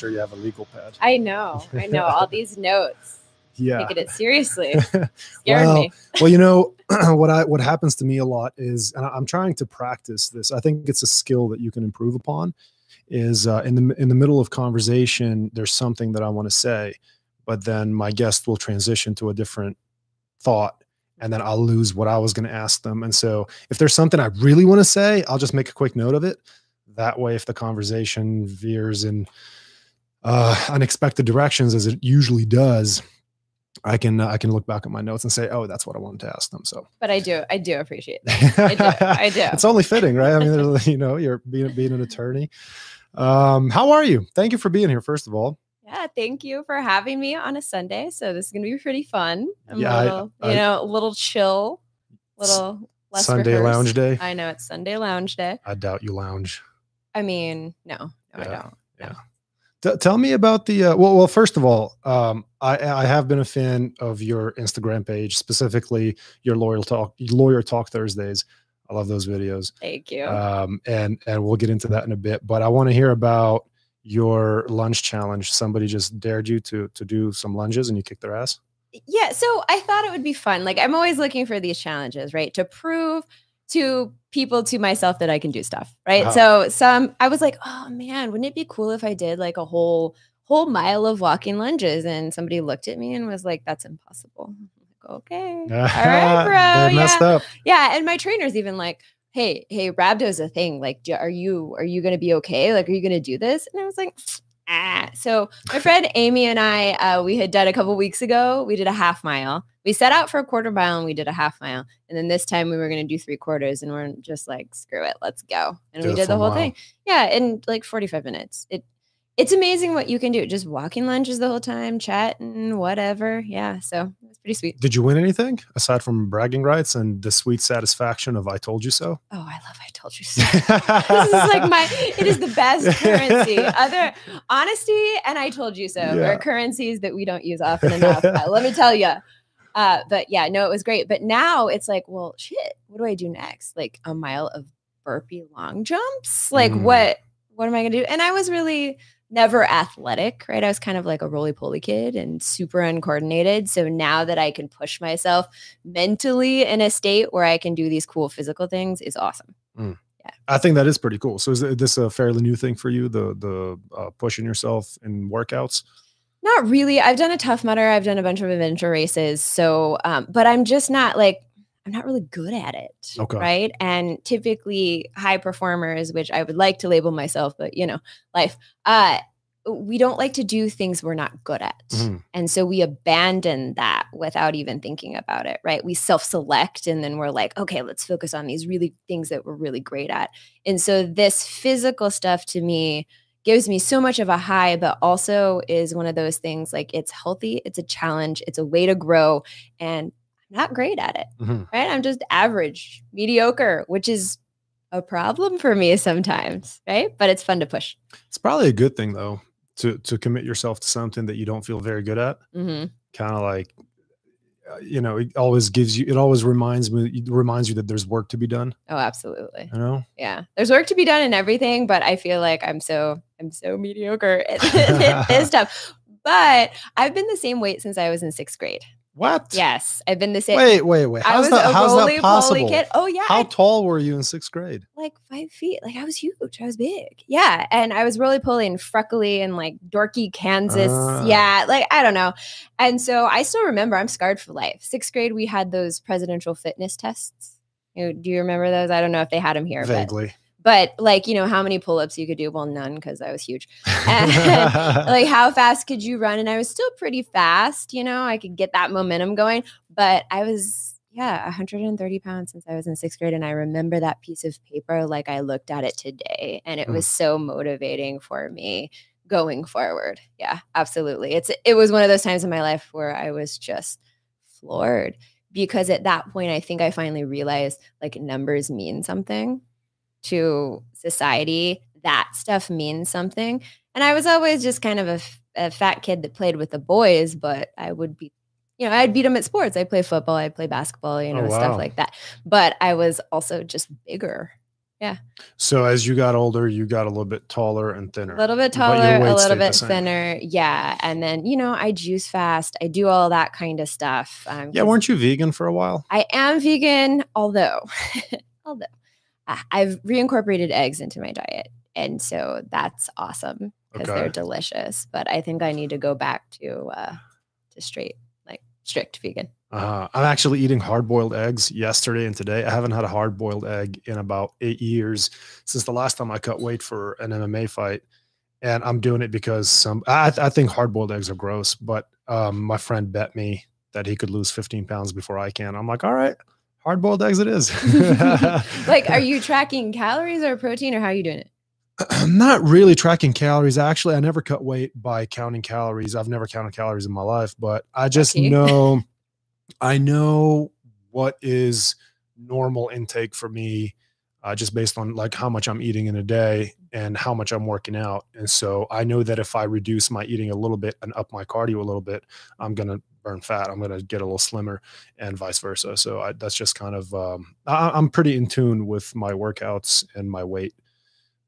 sure you have a legal pad. I know. I know. All these notes. Yeah. Taking it seriously. Well, well, you know what I what happens to me a lot is, and I'm trying to practice this. I think it's a skill that you can improve upon. Is uh, in the in the middle of conversation, there's something that I want to say, but then my guest will transition to a different thought, and then I'll lose what I was going to ask them. And so, if there's something I really want to say, I'll just make a quick note of it. That way, if the conversation veers in uh, unexpected directions, as it usually does, I can uh, I can look back at my notes and say, oh, that's what I wanted to ask them. So, But I do. I do appreciate that. I do. I do. it's only fitting, right? I mean, you know, you're being being an attorney. Um, how are you? Thank you for being here. First of all, Yeah, thank you for having me on a Sunday. So this is gonna be pretty fun. I'm Yeah, I- a little, I- you know, a little chill, little less Sunday rehearsed. lounge day. I know it's Sunday lounge day. I doubt you lounge. I mean, no, no, I don't. T- tell me about the uh, well. Well, first of all, um, I I have been a fan of your Instagram page, specifically your lawyer talk lawyer talk Thursdays. I love those videos. Thank you. um, and and we'll get into that in a bit. But I want to hear about your lunge challenge. Somebody just dared you to to do some lunges, and you kicked their ass. yeah, so I thought it would be fun. Like I'm always looking for these challenges, right? To prove to people to myself that I can do stuff, right? Uh-huh. So some I was like, "Oh man, wouldn't it be cool if I did like a whole whole mile of walking lunges?" And somebody looked at me and was like, "That's impossible." Like, okay. All right, bro. yeah. Yeah, and my trainer's even like, "Hey, hey, rhabdo's a thing. Like, are you are you going to be okay? Like, are you going to do this?" And I was like, "Ah." So my friend Amy and I, uh, we had done a couple weeks ago. We did a half mile. We set out for a quarter mile and we did a half mile. And then this time we were going to do three quarters, and we're just like, "Screw it, let's go!" And Do we did the whole mile. thing. Yeah, in like forty five minutes. It it's amazing what you can do. Just walking lunges the whole time, chatting, whatever. Yeah, so it's pretty sweet. Did you win anything aside from bragging rights and the sweet satisfaction of "I told you so"? Oh, I love I told you so. this is like my it is the best currency other honesty and i told you so Yeah. are currencies that we don't use often enough let me tell you uh but yeah no it was great but now it's like well shit what do i do next like a mile of burpee long jumps like Mm. what what am i gonna do and i was really never athletic right i was kind of like a roly-poly kid and super uncoordinated so now that i can push myself mentally in a state where i can do these cool physical things is awesome Yeah. I think that is pretty cool. So is this a fairly new thing for you? The the uh, pushing yourself in workouts. Not really. I've done a tough mudder. I've done a bunch of adventure races. So, um, but I'm just not like I'm not really good at it. Okay. Right. And typically high performers, which I would like to label myself, but you know, life. Uh, we don't like to do things we're not good at. Mhm. And so we abandon that without even thinking about it, right? We self select and then we're like, okay, let's focus on these really things that we're really great at. And so this physical stuff to me gives me so much of a high, but also is one of those things like it's healthy, it's a challenge, it's a way to grow. And not great at it, Mhm. right? I'm just average, mediocre, which is a problem for me sometimes, right? But it's fun to push. It's probably a good thing though to to commit yourself to something that you don't feel very good at. hmm Kind of like uh, you know, it always gives you. It always reminds me. Reminds you that there's work to be done. Oh, absolutely. You know. yeah there's work to be done in everything but i feel like i'm so i'm so mediocre at this stuff but i've been the same weight since i was in sixth grade What? yes i've been the same Wait, wait, wait. i How's was that? a How's that possible? kid oh yeah How I- tall were you in sixth grade? like five feet like i was huge i was big yeah and i was roly poly and freckly and like dorky kansas Ah. yeah like i don't know and so i still remember i'm scarred for life sixth grade we had those presidential fitness tests You know, do you remember those i don't know if they had them here Vaguely. but like you know how many pull-ups you could do? Well none because i was huge. And, like how fast could you run? And i was still pretty fast you know i could get that momentum going. But i was yeah 130 pounds since i was in sixth grade and i remember that piece of paper like i looked at it today and it Mm. was so motivating for me going forward. Yeah absolutely. It's it was one of those times in my life where i was just floored because at that point i think i finally realized like numbers mean something to society that stuff means something and i was always just kind of a fat kid that played with the boys but i would be you know i'd beat them at sports i'd play football i'd play basketball you know Oh, stuff like that but i was also just bigger Yeah. So as you got older, you got a little bit taller and thinner. A little bit taller, a little bit thinner. Yeah. And then, you know, I juice fast. I do all that kind of stuff. Um, Yeah, weren't you vegan for a while? I am vegan, although, although I- I've reincorporated eggs into my diet. And so that's awesome because Okay. they're delicious. But I think I need to go back to, uh, to straight, like strict vegan. Uh, I'm actually eating hard boiled eggs yesterday and today. I haven't had a hard boiled egg in about eight years since the last time I cut weight for an MMA fight. And I'm doing it because some, I, I think hard boiled eggs are gross, but um, my friend bet me that he could lose 15 pounds before I can. I'm like, all right, hard boiled eggs it is. like, are you tracking calories or protein or how are you doing it? I'm not really tracking calories. Actually, I never cut weight by counting calories. I've never counted calories in my life, but I just Lucky. know, I know what is normal intake for me, uh, just based on like how much I'm eating in a day and how much I'm working out. And so I know that if I reduce my eating a little bit and up my cardio a little bit, I'm gonna burn fat. I'm gonna get a little slimmer, and vice versa. So I, that's just kind of um, I, I'm pretty in tune with my workouts and my weight.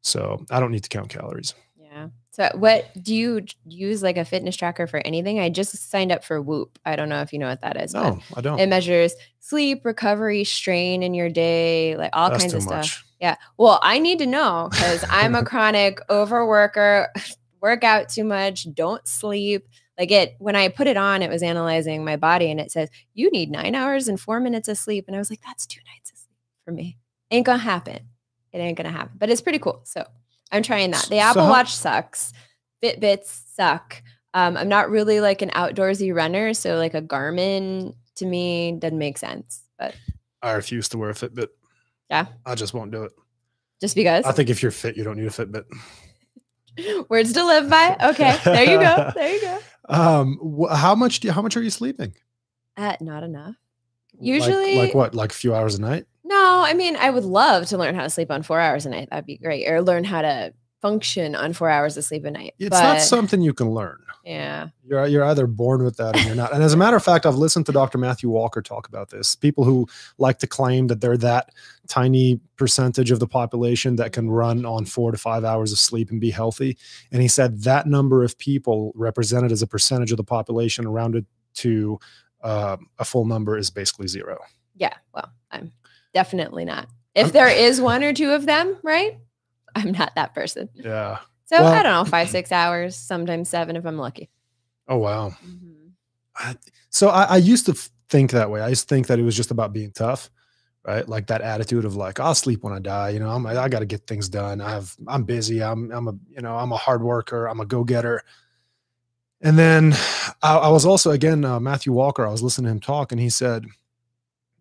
So I don't need to count calories. Yeah. So, what do you use like a fitness tracker for anything? I just signed up for Whoop. I don't know if you know what that is. No, I don't. It measures sleep, recovery, strain in your day, like all That's kinds of stuff. much. Yeah. Well, I need to know because I'm a chronic overworker, work out too much, don't sleep. Like it, when I put it on, it was analyzing my body and it says, you need nine hours and four minutes of sleep. And I was like, that's two nights of sleep for me. Ain't gonna happen. It ain't gonna happen, but it's pretty cool. So I'm trying that. The So Apple how- Watch sucks, Fitbits suck. Um, I'm not really like an outdoorsy runner. So like a Garmin to me doesn't make sense, but I refuse to wear a Fitbit. Yeah. I just won't do it. just because I think if you're fit, you don't need a Fitbit. words to live by. Okay. There you go. There you go. Um, how much do you, how much are you sleeping? Uh, not enough. Like- Usually- like, what? Like a few hours a night? No, I mean, I would love to learn how to sleep on four hours a night. That'd be great. Or learn how to function on four hours of sleep a night. It's but not something you can learn. yeah. You're you're either born with that or you're not. And as a matter of fact, I've listened to Dr. Matthew Walker talk about this. People who like to claim that they're that tiny percentage of the population that can run on four to five hours of sleep and be healthy. And he said that number of people represented as a percentage of the population rounded to uh, a full number is basically zero. Yeah. Well, I'm definitely not. If I'm- there is one or two of them, right? I'm not that person. Yeah. So Well- I don't know, five, six hours, sometimes seven if I'm lucky. Oh wow. Mhm. I, so I, I used to think that way. I used to think that it was just about being tough, right? Like that attitude of like, I'll sleep when I die. You know, I'm, I got to get things done. I have, I'm busy. I'm, I'm a, you know, I'm a hard worker. I'm a go getter. And then I, I was also again uh, Matthew Walker. I was listening to him talk, and he said,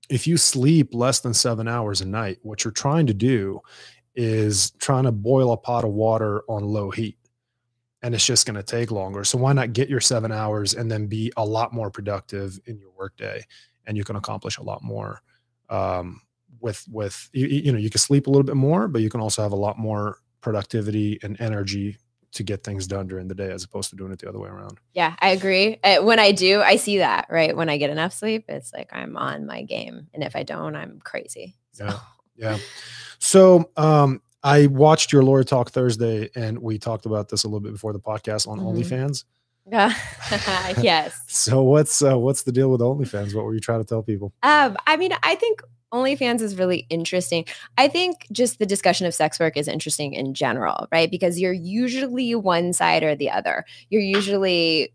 if you sleep less than seven hours a night, what you're trying to do is trying to boil a pot of water on low heat and it's just going to take longer. So why not get your seven hours and then be a lot more productive in your workday, and you can accomplish a lot more. Um, with with you, you know you can sleep a little bit more, but you can also have a lot more productivity and energy to get things done during the day as opposed to doing it the other way around. Yeah, I agree. Uh, when I do, I see that, right? When I get enough sleep, it's like I'm on my game. And if I don't, I'm crazy. So, Yeah. Yeah. So um, I watched your lawyer talk Thursday, and we talked about this a little bit before the podcast on Mhm. OnlyFans. yes. So what's uh, what's the deal with OnlyFans? What were you trying to tell people? Um, I mean, I think OnlyFans is really interesting. I think just the discussion of sex work is interesting in general, right? Because you're usually one side or the other. You're usually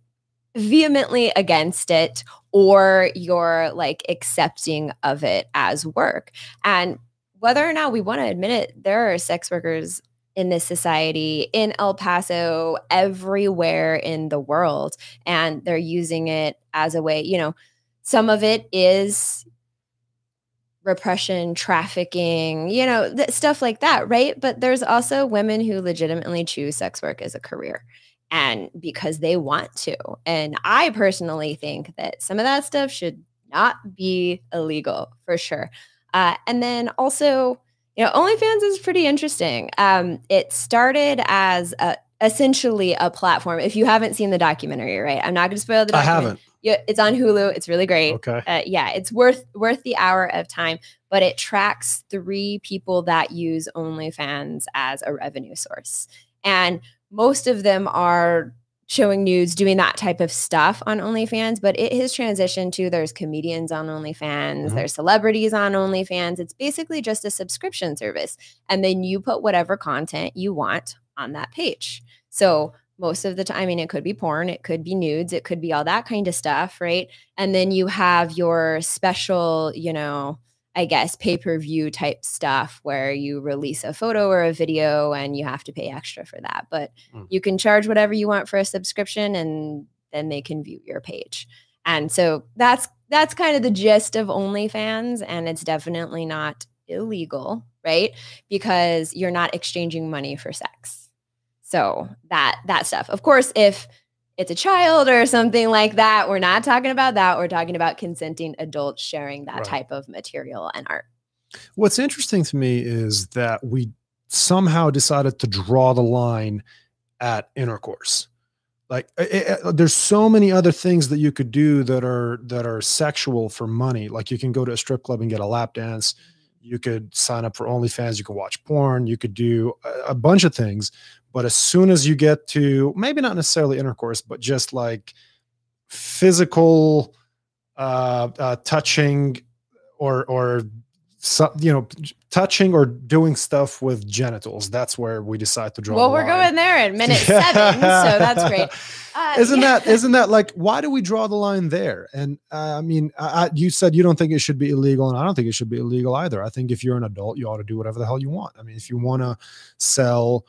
vehemently against it or you're like accepting of it as work. And whether or not we want to admit it, there are sex workers in this society in El Paso, everywhere in the world, and they're using it as a way, you know, some of it is repression, trafficking, you know, th- stuff like that, right? But there's also women who legitimately choose sex work as a career and because they want to. And I personally think that some of that stuff should not be illegal for sure. Uh, and then also, you know, OnlyFans is pretty interesting. Um, it started as a, essentially a platform. If you haven't seen the documentary, right? I'm not going to spoil the I haven't. Yeah, it's on Hulu. It's really great. Okay. Uh, yeah, it's worth worth the hour of time, but it tracks three people that use OnlyFans as a revenue source, and most of them are showing nudes, doing that type of stuff on OnlyFans, but it has transitioned to there's comedians on OnlyFans, Mhm. there's celebrities on OnlyFans. It's basically just a subscription service. And then you put whatever content you want on that page. So most of the time, I mean, it could be porn, it could be nudes, it could be all that kind of stuff, right? And then you have your special, you know, I guess pay per view type stuff where you release a photo or a video and you have to pay extra for that. But Mm. you can charge whatever you want for a subscription and then they can view your page. And so that's that's kind of the gist of OnlyFans and it's definitely not illegal, right? Because you're not exchanging money for sex. So that that stuff. Of course, if it's a child or something like that, we're not talking about that. We're talking about consenting adults sharing that Right. type of material and art. What's interesting to me is that we somehow decided to draw the line at intercourse. Like it, it- there's so many other things that you could do that are that are sexual for money. Like you can go to a strip club and get a lap dance. Mm-hmm. You could sign up for OnlyFans. You can watch porn. You could do a, a bunch of things. But as soon as you get to maybe not necessarily intercourse, but just like physical uh, uh, touching or or so, you know touching or doing stuff with genitals that's where we decide to draw Well, we're going there in minute seven, so that's great. Uh, isn't yeah. that isn't that like why do we draw the line there? And uh, i mean I, I, you said you don't think it should be illegal and i don't think it should be illegal either. I think if you're an adult you ought to do whatever the hell you want. I mean if you want to sell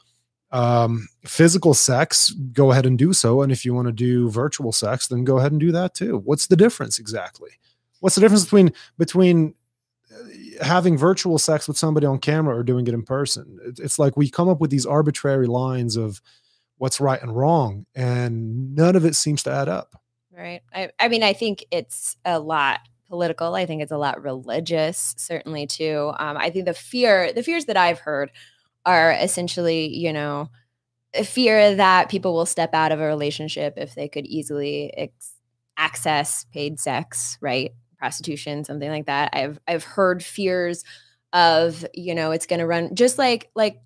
um physical sex go ahead and do so and if you want to do virtual sex then go ahead and do that too what's the difference exactly what's the difference between between uh, having virtual sex with somebody on camera or doing it in person it's like we come up with these arbitrary lines of what's right and wrong and none of it seems to add up Right. I, I mean, I think it's a lot political. I think it's a lot religious, certainly too. Um, I think the fear, the fears that I've heard are essentially, you know, fear that people will step out of a relationship if they could easily ex- access paid sex, right? Prostitution, something like that. I've I've heard fears of, you know, it's going to run just like like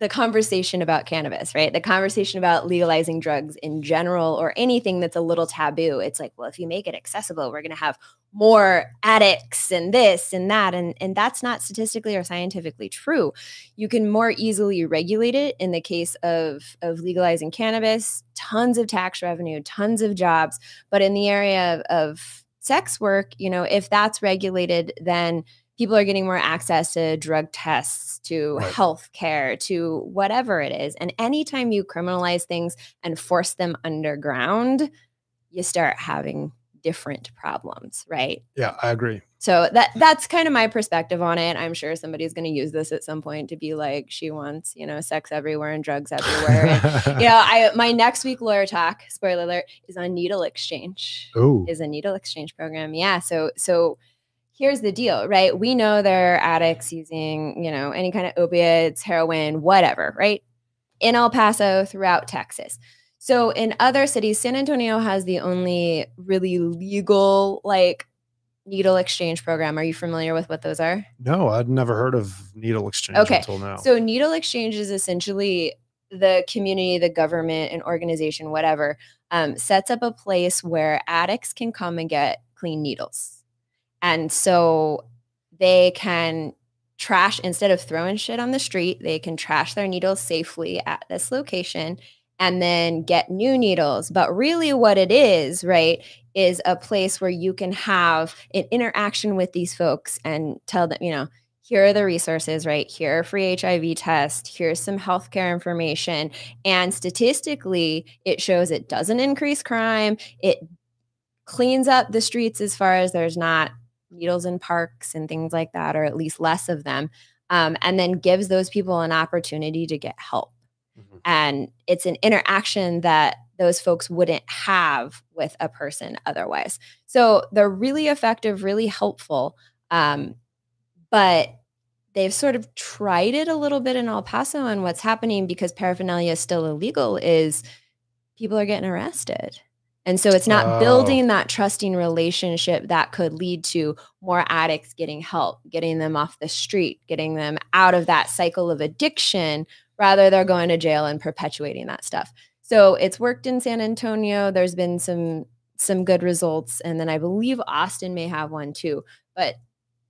the conversation about cannabis, right? The conversation about legalizing drugs in general or anything that's a little taboo. It's like, well, if you make it accessible, we're going to have more addicts and this and that and and that's not statistically or scientifically true. You can more easily regulate it in the case of of legalizing cannabis, tons of tax revenue, tons of jobs, but in the area of, of sex work, you know, if that's regulated then people are getting more access to drug tests, to Right. health care, to whatever it is. And anytime you criminalize things and force them underground, you start having different problems, right? yeah i agree So that that's kind of my perspective on it. I'm sure somebody's going to use this at some point to be like, she wants, you know, sex everywhere and drugs everywhere. and, you know, I my next week lawyer talk, spoiler alert, is on needle exchange oh is a needle exchange program. Yeah. So so here's the deal, right? We know there are addicts using, you know, any kind of opiates, heroin, whatever, right? In El Paso, throughout Texas. So in other cities, San Antonio has the only really legal like needle exchange program. Are you familiar with what those are? no i'd never heard of needle exchange Okay, until now So needle exchange is essentially the community, the government, an organization, whatever, um, sets up a place where addicts can come and get clean needles. And so they can trash instead of throwing shit on the street, they can trash their needles safely at this location and then get new needles. But really, what it is, right, is a place where you can have an interaction with these folks and tell them, you know, here are the resources, right? Here are free HIV test. Here's some healthcare information. And statistically, it shows it doesn't increase crime. It cleans up the streets as far as there's not needles in parks and things like that, or at least less of them. Um, and then gives those people an opportunity to get help. Mhm. And it's an interaction that those folks wouldn't have with a person otherwise. So they're really effective, really helpful. Um, but they've sort of tried it a little bit in El Paso. And what's happening because paraphernalia is still illegal is people are getting arrested And so it's not Oh. building that trusting relationship that could lead to more addicts getting help, getting them off the street, getting them out of that cycle of addiction. Rather, they're going to jail and perpetuating that stuff. So it's worked in San Antonio. There's been some some good results, and then I believe Austin may have one too. But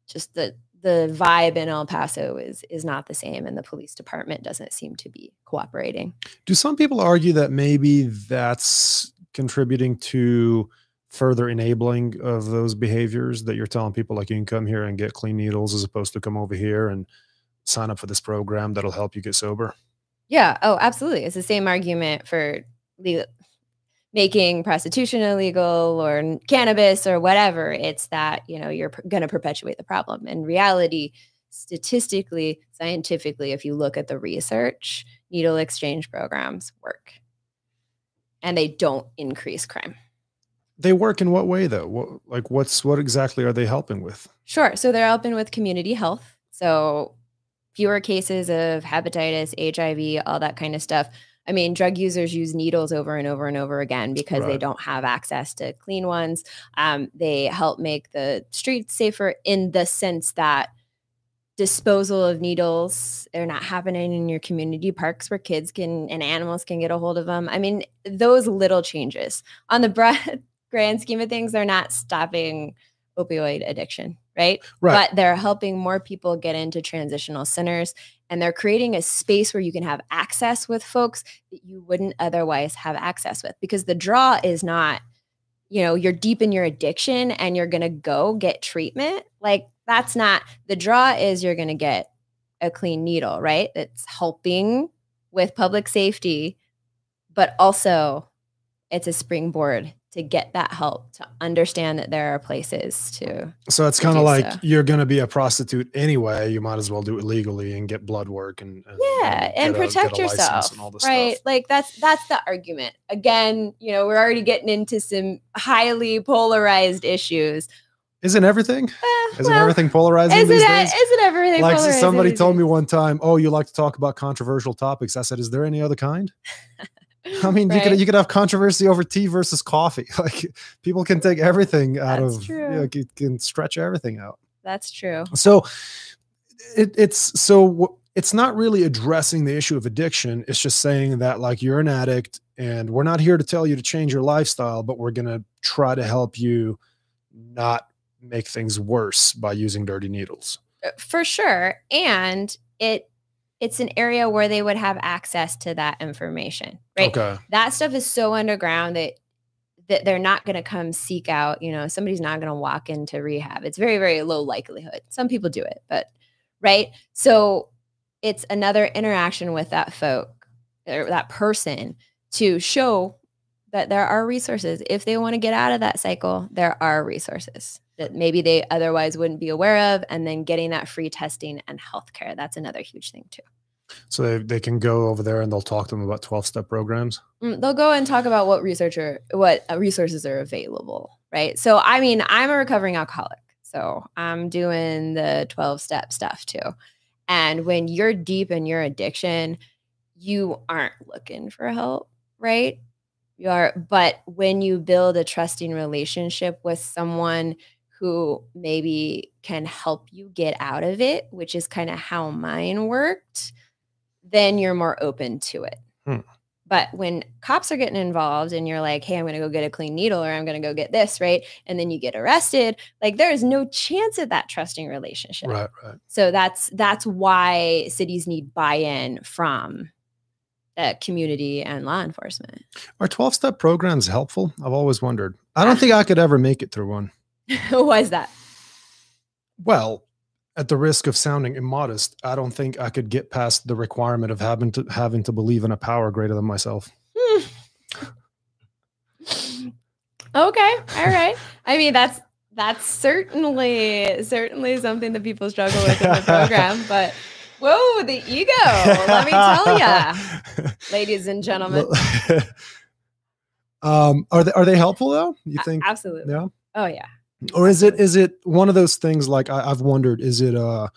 just the the vibe in El Paso is is not the same, and the police department doesn't seem to be cooperating. Do some people argue that maybe that's contributing to further enabling of those behaviors that you're telling people like you can come here and get clean needles as opposed to come over here and sign up for this program that'll help you get sober? Yeah. Oh, absolutely. It's the same argument for making prostitution illegal or cannabis or whatever. It's that, you know, you're going to perpetuate the problem. In reality, statistically, scientifically, if you look at the research, needle exchange programs work and they don't increase crime. They work in what way though? What, like what's what exactly are they helping with? Sure. So they're helping with community health. So fewer cases of hepatitis, HIV, all that kind of stuff. I mean, drug users use needles over and over and over again because they don't have access to clean ones. Um, they help make the streets safer in the sense that disposal of needles they're not happening in your community parks where kids can and animals can get a hold of them i mean those little changes. On the broad, grand scheme of things they're not stopping opioid addiction right? Right. but they're helping more people get into transitional centers and they're creating a space where you can have access with folks that you wouldn't otherwise have access with because the draw is not you know you're deep in your addiction and you're going to go get treatment. Like that's not the draw is you're going to get a clean needle right that's helping with public safety but also it's a springboard to get that help to understand that there are places to So it's kind of like so. you're going to be a prostitute anyway. You might as well do it legally and get blood work and, and yeah and get a- protect a yourself and right stuff. like that's that's the argument again you know we're already getting into some highly polarized issues Isn't everything? Eh, Isn't well, everything polarizing isn't, these it, days? isn't everything like polarized somebody told me one time, "Oh, you like to talk about controversial topics." I said, "Is there any other kind?" I mean, you could you could have controversy over tea versus coffee. Like people can take everything out That's of true. you know, can, can stretch everything out. that's true So it, it's so it's not really addressing the issue of addiction. It's just saying that like you're an addict and we're not here to tell you to change your lifestyle, but we're going to try to help you not make things worse by using dirty needles. Uh, for sure. And it it's an area where they would have access to that information right? Okay. that stuff is so underground that that they're not going to come seek out you know somebody's not going to walk into rehab. It's very very low likelihood. Some people do it but right? So it's another interaction with that folk or that person to show that there are resources. If they want to get out of that cycle there are resources that maybe they otherwise wouldn't be aware of and then getting that free testing and healthcare that's another huge thing too. So they, they can go over there and they'll talk to them about 12 step programs. Mm, they'll go and talk about what researcher what uh, resources are available right? So i mean i'm a recovering alcoholic so i'm doing the 12 step stuff too. And when you're deep in your addiction you aren't looking for help right? You are but when you build a trusting relationship with someone who maybe can help you get out of it which is kind of how mine worked then you're more open to it but when cops are getting involved and you're like, hey, I'm going to go get a clean needle or I'm going to go get this, right? And then you get arrested, like there is no chance of that trusting relationship. Right, right. So that's that's why cities need buy-in from uh, community and law enforcement. Are 12 step programs helpful? I've always wondered. I don't think I could ever make it through one. why is that? Well, at the risk of sounding immodest, I don't think I could get past the requirement of having to having to believe in a power greater than myself. Hmm. okay, all right. I mean, that's that's certainly certainly something that people struggle with in the program, but whoa, the ego. Let me tell you. ladies and gentlemen. um, are they are they helpful though? You think? Absolutely. Yeah. Oh yeah. Or is it is it one of those things like I, I've wondered? Is it uh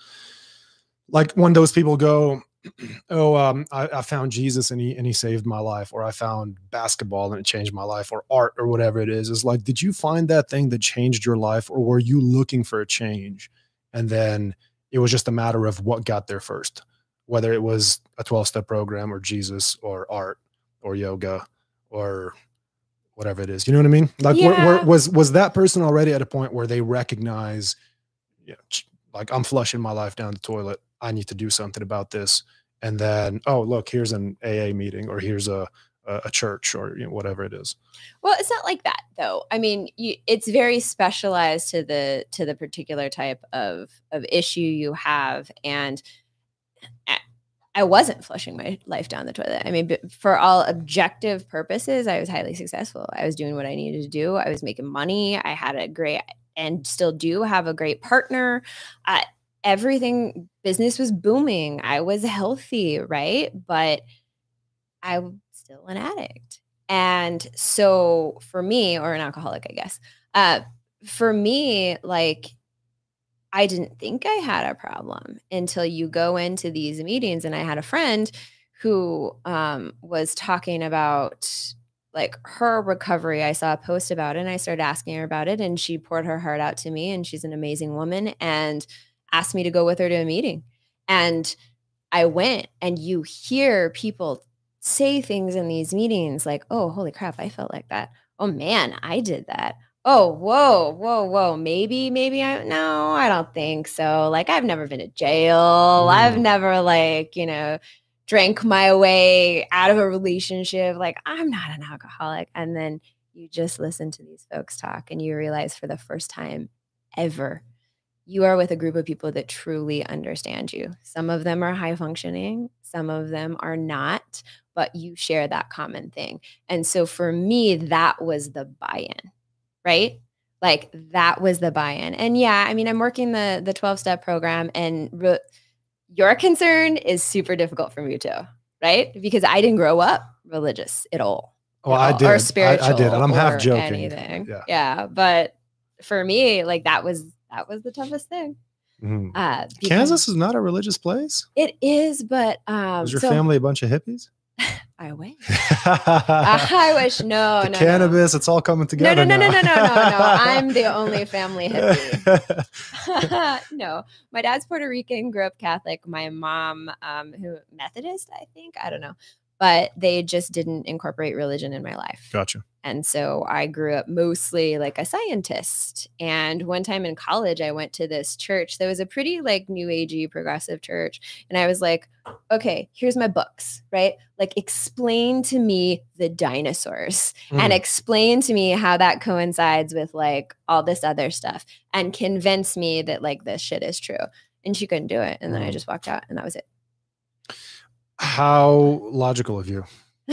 like when those people go oh, um, I, I, found Jesus and he and he saved my life, or I found basketball and it changed my life, or art, or whatever it is. Is like, did you find that thing that changed your life, or were you looking for a change, and then it was just a matter of what got there first, whether it was a twelve step program, or Jesus, or art, or yoga, or whatever it is. You know what I mean? Like, yeah. where, where, was was that person already at a point where they recognize, you know, like I'm flushing my life down the toilet I need to do something about this. And then, oh, look, here's an AA meeting or here's a, a church or you know, whatever it is. Well, it's not like that though. I mean, you, it's very specialized to the to the particular type of of issue you have, and eh, I wasn't flushing my life down the toilet. I mean, for all objective purposes, I was highly successful. I was doing what I needed to do. I was making money. I had a great and still do have a great partner. I, everything business was booming. I was healthy, right? But I'm still an addict. And so for me, or an alcoholic, I guess, uh, for me, like I didn't think I had a problem until you go into these meetings. And I had a friend who um, was talking about like her recovery. I saw a post about it and I started asking her about it. And she poured her heart out to me. And she's an amazing woman. And asked me to go with her to a meeting. And I went, and you hear people say things in these meetings like, oh, holy crap, I felt like that. Oh man, I did that. Oh, whoa, whoa, whoa. Maybe, maybe I, no, I don't think so. Like, I've never been to jail. Mm. I've never, like, you know, drank my way out of a relationship. Like, I'm not an alcoholic. And then you just listen to these folks talk and you realize for the first time ever you are with a group of people that truly understand you. Some of them are high functioning, some of them are not, but you share that common thing. And so for me, that was the buy in, right? Like that was the buy in. And yeah, I mean, I'm working the the 12 step program and re- your concern is super difficult for me too, right? Because I didn't grow up religious at all. Oh, I did. Or spiritual. I, I did. And I'm half joking. Anything. Yeah. yeah. But for me, like that was that was the toughest thing. Mm. Uh, Kansas is not a religious place. It is, but um, was your so, family a bunch of hippies? I wish. I wish. No, the no. Cannabis. No. It's all coming together. No, no, no, no, no, no, no, no. I'm the only family hippie. no, my dad's Puerto Rican, grew up Catholic. My mom, um, who Methodist, I think. I don't know but they just didn't incorporate religion in my life. Gotcha. And so I grew up mostly like a scientist. And one time in college, I went to this church that was a pretty like new agey progressive church. And I was like, okay, here's my books, right? Like explain to me the dinosaurs mm. and explain to me how that coincides with like all this other stuff and convince me that like this shit is true. And she couldn't do it. And then I mm. just walked out and that was it. How logical of you.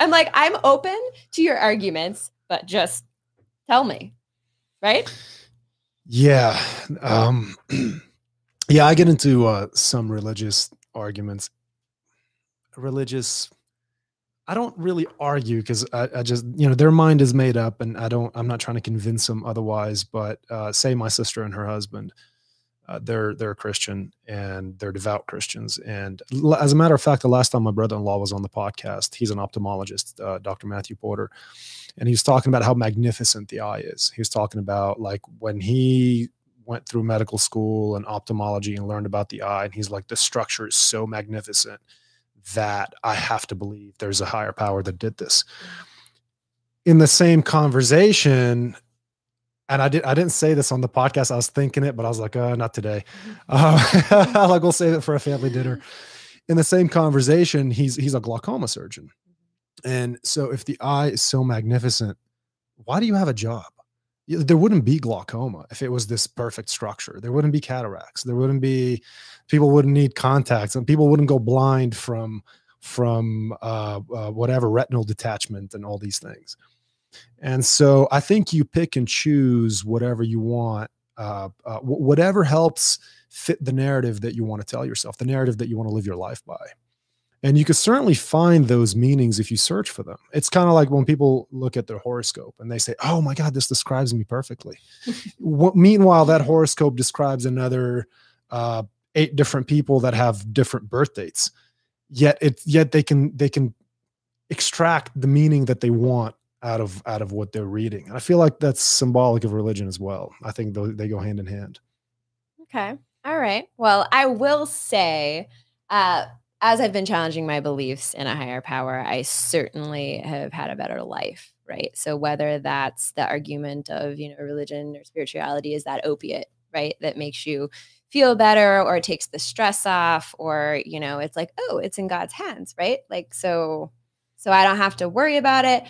I'm like, I'm open to your arguments, but just tell me. Right? Yeah. Um yeah, I get into uh some religious arguments. Religious I don't really argue because I, I, just, you know, their mind is made up and I don't, I'm not trying to convince them otherwise. But uh, say my sister and her husband, uh, they're they're a Christian and they're devout Christians. And as a matter of fact, the last time my brother-in-law was on the podcast, he's an ophthalmologist, uh, Dr. Matthew Porter, and he was talking about how magnificent the eye is. He was talking about like when he went through medical school and ophthalmology and learned about the eye, and he's like, the structure is so magnificent that I have to believe there's a higher power that did this. In the same conversation, and I did I didn't say this on the podcast. I was thinking it, but I was like, uh, not today. Uh, like we'll save it for a family dinner. In the same conversation, he's he's a glaucoma surgeon, and so if the eye is so magnificent, why do you have a job? There wouldn't be glaucoma if it was this perfect structure. There wouldn't be cataracts. There wouldn't be people wouldn't need contacts, and people wouldn't go blind from from uh, uh, whatever retinal detachment and all these things. And so I think you pick and choose whatever you want, uh, uh, whatever helps fit the narrative that you want to tell yourself, the narrative that you want to live your life by. And you can certainly find those meanings if you search for them. It's kind of like when people look at their horoscope and they say, Oh my God, this describes me perfectly. Meanwhile, that horoscope describes another uh, eight different people that have different birth dates. Yet it yet they can they can extract the meaning that they want out of out of what they're reading. And I feel like that's symbolic of religion as well. I think they go hand in hand. Okay. All right. Well, I will say, uh, as I've been challenging my beliefs in a higher power, I certainly have had a better life. Right. So whether that's the argument of you know religion or spirituality is that opiate, right, that makes you feel better or takes the stress off, or you know, it's like oh, it's in God's hands, right? Like so, so I don't have to worry about it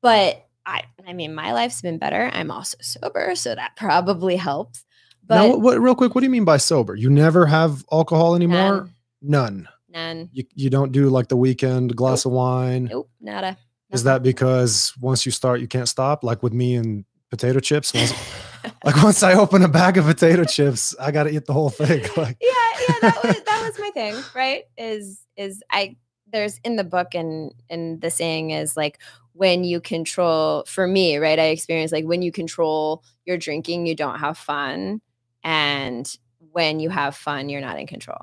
but I, I mean, my life's been better. I'm also sober, so that probably helps. But now, what, real quick, what do you mean by sober? You never have alcohol anymore? None. None. None. You, you don't do like the weekend glass nope. of wine? Nope, nada. Nothing. Is that because once you start, you can't stop? Like with me and potato chips? Once, like once I open a bag of potato chips, I got to eat the whole thing. Like, yeah, yeah, that was, that was my thing, right? Is, is I, there's in the book and, and the saying is like, when you control for me right i experience like when you control your drinking you don't have fun and when you have fun you're not in control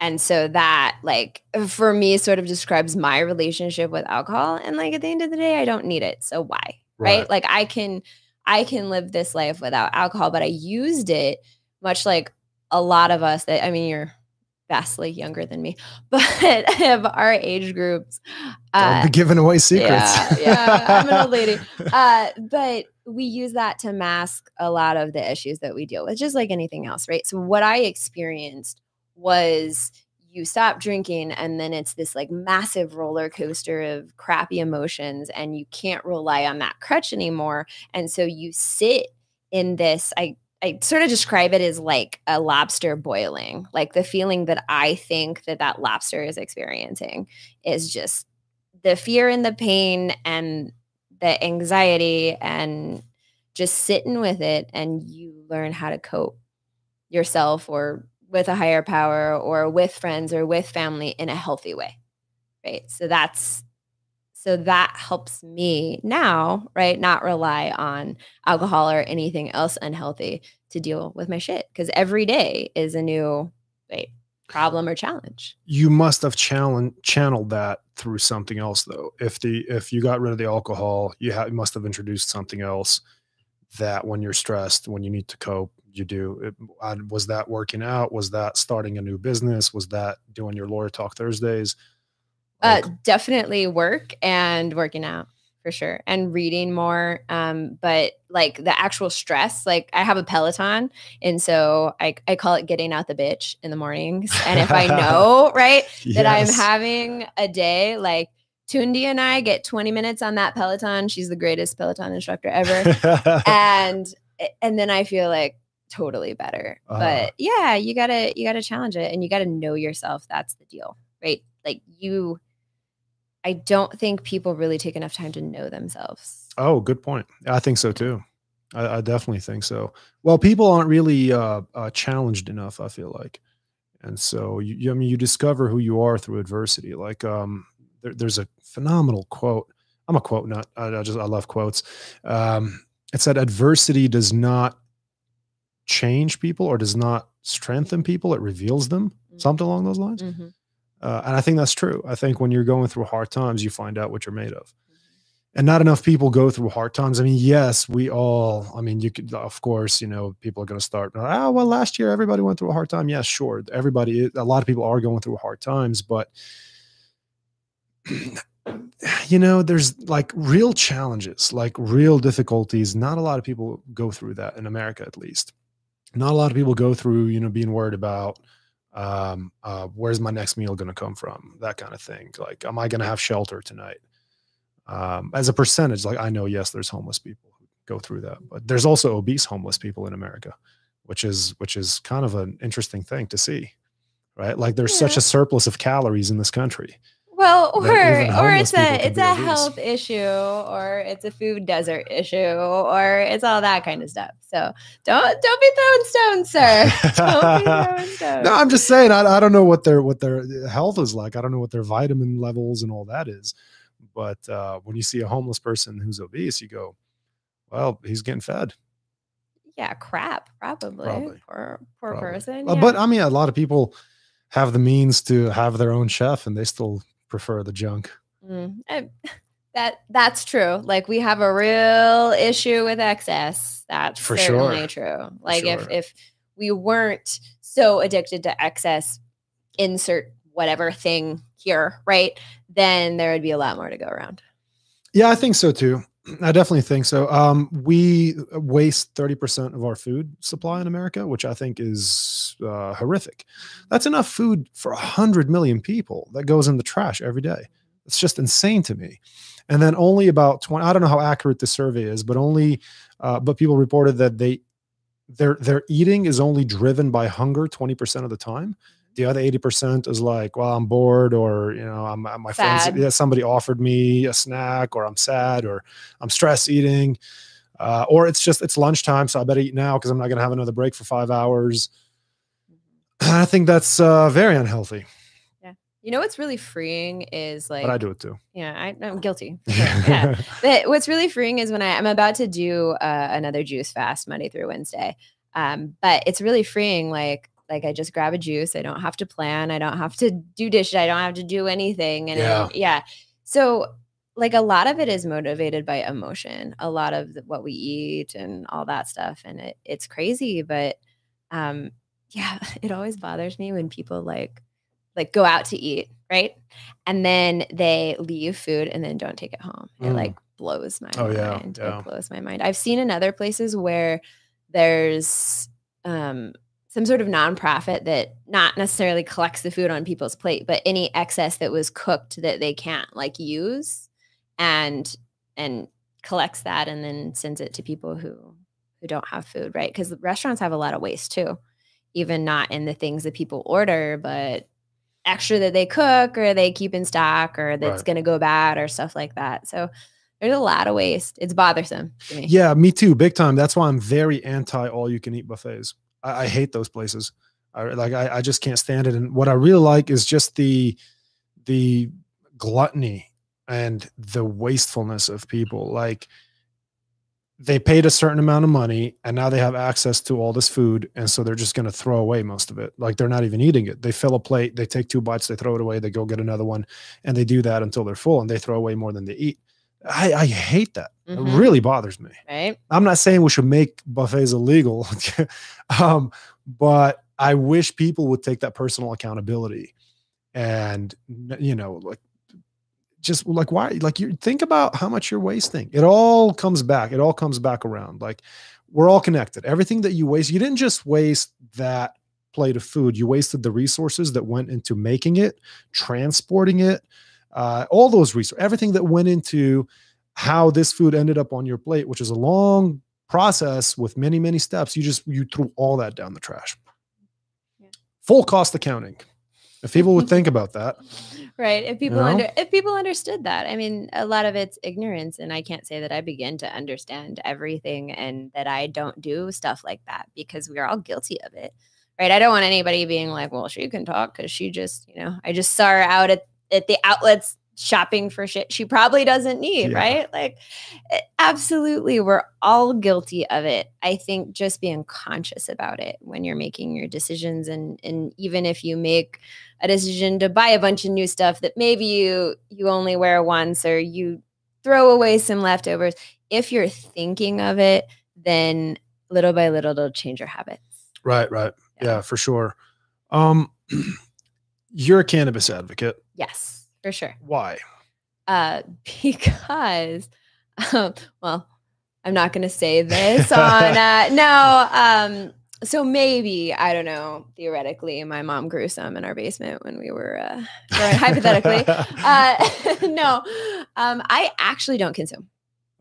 and so that like for me sort of describes my relationship with alcohol and like at the end of the day i don't need it so why right, right? like i can i can live this life without alcohol but i used it much like a lot of us that i mean you're vastly younger than me, but of our age groups. Uh, Don't be giving away secrets. Yeah, yeah I'm an old lady. Uh, but we use that to mask a lot of the issues that we deal with, just like anything else, right? So what I experienced was you stop drinking and then it's this like massive roller coaster of crappy emotions and you can't rely on that crutch anymore and so you sit in this i I sort of describe it as like a lobster boiling, like the feeling that I think that that lobster is experiencing is just the fear and the pain and the anxiety and just sitting with it and you learn how to cope yourself or with a higher power or with friends or with family in a healthy way. Right? So that's so that helps me now, right? Not rely on alcohol or anything else unhealthy to deal with my shit because every day is a new wait, problem or challenge. You must have channeled that through something else though. If the if you got rid of the alcohol, you, ha- must have introduced something else that when you're stressed, when you need to cope, you do. It, I, was that working out? Was that starting a new business? Was that doing your lawyer talk Thursdays? Uh, definitely work and working out for sure and reading more um but like the actual stress like i have a peloton and so i, I call it getting out the bitch in the mornings and if i know right yes. that i'm having a day like Tunde and i get 20 minutes on that peloton. She's the greatest peloton instructor ever. And and then i feel like totally better. Uh, but yeah you gotta you gotta challenge it and you gotta know yourself that's the deal right? Like you I don't think people really take enough time to know themselves. Oh, good point. I think so too. I, I definitely think so. Well, people aren't really uh, uh, challenged enough. I feel like, and so you, you, I mean, you discover who you are through adversity. Like, um, there, there's a phenomenal quote. I'm a quote nut. I, I just I love quotes. Um, it said, "Adversity does not change people or does not strengthen people; it reveals them." Mm-hmm. Something along those lines. Mm-hmm. Uh, and I think that's true. I think when you're going through hard times, you find out what you're made of. And not enough people go through hard times. I mean, yes, we all, I mean, you could, of course, you know, people are going to start, oh, well, last year everybody went through a hard time. Yes, sure. Everybody, a lot of people are going through hard times, but, you know, there's like real challenges, like real difficulties. Not a lot of people go through that in America, at least. Not a lot of people go through, you know, being worried about, um, uh, where's my next meal going to come from? That kind of thing like am i going to have shelter tonight? Um, as a percentage like i know yes there's homeless people who go through that but there's also obese homeless people in america which is which is kind of an interesting thing to see right? Like there's yeah. such a surplus of calories in this country well, or or it's a it's a health issue, or it's a food desert issue, or it's all that kind of stuff. So don't don't be throwing stones, sir. don't be throwing stones. no, I'm just saying. I, I don't know what their what their health is like. I don't know what their vitamin levels and all that is. But uh, when you see a homeless person who's obese, you go, "Well, he's getting fed." yeah, crap, probably. Probably. Poor, poor Probably. person. Uh, yeah. But I mean, a lot of people have the means to have their own chef, and they still prefer the junk. Mm, I- that that's true. Like we have a real issue with excess. That's For certainly sure. true. Like if if we weren't so addicted to excess, insert whatever thing here, right? Then there would be a lot more to go around. Yeah, I think so too. I definitely think so. Um, we waste 30% of our food supply in America, which I think is uh, horrific. That's enough food for 100 million people that goes in the trash every day. It's just insane to me. And then only about 20, I don't know how accurate the survey is, but only, uh, but people reported that they, their, their eating is only driven by hunger 20% of the time. The other 80% is like, well, I'm bored or, you know, I'm, my Sad. friends, yeah, somebody offered me a snack or I'm sad or I'm stress eating. Uh, or it's just, it's lunchtime. So I better eat now because I'm not going to have another break for five hours. I think that's uh, very unhealthy, yeah You know what's really freeing is like but I do it too. yeah, I, I'm guilty. Yeah. But what's really freeing is when I, I'm about to do uh, another juice fast Monday through Wednesday. Um, but it's really freeing. Like, like I just grab a juice. I don't have to plan. I don't have to do dishes. I don't have to do anything. And Yeah. it- yeah. So like a lot of it is motivated by emotion. A lot of the, what we eat and all that stuff. And it, it's crazy, but um, yeah, it always bothers me when people like like go out to eat, right? And then they leave food and then don't take it home. It Mm. like blows my Oh, yeah, mind. yeah. It blows my mind. I've seen in other places where there's um some sort of nonprofit that not necessarily collects the food on people's plate, but any excess that was cooked that they can't like use and and collects that and then sends it to people who who don't have food, right? Because restaurants have a lot of waste too, even not in the things that people order, but extra that they cook or they keep in stock or that's Right. going to go bad or stuff like that. So there's a lot of waste. It's bothersome to me. Yeah, me too, big time. That's why I'm very anti all you can eat buffets. I, I hate those places. I like I, I just can't stand it. And what I really like is just the the gluttony and the wastefulness of people. Like they paid a certain amount of money and now they have access to all this food and so they're just going to throw away most of it like they're not even eating it they fill a plate they take two bites they throw it away they go get another one and they do that until they're full and they throw away more than they eat i, I hate that Mhm. it really bothers me Right. I'm not saying we should make buffets illegal, um, but I wish people would take that personal accountability and you know, like just like why like you think about how much you're wasting. It all comes back. It all comes back around. Like we're all connected. Everything that you waste, you didn't just waste that plate of food. You wasted the resources that went into making it, transporting it, uh, all those resources, everything that went into how this food ended up on your plate, which is a long process with many, many steps. You just you threw all that down the trash. Yeah. Full cost accounting. If people would think about that, Right. If people know? under if people understood that. I mean, a lot of it's ignorance. And I can't say that I begin to understand everything and that I don't do stuff like that because we're all guilty of it. Right. I don't want anybody being like, well, she can talk because she just, you know, I just saw her out at, at the outlets shopping for shit she probably doesn't need. Yeah. Right. Like eh, absolutely we're all guilty of it. I think just being conscious about it when you're making your decisions and and even if you make a decision to buy a bunch of new stuff that maybe you you only wear once or you throw away some leftovers if you're thinking of it then little by little it'll change your habits right, right, Yeah. yeah, for sure. Um, you're a cannabis advocate. yes for sure Why? uh because um, well i'm not going to say this on uh no um so maybe i don't know theoretically my mom grew some in our basement when we were uh growing hypothetically uh no um i actually don't consume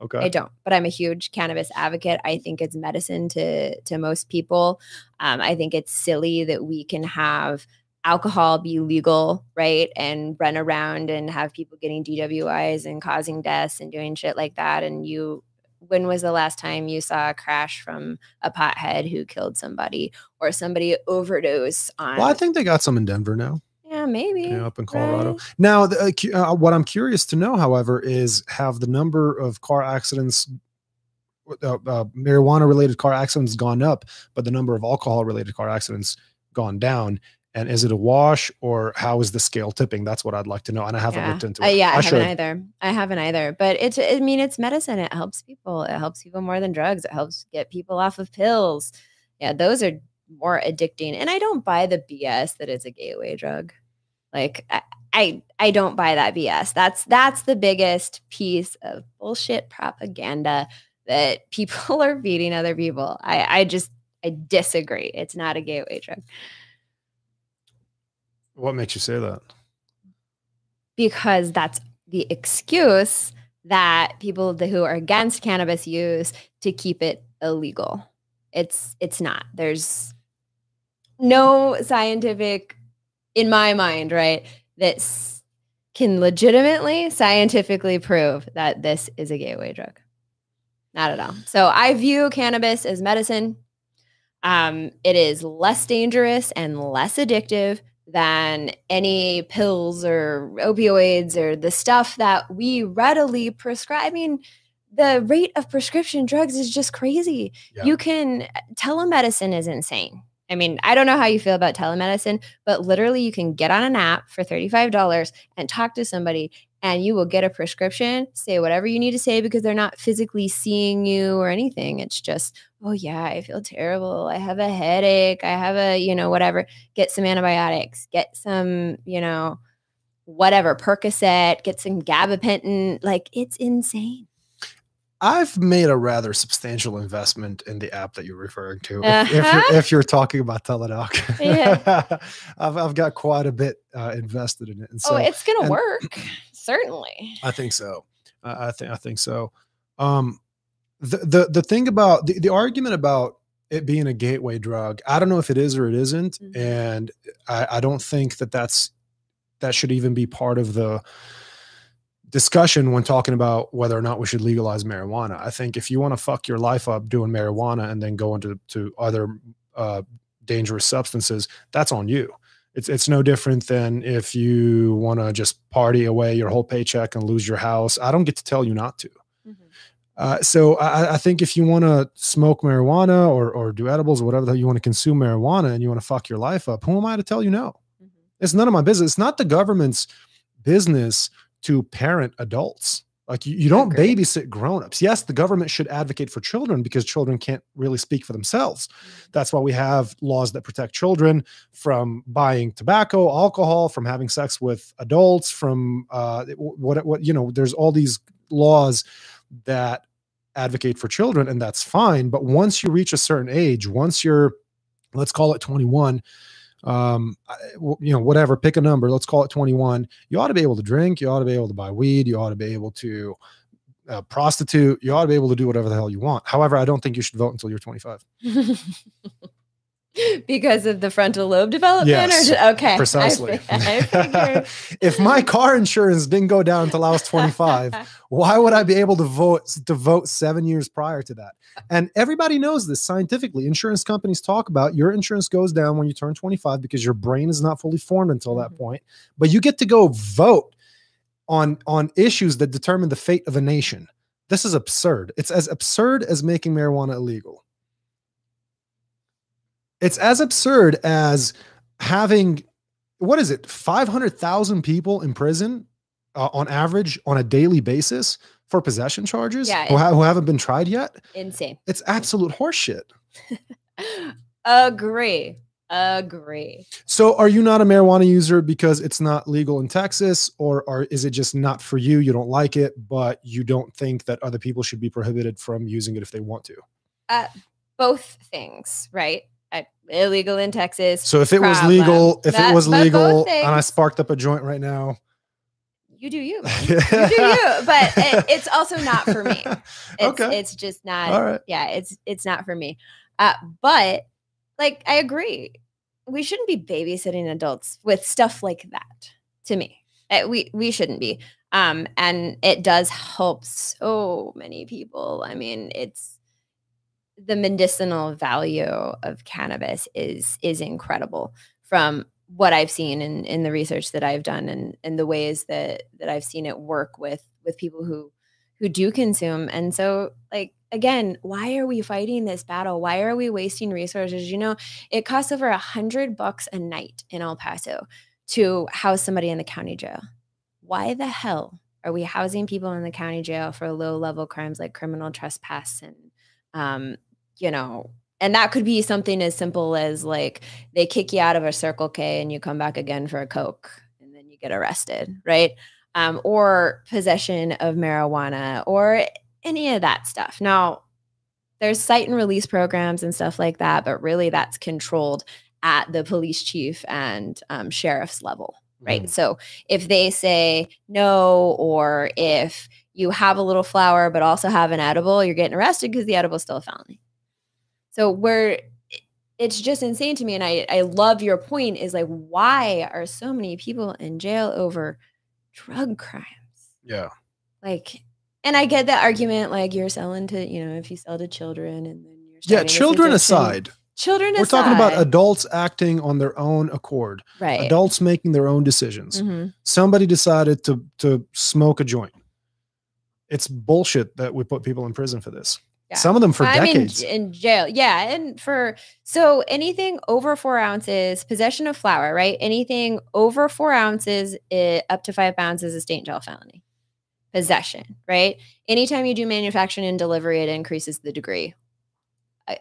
Okay. I don't, but I'm a huge cannabis advocate. I think it's medicine to to most people. Um, I think it's silly that we can have alcohol be legal, right, and run around and have people getting DWIs and causing deaths and doing shit like that. And you, when was the last time you saw a crash from a pothead who killed somebody or somebody overdose on? Well, I think they got some in Denver now. yeah, maybe Yeah, up in Colorado. right? Now, the, uh, uh, what I'm curious to know, however, is have the number of car accidents uh, uh, marijuana related car accidents gone up, but the number of alcohol related car accidents gone down. And is it a wash or how is the scale tipping? That's what I'd like to know. And I haven't Yeah. looked into Uh, it. yeah, I, I haven't either. I haven't either. But it's, I mean, it's medicine. It helps people. It helps people more than drugs. It helps get people off of pills. Yeah, those are more addicting. And I don't buy the BS that it's a gateway drug. Like I, I, I don't buy that BS. That's that's the biggest piece of bullshit propaganda that people are feeding other people. I, I just I disagree. It's not a gateway drug. What makes you say that? because that's the excuse that people who are against cannabis use to keep it illegal. It's it's not. There's no scientific in my mind, right, that can legitimately scientifically prove that this is a gateway drug. Not at all. So I view cannabis as medicine. Um, it is less dangerous and less addictive than any pills or opioids or the stuff that we readily prescribe. I mean, the rate of prescription drugs is just crazy. Yeah. You can, uh, telemedicine is insane. I mean, I don't know how you feel about telemedicine, but literally you can get on an app for $35 and talk to somebody and you will get a prescription, say whatever you need to say because they're not physically seeing you or anything. It's just, oh yeah, I feel terrible. I have a headache. I have a, you know, whatever. Get some antibiotics, get some, you know, whatever, Percocet, get some gabapentin. Like it's insane. I've made a rather substantial investment in the app that you're referring to. If, if, Uh-huh. you're, if you're talking about Teladoc, Yeah. I've, I've got quite a bit uh, invested in it. And so oh, it's gonna and- work. Certainly. I think so. I I think I think so. Um, the the the thing about the, the argument about it being a gateway drug, I don't know if it is or it isn't, Mhm. and I, I don't think that that's that should even be part of the discussion when talking about whether or not we should legalize marijuana. I think if you want to fuck your life up doing marijuana and then go into to other uh, dangerous substances, that's on you. It's it's no different than if you want to just party away your whole paycheck and lose your house. I don't get to tell you not to. Uh, so I, I think if you want to smoke marijuana or or do edibles or whatever that you want to consume marijuana and you want to fuck your life up, who am I to tell you no? It's none of my business. It's not the government's business to parent adults. Like you, you don't babysit grown-ups. Yes, the government should advocate for children because children can't really speak for themselves. That's why we have laws that protect children from buying tobacco, alcohol, from having sex with adults, from uh, what what you know. There's all these laws that advocate for children, and that's fine. But once you reach a certain age, once you're, let's call it 21, um, you know, whatever, pick a number. Let's call it 21. You ought to be able to drink. You ought to be able to buy weed. You ought to be able to uh, prostitute. You ought to be able to do whatever the hell you want. However, I don't think you should vote until you're 25. because of the frontal lobe development Yes, or ju- okay Precisely. fi- I if my car insurance didn't go down until I was 25, why would I be able to vote to vote seven years prior to that? And everybody knows this scientifically. Insurance companies talk about your insurance goes down when you turn 25 because your brain is not fully formed until that Mhm. point. But you get to go vote on on issues that determine the fate of a nation. This is absurd. It's as absurd as making marijuana illegal. It's as absurd as having what is it 500,000 people in prison uh, on average on a daily basis for possession charges Yeah, who, ha- who haven't been tried yet? Insane. It's absolute horseshit. Agree. Agree. So are you not a marijuana user because it's not legal in texas or, or is it just not for you you don't like it but you don't think that other people should be prohibited from using it if they want to? Both things right? Uh, illegal in texas. So if it was legal if That- it was legal and i sparked up a joint right now. You do you. You do you but it, it's also not for me. It's, okay. it's just not all right. yeah it's it's not for me. Uh, but like i agree. We shouldn't be babysitting adults with stuff like that to me. Uh, we we shouldn't be. Um and it does help so many people. I mean it's the medicinal value of cannabis is is incredible from what i've seen in in the research that i've done and and the ways that that i've seen it work with with people who who do consume and so like again, why are we fighting this battle? Why are we wasting resources? You know, it costs over a hundred bucks a night in El Paso to house somebody in the county jail. Why the hell are we housing people in the county jail for low level crimes like criminal trespass and, um, you know, and that could be something as simple as like they kick you out of a Circle K and you come back again for a Coke and then you get arrested, right? Um, or possession of marijuana or any of that stuff. Now, there's cite and release programs and stuff like that, but really that's controlled at the police chief and um, sheriff's level, right? Mm. So if they say no, or if you have a little flower but also have an edible, you're getting arrested because the edible is still a felony. So we're it's just insane to me. And I, I love your point is like, why are so many people in jail over drug crimes? Yeah. Like, and I get that argument, like you're selling to, you know, if you sell to children and then you're yeah, children aside. Children We're talking about adults acting on their own accord. Right. Adults making their own decisions. Mm-hmm. Somebody decided to to smoke a joint. It's bullshit that we put people in prison for this. Yeah. Some of them for I'm decades. In, in, jail. Yeah. And for, so anything over four ounces, possession of flower, right? Anything over four ounces, it, up to five pounds is a state jail felony. Possession, right? Anytime you do manufacturing and delivery, it increases the degree.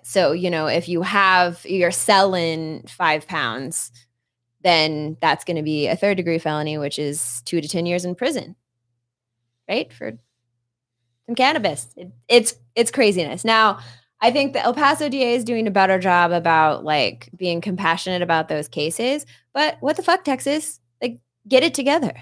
So, you know, if you have, you're selling five pounds, then that's going to be a third degree felony, which is two to 10 years in prison, right? For some cannabis. It, it's it's craziness. Now, I think the El Paso DA is doing a better job about like being compassionate about those cases. But what the fuck, Texas? Like, get it together.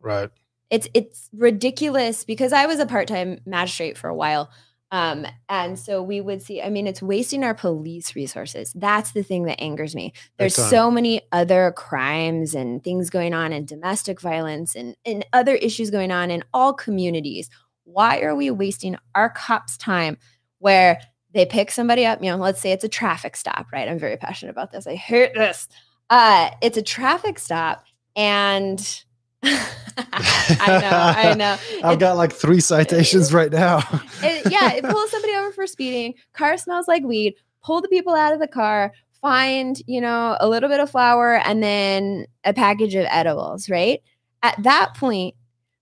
Right. It's it's ridiculous because I was a part time magistrate for a while. Um, and so we would see, I mean, it's wasting our police resources. That's the thing that angers me. There's so many other crimes and things going on and domestic violence and, and other issues going on in all communities why are we wasting our cops' time where they pick somebody up? You know, let's say it's a traffic stop, right? I'm very passionate about this. I hate this. Uh, it's a traffic stop, and I know, I know. I've got like three citations right now. it, yeah, it pulls somebody over for speeding. Car smells like weed. Pull the people out of the car. Find, you know, a little bit of flower and then a package of edibles. Right at that point,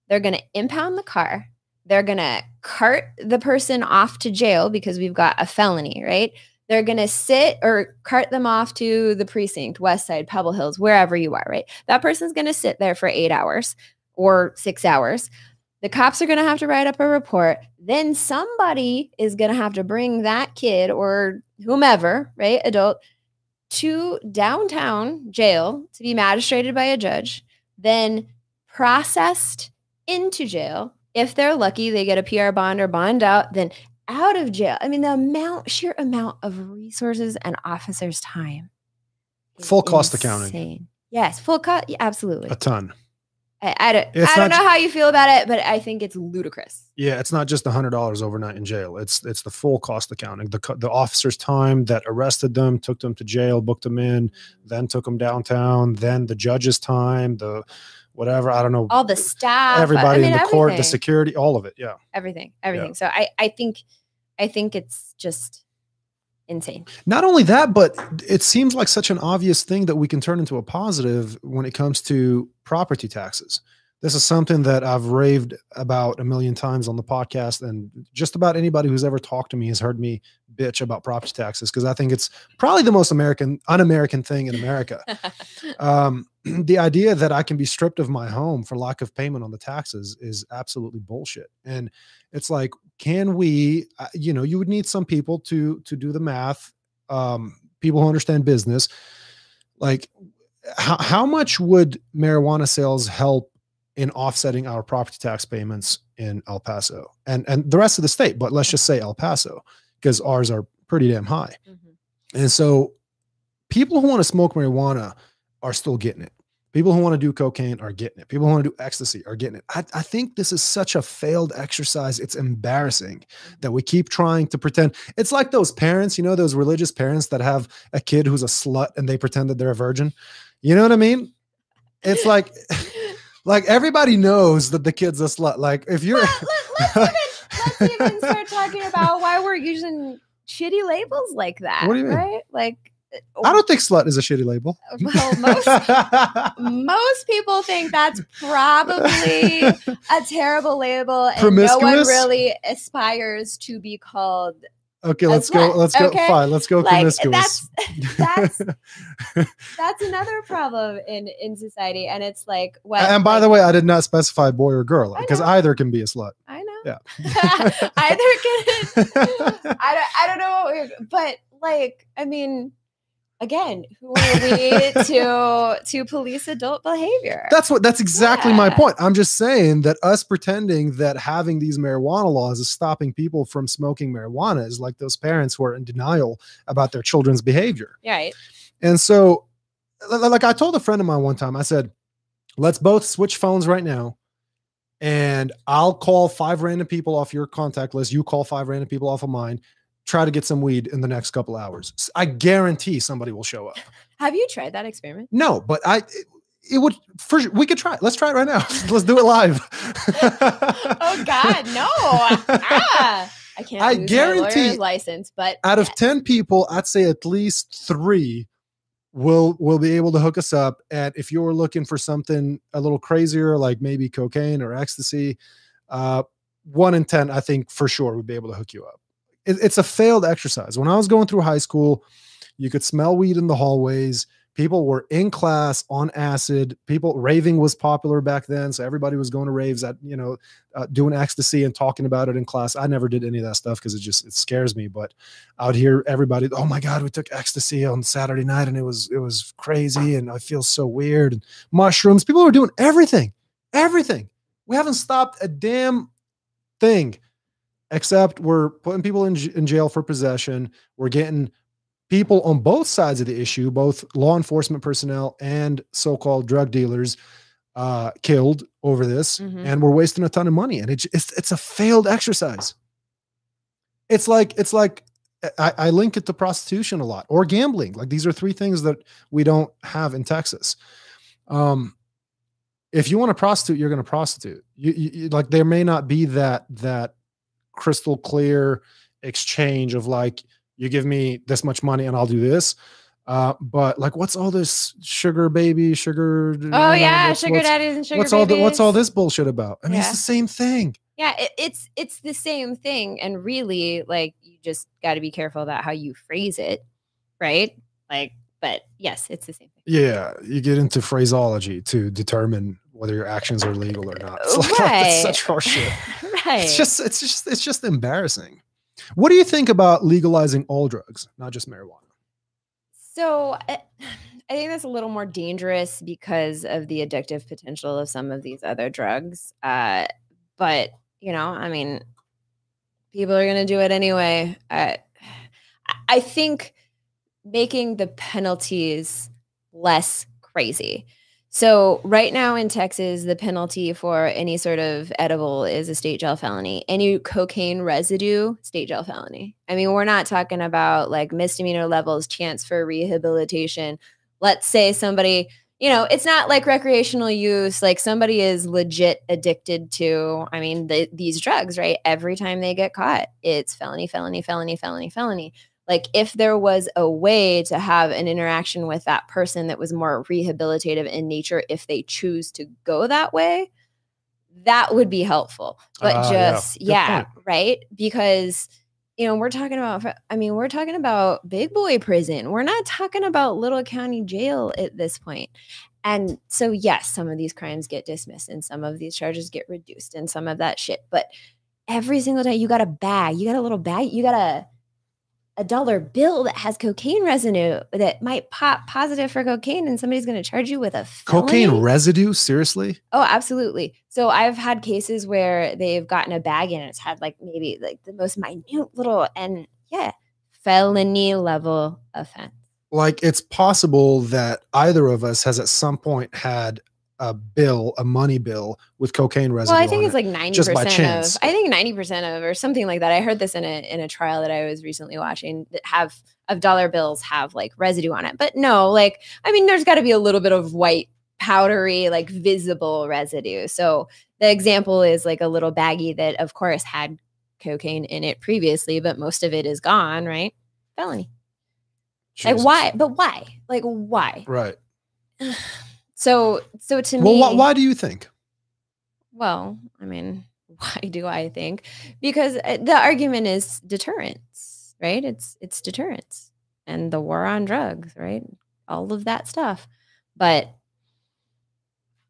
they're going to impound the car they're going to cart the person off to jail because we've got a felony, right? They're going to sit or cart them off to the precinct, West Side, Pebble Hills, wherever you are, right? That person's going to sit there for eight hours or six hours. The cops are going to have to write up a report. Then somebody is going to have to bring that kid or whomever, right, adult, to downtown jail to be magistrated by a judge, then processed into jail if they're lucky, they get a PR bond or bond out, then out of jail. I mean, the amount, sheer amount of resources and officers' time. Full cost insane. accounting. Yes, full cost. absolutely. A ton. I, I don't, I don't know how you feel about it, but I think it's ludicrous. Yeah, it's not just a hundred dollars overnight in jail. It's it's the full cost accounting. The the officer's time that arrested them, took them to jail, booked them in, then took them downtown, then the judge's time, the whatever. I don't know. All the staff, everybody I mean, in the everything. court, the security, all of it. Yeah. Everything, everything. Yeah. So I, I think, I think it's just insane. Not only that, but it seems like such an obvious thing that we can turn into a positive when it comes to property taxes. This is something that I've raved about a million times on the podcast, and just about anybody who's ever talked to me has heard me bitch about property taxes because I think it's probably the most American, un-American thing in America. um, the idea that I can be stripped of my home for lack of payment on the taxes is absolutely bullshit. And it's like, can we? Uh, you know, you would need some people to to do the math. Um, people who understand business, like how, how much would marijuana sales help in offsetting our property tax payments in El Paso and and the rest of the state? But let's just say El Paso because ours are pretty damn high. Mm-hmm. And so, people who want to smoke marijuana are still getting it. People who want to do cocaine are getting it. People who want to do ecstasy are getting it. I, I think this is such a failed exercise. It's embarrassing that we keep trying to pretend. It's like those parents, you know, those religious parents that have a kid who's a slut and they pretend that they're a virgin. You know what I mean? It's like, like everybody knows that the kid's a slut. Like if you're, let, let, let's even start talking about why we're using shitty labels like that. What do you mean? Right? Like uh, I don't think slut is a shitty label. well, most most people think that's probably a terrible label, and no one really aspires to be called. Okay, let's go. Let's go. okay? Fine, let's go Like promiscuous. that's that's that's another problem in in society, and it's like, well, and by like, the way, I did not specify boy or girl because either can be a slut. I know. Yeah. Either can. I don't. I don't know. But like, I mean, again, oh. who are we to to police adult behavior? That's what that's exactly my point. I'm just saying that us pretending that having these marijuana laws is stopping people from smoking marijuana is like those parents who are in denial about their children's behavior. right. And so li- li- like I told a friend of mine one time, I said, let's both switch phones right now. And I'll call five random people off your contact list. You call five random people off of mine. Try to get some weed in the next couple hours. I guarantee somebody will show up. Have you tried that experiment? No, but I it, it would for sure- we could try. it. Let's try it right now. Let's do it live. Oh God, no! ah, I can't. I guarantee- license, but Out of 10 people, I'd say at least 3 will will be able to hook us up and if you're looking for something a little crazier like maybe cocaine or ecstasy, uh 1 in 10 I think for sure would be able to hook you up. It, it's a failed exercise. When I was going through high school, you could smell weed in the hallways. People were in class on acid. People raving was popular back then, so everybody was going to raves at you know uh, doing ecstasy and talking about it in class. I never did any of that stuff because it just it scares me. But out here, everybody, oh my god, we took ecstasy on Saturday night and it was it was crazy and I feel so weird and mushrooms. People were doing everything, everything. We haven't stopped a damn thing, except we're putting people in in jail for possession. We're getting people on both sides of the issue, both law enforcement personnel and so-called drug dealers, uh, killed over this, Mhm. and we're wasting a ton of money. And it, it's it's a failed exercise. It's like it's like I, I link it to prostitution a lot or gambling. Like these are three things that we don't have in Texas. Um, if you want to prostitute, you're going to prostitute. You, you- like there may not be that that crystal clear exchange of like you give me this much money and I'll do this. Uh, but like, what's all this sugar baby, sugar? Oh yeah, what's- sugar what's- daddies and sugar What's all the, what's all this bullshit about? I mean, it's the same thing. Yeah, it, it's it's the same thing, and really, like you just got to be careful about how you phrase it, right? Like, but yes, it's the same thing. Yeah, you get into phraseology to determine whether your actions are legal or not. It's like, Right. that's such horseshit. right. It's just, it's just, it's just embarrassing. What do you think about legalizing all drugs, not just marijuana? So I think that's a little more dangerous because of the addictive potential of some of these other drugs. Uh, but you know, I mean, people are going to do it anyway. Uh, I- I think making the penalties less crazy. So right now in Texas, the penalty for any sort of edible is a state jail felony. Any cocaine residue, state jail felony. I mean, we're not talking about like misdemeanor levels, chance for rehabilitation. Let's say somebody, you know, it's not like recreational use. Like somebody is legit addicted to, I mean, the, these drugs, right? Every time they get caught, it's felony, felony, felony, felony, felony like if there was a way to have an interaction with that person that was more rehabilitative in nature if they choose to go that way that would be helpful. But ah, yeah. just Good yeah, right? Because you know we're talking about i mean we're talking about big boy prison. We're not talking about little county jail at this point. And so yes some of these crimes get dismissed and some of these charges get reduced and some of that shit. But every single day you got a bag you got a little bag you got a a dollar bill that has cocaine residue that might pop positive for cocaine and somebody's going to charge you with a Cocaine residue? Seriously? Oh, absolutely. So I've had cases where they've gotten a bag and it's had like maybe like the most minute little and yeah, felony level offense. Like it's possible that either of us has at some point had a bill, a money bill with cocaine residue. Well, I think it's it. like ninety just by percent chance. of. I think ninety percent of, or something like that. I heard this in a in a trial that I was recently watching that have of dollar bills have like residue on it. But no, like I mean, there's got to be a little bit of white powdery, like visible residue. So the example is like a little baggie that, of course, had cocaine in it previously, but most of it is gone, right? Felony. Jesus. Like why? But why? Like why? Right. So so to Well, me, why, why do you think? well, I mean, why do I think? Because uh, the argument is deterrence, right? It's it's deterrence and the war on drugs, right? All of that stuff. But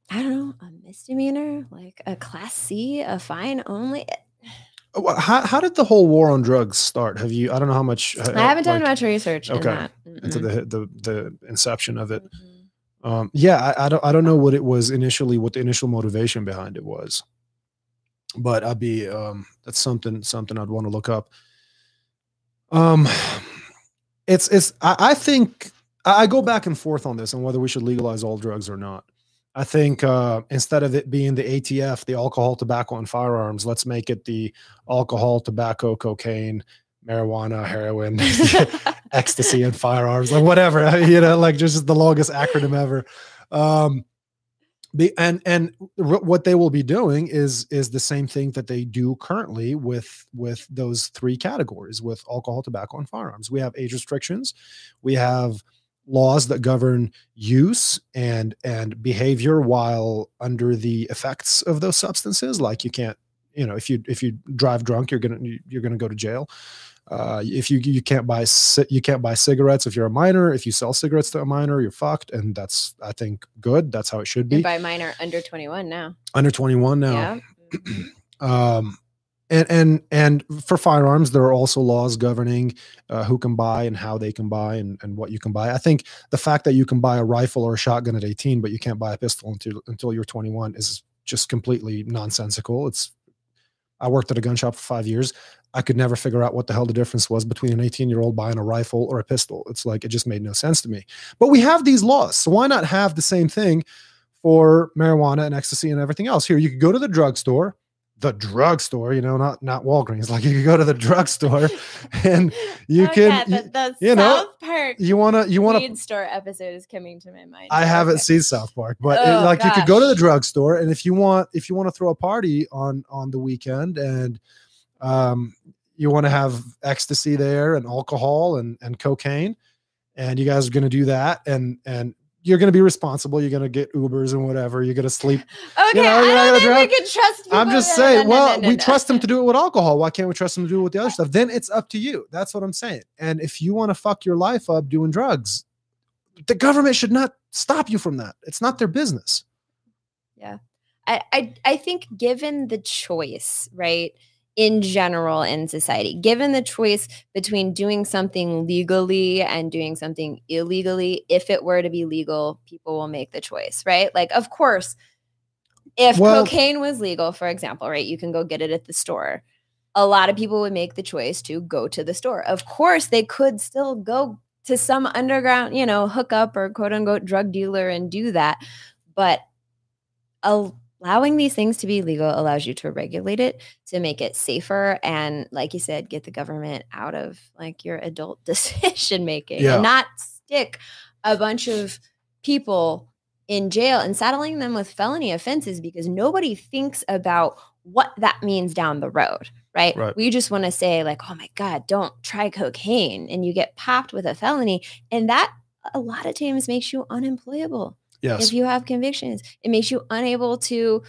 I don't know, a misdemeanor, like a class C, a fine only. Uh, How, how did the whole war on drugs start? Have you? I don't know how much. uh, I haven't done like, much research okay, in that. into the, the the inception of it. Mhm. Um, yeah, I, I don't I don't know what it was initially, what the initial motivation behind it was, but I'd be um, that's something something I'd want to look up. Um, it's it's I, I think I I go back and forth on this on whether we should legalize all drugs or not. I think uh, instead of it being the ATF, the alcohol, tobacco, and firearms, let's make it the alcohol, tobacco, cocaine, marijuana, heroin, ecstasy, and firearms, like whatever, you know, like just the longest acronym ever. Um, the, and and wh- what they will be doing is is the same thing that they do currently with with those three categories with alcohol, tobacco, and firearms. We have age restrictions, we have laws that govern use and and behavior while under the effects of those substances like you can't you know if you if you drive drunk you're gonna you're gonna go to jail uh, if you you can't buy you can't buy cigarettes if you're a minor. If you sell cigarettes to a minor you're fucked. And that's i think good. That's how it should be. And by minor under 21 now. under 21 now. Yeah. Um and and and for firearms there are also laws governing uh, who can buy and how they can buy and, and what you can buy. I think the fact that you can buy a rifle or a shotgun at 18 but you can't buy a pistol until until you're 21 is just completely nonsensical. It's i worked at a gun shop for five years i could never figure out what the hell the difference was between an 18 year old buying a rifle or a pistol it's like it just made no sense to me but we have these laws so why not have the same thing for marijuana and ecstasy and everything else here you could go to the drugstore the drugstore, you know, not not Walgreens. Like you could go to the drugstore and you Oh, can yeah, you, the, the you know, South Park you wanna you wanna weed store episode is coming to my mind. I haven't Okay. seen South Park, but it- Oh, like you could go to the drugstore and if you want if you want to throw a party on on the weekend and um you want to have ecstasy there and alcohol and and cocaine and you guys are going to do that and and you're going to be responsible. You're going to get Ubers and whatever. You're going to sleep Okay, know, I don't think we can trust. I'm just No, saying, no, no, well, we trust them to do it with alcohol. Why can't we trust them to do it with the other stuff? Then it's up to you. That's what I'm saying. And if you want to fuck your life up doing drugs, the government should not stop you from that. It's not their business. I, I I think given the choice, right, in general in society, given the choice between doing something legally and doing something illegally, if it were to be legal, people will make the choice, right? Like, of course, if Well- cocaine was legal, for example, right, you can go get it at the store. A lot of people would make the choice to go to the store. Of course, they could still go to some underground, you know, hookup or quote unquote drug dealer and do that. But allowing these things to be legal allows you to regulate it to make it safer and like you said get the government out of like your adult decision making Yeah. and not stick a bunch of people in jail and saddling them with felony offenses because nobody thinks about what that means down the road right, Right. we just want to say like oh my god don't try cocaine and you get popped with a felony and that a lot of times makes you unemployable Yes. if you have convictions. It makes you unable to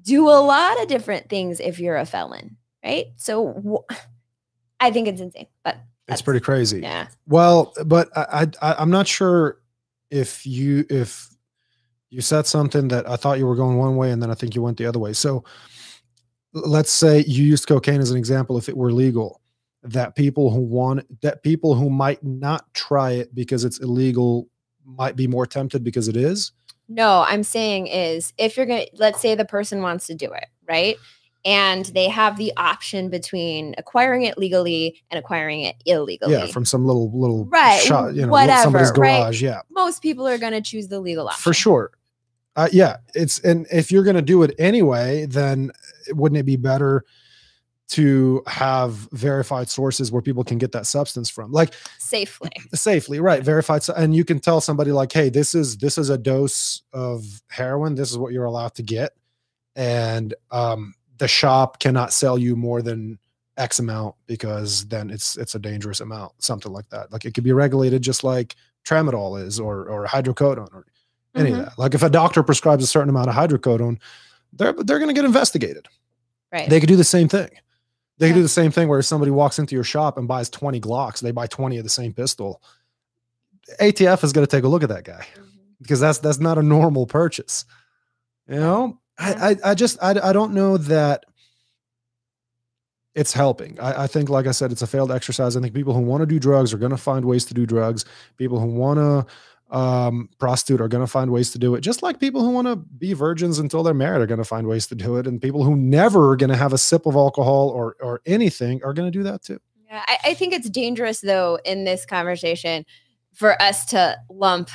do a lot of different things if you're a felon, right? So I think it's insane, but it's pretty crazy. yeah. Well, but I, I I'm not sure if you if you said something that I thought you were going one way and then I think you went the other way. So let's say you used cocaine as an example if it were legal that people who want that people who might not try it because it's illegal might be more tempted because it is. No, I'm saying is if you're going to, let's say the person wants to do it, right? And they have the option between acquiring it legally and acquiring it illegally. Yeah, from some little little Right, shot, you know, somebody's whatever, right? Yeah. Most people are going to choose the legal option. for sure uh, yeah it's and if you're going to do it anyway then wouldn't it be better to have verified sources where people can get that substance from like Safely. safely right verified and you can tell somebody like hey this is this is a dose of heroin this is what you're allowed to get and um the shop cannot sell you more than X amount because then it's it's a dangerous amount, something like that. Like it could be regulated just like tramadol is or or hydrocodone or any Mhm. of that. Like if a doctor prescribes a certain amount of hydrocodone, they're they're going to get investigated. Right. They could do the same thing. They Yeah. do the same thing where if somebody walks into your shop and buys 20 Glocks, they buy 20 of the same pistol. ATF is going to take a look at that guy Mhm. because that's that's not a normal purchase. You know, Yeah. I, I I just I I don't know that it's helping. I, I think, like I said, it's a failed exercise. I think people who want to do drugs are going to find ways to do drugs. People who want to um, prostitute are going to find ways to do it. Just like people who want to be virgins until they're married are going to find ways to do it, and people who never are going to have a sip of alcohol or or anything are going to do that too. Yeah, I, I think it's dangerous though in this conversation for us to lump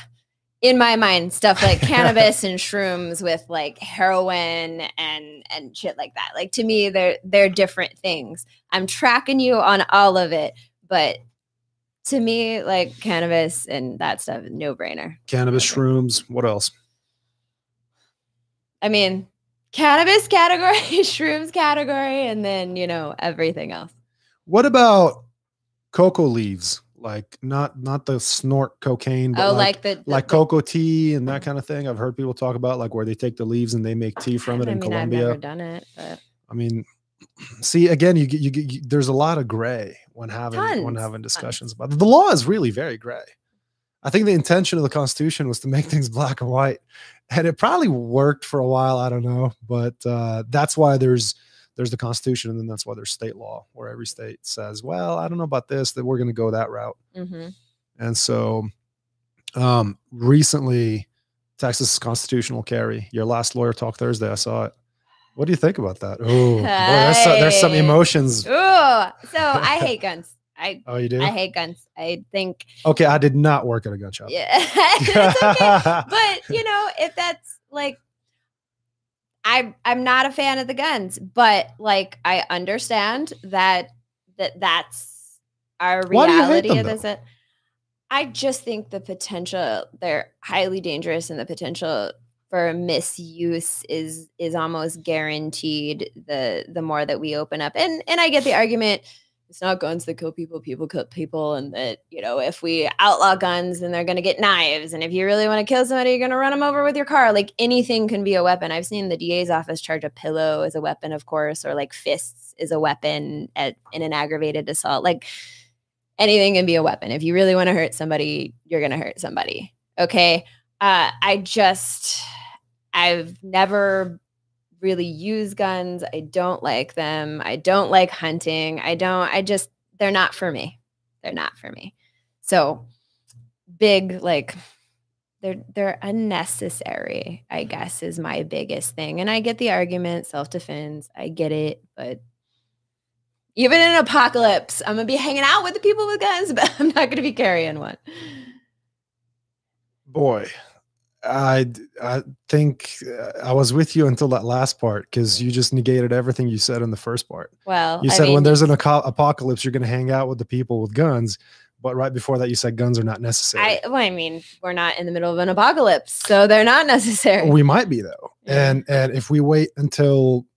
in my mind stuff like cannabis and shrooms with like heroin and and shit like that. Like to me, they're they're different things. I'm tracking you on all of it, but to me, like cannabis and that stuff, no brainer. Cannabis, Okay. shrooms, what else? I mean, cannabis category, shrooms category, and then you know everything else. What about cocoa leaves? Like not not the snort cocaine, but oh, like like, the, the- like cocoa tea and that kind of thing. I've heard people talk about like where they take the leaves and they make tea from it I in mean, I've Colombia. never done it, but I mean, see again, you get you you, there's a lot of gray when having when Tons, having tons. discussions about it. The law is really very gray. I think the intention of the Constitution was to make things black and white, and it probably worked for a while. I don't know, but uh, that's why there's there's the Constitution, and then that's why there's state law, where every state says, "Well, I don't know about this; that we're going to go that route." mhm. And so, um, recently, Texas constitutional carry. Your last lawyer talk Thursday. I saw it. What do you think about that? Oh, there's, some, there's some emotions. Ooh, so I hate guns. I Oh, you do? I hate guns. I think okay, I did not work at a gun shop. yeah, okay. But you know, if that's like, I I'm not a fan of the guns, but like I understand that that that's our reality. Why do you hate reality them, of this. I just think the potential they're highly dangerous, and the potential for misuse is is almost guaranteed. The the more that we open up, and and I get the argument. It's not guns that kill people, people kill people, and that you know if we outlaw guns, then they're going to get knives, and if you really want to kill somebody, you're going to run them over with your car. Like anything can be a weapon. I've seen the DA's office charge a pillow as a weapon, of course, or like fists is a weapon at in an aggravated assault. Like anything can be a weapon. If you really want to hurt somebody, you're going to hurt somebody. Okay. Uh, I just, I've never really used guns. I don't like them. I don't like hunting. I don't, I just, they're not for me. They're not for me. So big, like, they're they're unnecessary, I guess, is my biggest thing. And I get the argument, self-defense. I get it, but even in an apocalypse, I'm gonna be hanging out with the people with guns, but I'm not gonna be carrying one. Boy, I I think uh, I was with you until that last part because you just negated everything you said in the first part. Well, You I said when there's an aco- apocalypse, you're going to hang out with the people with guns. But right before that, you said guns are not necessary. I well, I mean, we're not in the middle of an apocalypse, so they're not necessary. we might be though, Yeah. and and if we wait until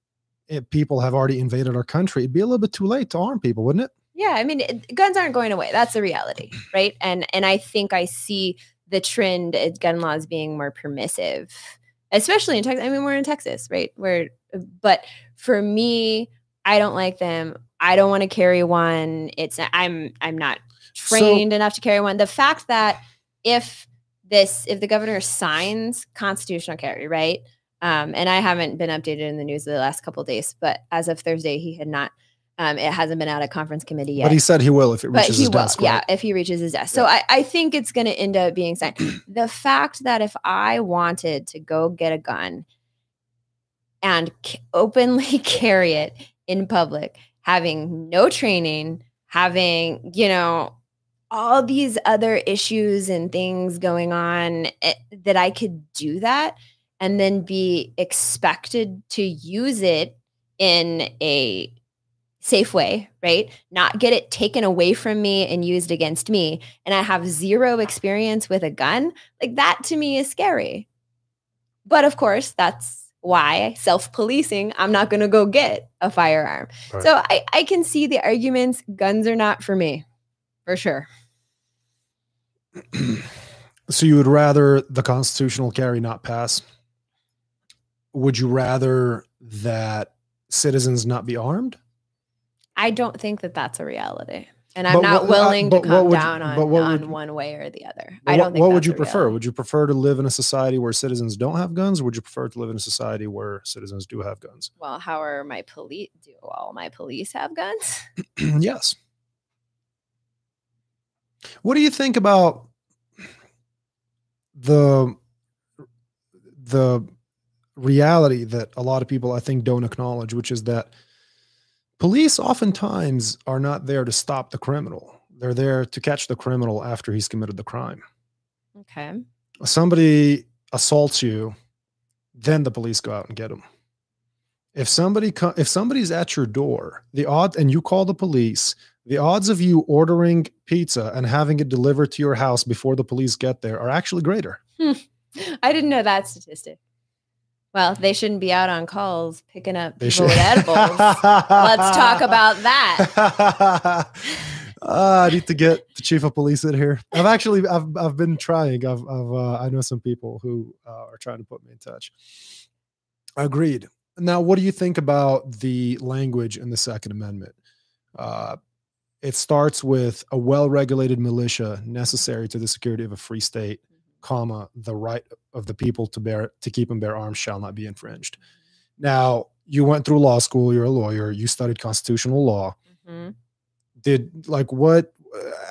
it, people have already invaded our country, it'd be a little bit too late to arm people, wouldn't it? yeah i mean it, guns aren't going away that's the reality right and and i think i see the trend at gun laws being more permissive especially in texas i mean we're in texas right? Where but for me i don't like them. I don't want to carry one. It's i'm i'm not So- trained enough to carry one. The fact that if this if the governor signs constitutional carry right? Um, and i haven't been updated in the news the last couple of days but as of thursday he had not um, it hasn't been out of conference committee yet But he said he will if it reaches he his will, desk. yeah, right? if he reaches his desk. So I, I think it's going to end up being signed. the fact that if I wanted to go get a gun and c- openly carry it in public, having no training, having, you know, all these other issues and things going on, eh, that I could do that and then be expected to use it in a safe way, right? Not get it taken away from me and used against me. And I have zero experience with a gun. Like that to me is scary. But of course, that's why self-policing i'm not going to go get a firearm Right. so I, I can see the arguments guns are not for me for sure so you would rather the constitutional carry not pass? Would you rather that citizens not be armed? I don't think that that's a reality and i'm But not what- uh, willing but to come would down on, would- one way or the other i what, don't think what would you prefer? reality. Would you prefer to live in a society where citizens don't have guns, or would you prefer to live in a society where citizens do have guns? well how are my police do all my police have guns yes. What do you think about the the reality that a lot of people I think don't acknowledge, which is that police oftentimes are not there to stop the criminal. They're there to catch the criminal after he's committed the crime. okay Somebody assaults you, then the police go out and get him. If somebody co- if somebody's at your door, the odd and you call the police, the odds of you ordering pizza and having it delivered to your house before the police get there are actually greater. I didn't know that statistic. Well, they shouldn't be out on calls picking up They people should- with edibles. Let's talk about that. Uh, I need to get the chief of police in here. I've actually, I've, I've been trying. I've, I've, uh, I know some people who uh, are trying to put me in touch. Agreed. Now, what do you think about the language in the Second Amendment? Uh, it starts with a well-regulated militia necessary to the security of a free state, comma the right of the people to bear to keep and bear arms shall not be infringed. Now, you went through law school. You're a lawyer. You studied constitutional law Mhm. did like what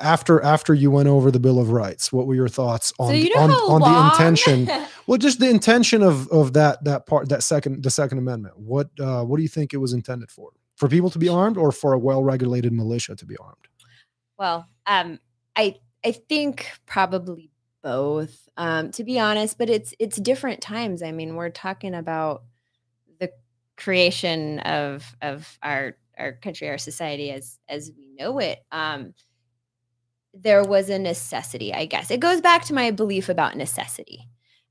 after after you went over the bill of rights what were your thoughts on So you know on, on long- the intention well just the intention of of that that part that second the second amendment what uh what do you think it was intended for for people to be armed or for a well-regulated militia to be armed well, um, I I think probably both. Um, to be honest, but it's it's different times. I mean, we're talking about the creation of of our our country, our society as as we know it. Um, there was a necessity, I guess. It goes back to my belief about necessity.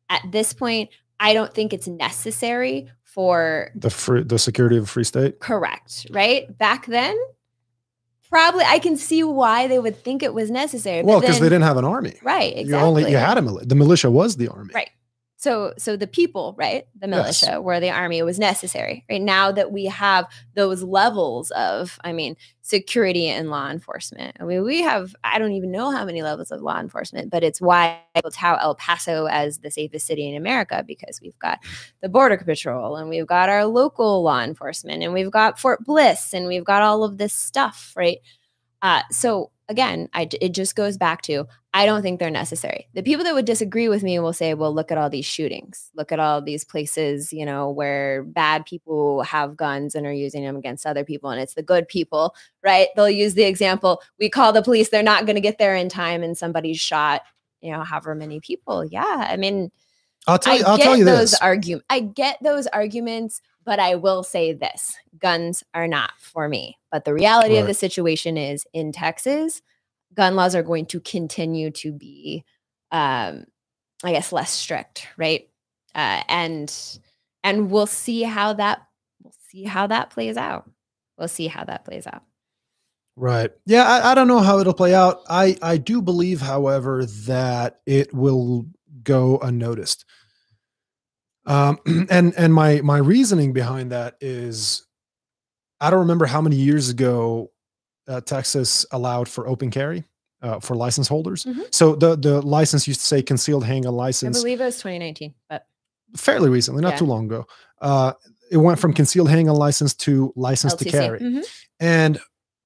At this point, I don't think it's necessary for the free the security of a free state correct, right? Back then, probably I can see why they would think it was necessary. well because they didn't have an army right, you exactly. only you had a mili- the militia was the army Right. So so the people, right? The Yes. militia were the army. Was necessary. Right now that we have those levels of, I mean, security and law enforcement. I mean, we have I don't even know how many levels of law enforcement, but it's why I will tout El Paso as the safest city in America because we've got the border patrol and we've got our local law enforcement and we've got Fort Bliss and we've got all of this stuff, right? Uh, so again, I, it just goes back to I don't think they're necessary. The people that would disagree with me will say, well, look at all these shootings. Look at all these places, you know, where bad people have guns and are using them against other people. And it's the good people, right? They'll use the example we call the police, they're not going to get there in time, and somebody's shot, you know, however many people. Yeah. I mean, i'll tell I you i'll tell you those arguments. I get those arguments, but I will say this guns are not for me. But the reality of the situation is in Texas, gun laws are going to continue to be, um, I guess, less strict, right? Uh, and and we'll see how that we'll see how that plays out. We'll see how that plays out. Right. Yeah, I, I don't know how it'll play out. I I do believe, however, that it will go unnoticed. Um, and and my my reasoning behind that is, I don't remember how many years ago uh, Texas allowed for open carry uh, for license holders. Mhm. So the the license used to say concealed handgun license I believe it was 2019, but fairly recently, not Yeah. too long ago. Uh, it went from concealed handgun license to license to carry Mhm. and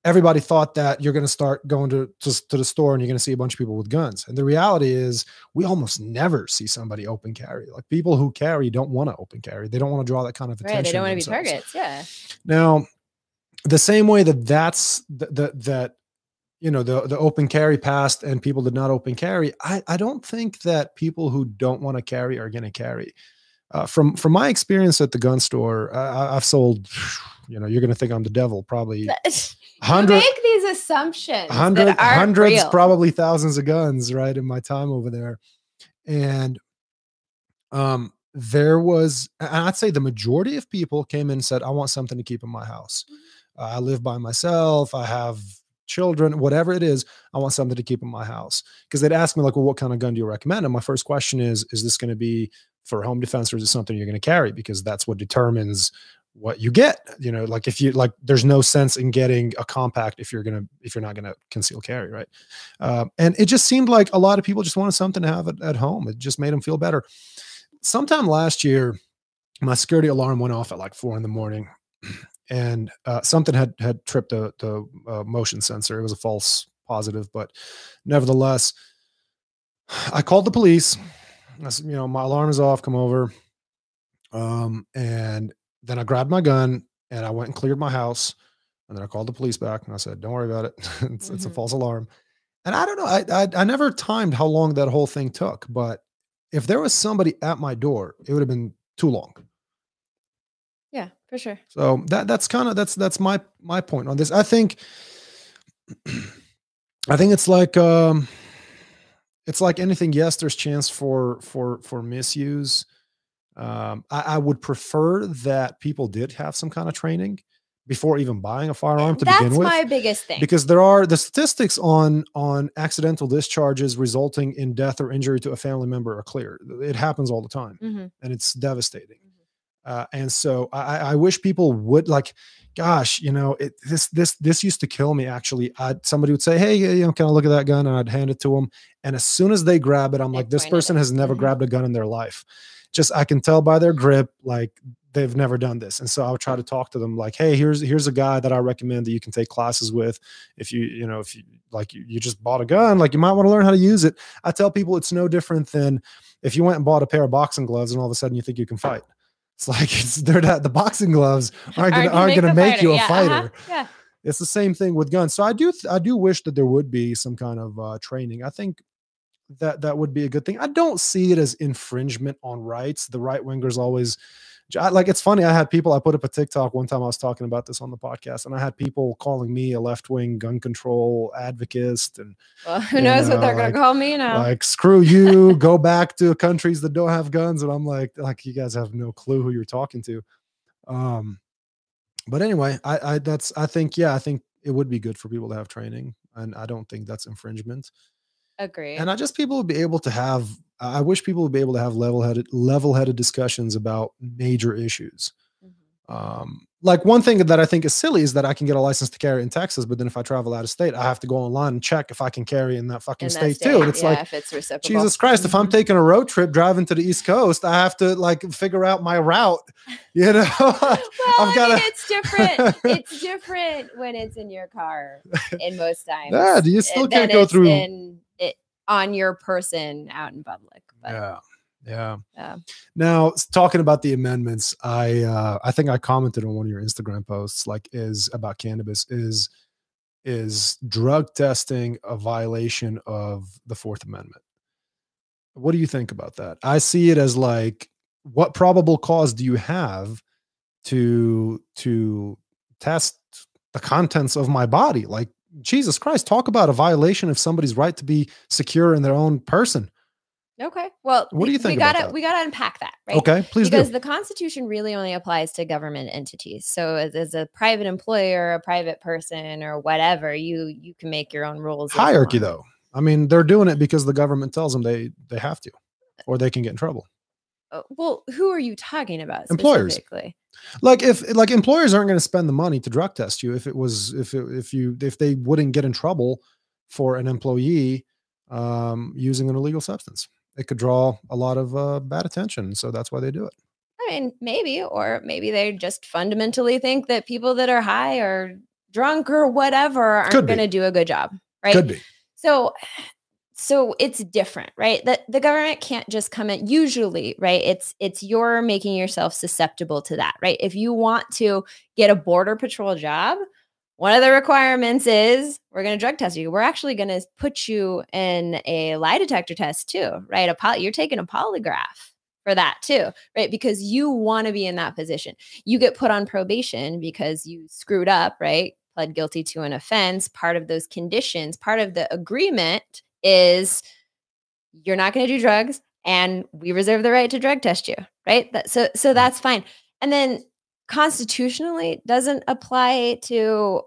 everybody thought that you're going to start going to, to to the store and you're going to see a bunch of people with guns and the reality is we almost never see somebody open carry like people who carry don't want to open carry they don't want to draw that kind of attention Right. They don't want to be targets. Yeah. now the same way that that's that that, that you know the the open carry passed and people did not open carry i i don't think that people who don't want to carry are going to carry uh, from from my experience at the gun store I, I- i've sold you know you're going to think i'm the devil probably hundred make these assumptions. hundred, that aren't hundreds, real. probably thousands of guns, right? In my time over there, and um, there was, and I'd say the majority of people came in and said, I want something to keep in my house. Uh, I live by myself. I have children, whatever it is, I want something to keep in my house. Because they'd ask me, like, well, what kind of gun do you recommend? And my first question is, is this going to be for home defense or is it something you're going to carry? Because that's what determines what you get. You know, like if you like, there's no sense in getting a compact if you're gonna if you're not gonna conceal carry, right? Um, and it just seemed like a lot of people just wanted something to have at, at home. It just made them feel better. Sometime last year, my security alarm went off at like four in the morning and uh, something had had tripped the the uh, motion sensor. It was a false positive, but nevertheless, I called the police. I said, you know, my alarm is off. Come over. Um, and then I grabbed my gun and I went and cleared my house. And then I called the police back and I said, "Don't worry about it. it's, mm-hmm. it's, a mm-hmm. false alarm." And I don't know. I, I I never timed how long that whole thing took, but if there was somebody at my door, it would have been too long. Yeah, for sure. So that that's kind of that's that's my my point on this. I think I think it's like um it's like anything. Yes, there's chance for for for misuse. Um, I, I would prefer that people did have some kind of training before even buying a firearm to That's begin with. That's my biggest thing. Because there are the statistics on on accidental discharges resulting in death or injury to a family member are clear. It happens all the time, mm-hmm. and it's devastating. Uh, and so I, I, wish people would like, gosh, you know, it, this this this used to kill me. Actually, I'd, somebody would say, "Hey, you know, can I look at that gun?" And I'd hand it to them. And as soon as they grab it, I'm they like, "This person has never mm-hmm. grabbed a gun in their life." Just I can tell by their grip, like they've never done this. And so I'll try to talk to them, like, "Hey, here's here's a guy that I recommend that you can take classes with. If you you know if you like you, you just bought a gun, like you might want to learn how to use it." I tell people it's no different than if you went and bought a pair of boxing gloves and all of a sudden you think you can fight it's like it's they're not the boxing gloves aren't gonna aren't gonna make, make you a yeah, uh-huh. fighter. Uh-huh. Yeah. It's the same thing with guns. So I do I do wish that there would be some kind of uh, training. I think that that would be a good thing. I don't see it as infringement on rights. The right wingers always like it's funny. I had people. I put up a TikTok one time. I was talking about this on the podcast, and I had people calling me a left wing gun control advocate. And well, who knows know, what they're like, gonna call me now? Like screw you. go back to countries that don't have guns. And I'm like, like you guys have no clue who you're talking to. Um, but anyway, I, I that's I think yeah, I think it would be good for people to have training, and I don't think that's infringement. Agree. And I just people would be able to have I wish people would be able to have level-headed level-headed discussions about major issues. Um, like one thing that I think is silly is that I can get a license to carry in Texas, but then if I travel out of state, I have to go online and check if I can carry in that fucking in state, state, too. And it's yeah, like, if it's Jesus Christ, if I'm mm-hmm. taking a road trip driving to the East Coast, I have to like figure out my route. You know, well, I've got it's different. it's different when it's in your car in most times. Yeah, you still can't go through. In, on your person out in public. But, yeah. Yeah. Yeah. Now, talking about the amendments, I uh I think I commented on one of your Instagram posts like is about cannabis is is drug testing a violation of the 4th amendment. What do you think about that? I see it as like what probable cause do you have to to test the contents of my body? Like Jesus Christ, talk about a violation of somebody's right to be secure in their own person. Okay. Well, what do you think? We gotta we gotta unpack that, right? Okay, please. Because do. the Constitution really only applies to government entities. So as, as, a private employer, a private person, or whatever, you you can make your own rules. Hierarchy, though. I mean, they're doing it because the government tells them they they have to, or they can get in trouble. Uh, well, who are you talking about? Employers. Like if like employers aren't going to spend the money to drug test you if it was if it, if you if they wouldn't get in trouble for an employee um, using an illegal substance, it could draw a lot of uh, bad attention. So that's why they do it. I mean, maybe, or maybe they just fundamentally think that people that are high or drunk or whatever aren't going to do a good job, right? Could be. So so it's different right that the government can't just come in usually right it's it's you're making yourself susceptible to that right if you want to get a border patrol job one of the requirements is we're going to drug test you we're actually going to put you in a lie detector test too right a poly- you're taking a polygraph for that too right because you want to be in that position you get put on probation because you screwed up right pled guilty to an offense part of those conditions part of the agreement is you're not going to do drugs. and we reserve the right to drug test you, right? That, so so mm. that's fine. And then constitutionally doesn't apply to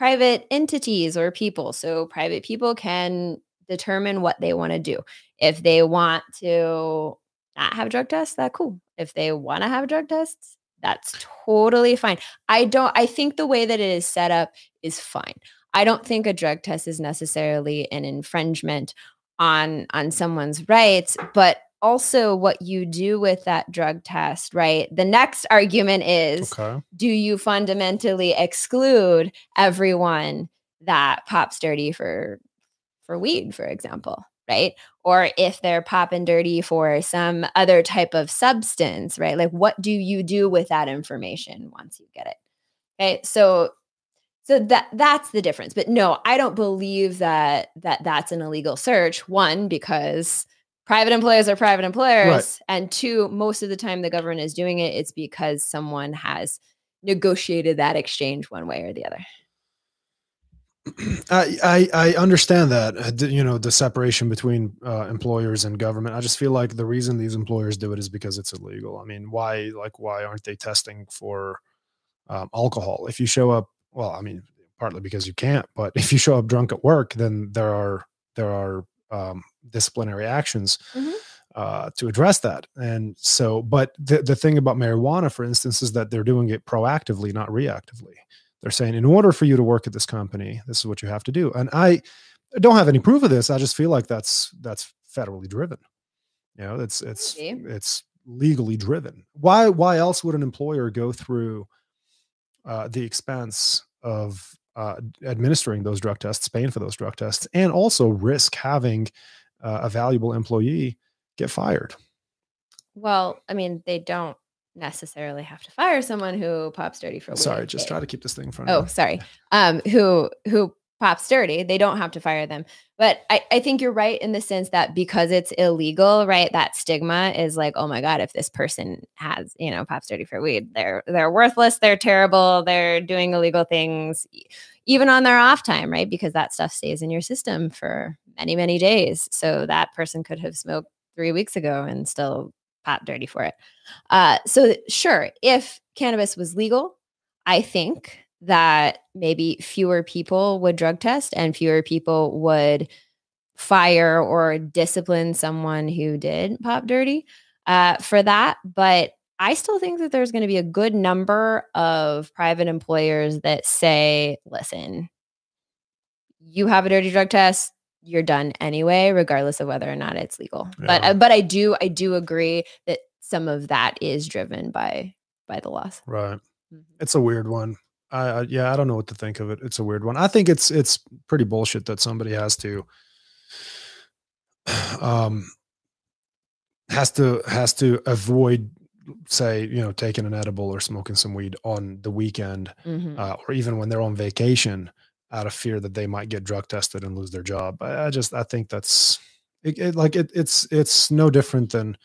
private entities or people. So private people can determine what they want to do. If they want to not have drug tests, that cool. If they want to have drug tests, that's totally fine. I don't I think the way that it is set up is fine. I don't think a drug test is necessarily an infringement on on someone's rights, but also what you do with that drug test, right? The next argument is okay. do you fundamentally exclude everyone that pops dirty for for weed, for example, right? Or if they're popping dirty for some other type of substance, right? Like what do you do with that information once you get it? Okay? So so that that's the difference. But no, I don't believe that that that's an illegal search. One because private employers are private employers right. and two most of the time the government is doing it it's because someone has negotiated that exchange one way or the other I, I, I understand that uh, you know the separation between uh, employers and government. I just feel like the reason these employers do it is because it's illegal. I mean, why like why aren't they testing for um, alcohol? If you show up, well, I mean, partly because you can't, but if you show up drunk at work, then there are there are um, disciplinary actions mm-hmm. uh, to address that. And so, but the, the thing about marijuana, for instance, is that they're doing it proactively, not reactively. They're saying, in order for you to work at this company, this is what you have to do. And I don't have any proof of this. I just feel like that's that's federally driven. You know, it's it's Maybe. it's legally driven. Why why else would an employer go through uh, the expense of uh, administering those drug tests, paying for those drug tests, and also risk having uh, a valuable employee get fired. Well, I mean, they don't necessarily have to fire someone who pops dirty for. Weed. Sorry, just try to keep this thing in front. Oh, sorry. Um, who who pops dirty? They don't have to fire them. But I, I think you're right in the sense that because it's illegal, right? That stigma is like, oh my god, if this person has, you know, pops dirty for weed, they're they're worthless, they're terrible, they're doing illegal things, even on their off time, right? Because that stuff stays in your system for many many days. So that person could have smoked three weeks ago and still pop dirty for it. Uh, so sure, if cannabis was legal, I think that maybe fewer people would drug test and fewer people would fire or discipline someone who did pop dirty uh, for that. But I still think that there's going to be a good number of private employers that say, listen, you have a dirty drug test, you're done anyway, regardless of whether or not it's legal. Yeah. But uh, but I do I do agree that some of that is driven by by the laws. Right. Mm-hmm. It's a weird one. I, yeah, I don't know what to think of it. It's a weird one. I think it's it's pretty bullshit that somebody has to um has to has to avoid say you know taking an edible or smoking some weed on the weekend mm-hmm. uh, or even when they're on vacation out of fear that they might get drug tested and lose their job i, I just i think that's it, it, like it, it's it's no different than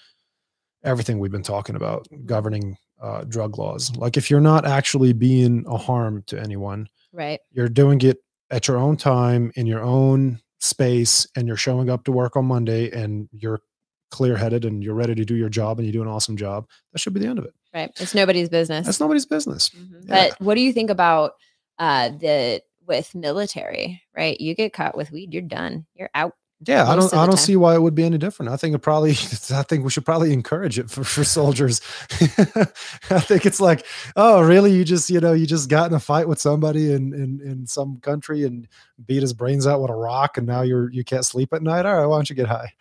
everything we've been talking about governing uh, drug laws. Like if you're not actually being a harm to anyone, right? You're doing it at your own time in your own space, and you're showing up to work on Monday, and you're clear headed and you're ready to do your job, and you do an awesome job. That should be the end of it. Right. It's nobody's business. That's nobody's business. Mm-hmm. Yeah. But what do you think about uh, the with military? Right, you get caught with weed, you're done. You're out. Yeah, I don't I don't time. see why it would be any different. I think it probably I think we should probably encourage it for, for soldiers. I think it's like, oh, really? You just, you know, you just got in a fight with somebody in, in in some country and beat his brains out with a rock and now you're you can't sleep at night. All right, why don't you get high?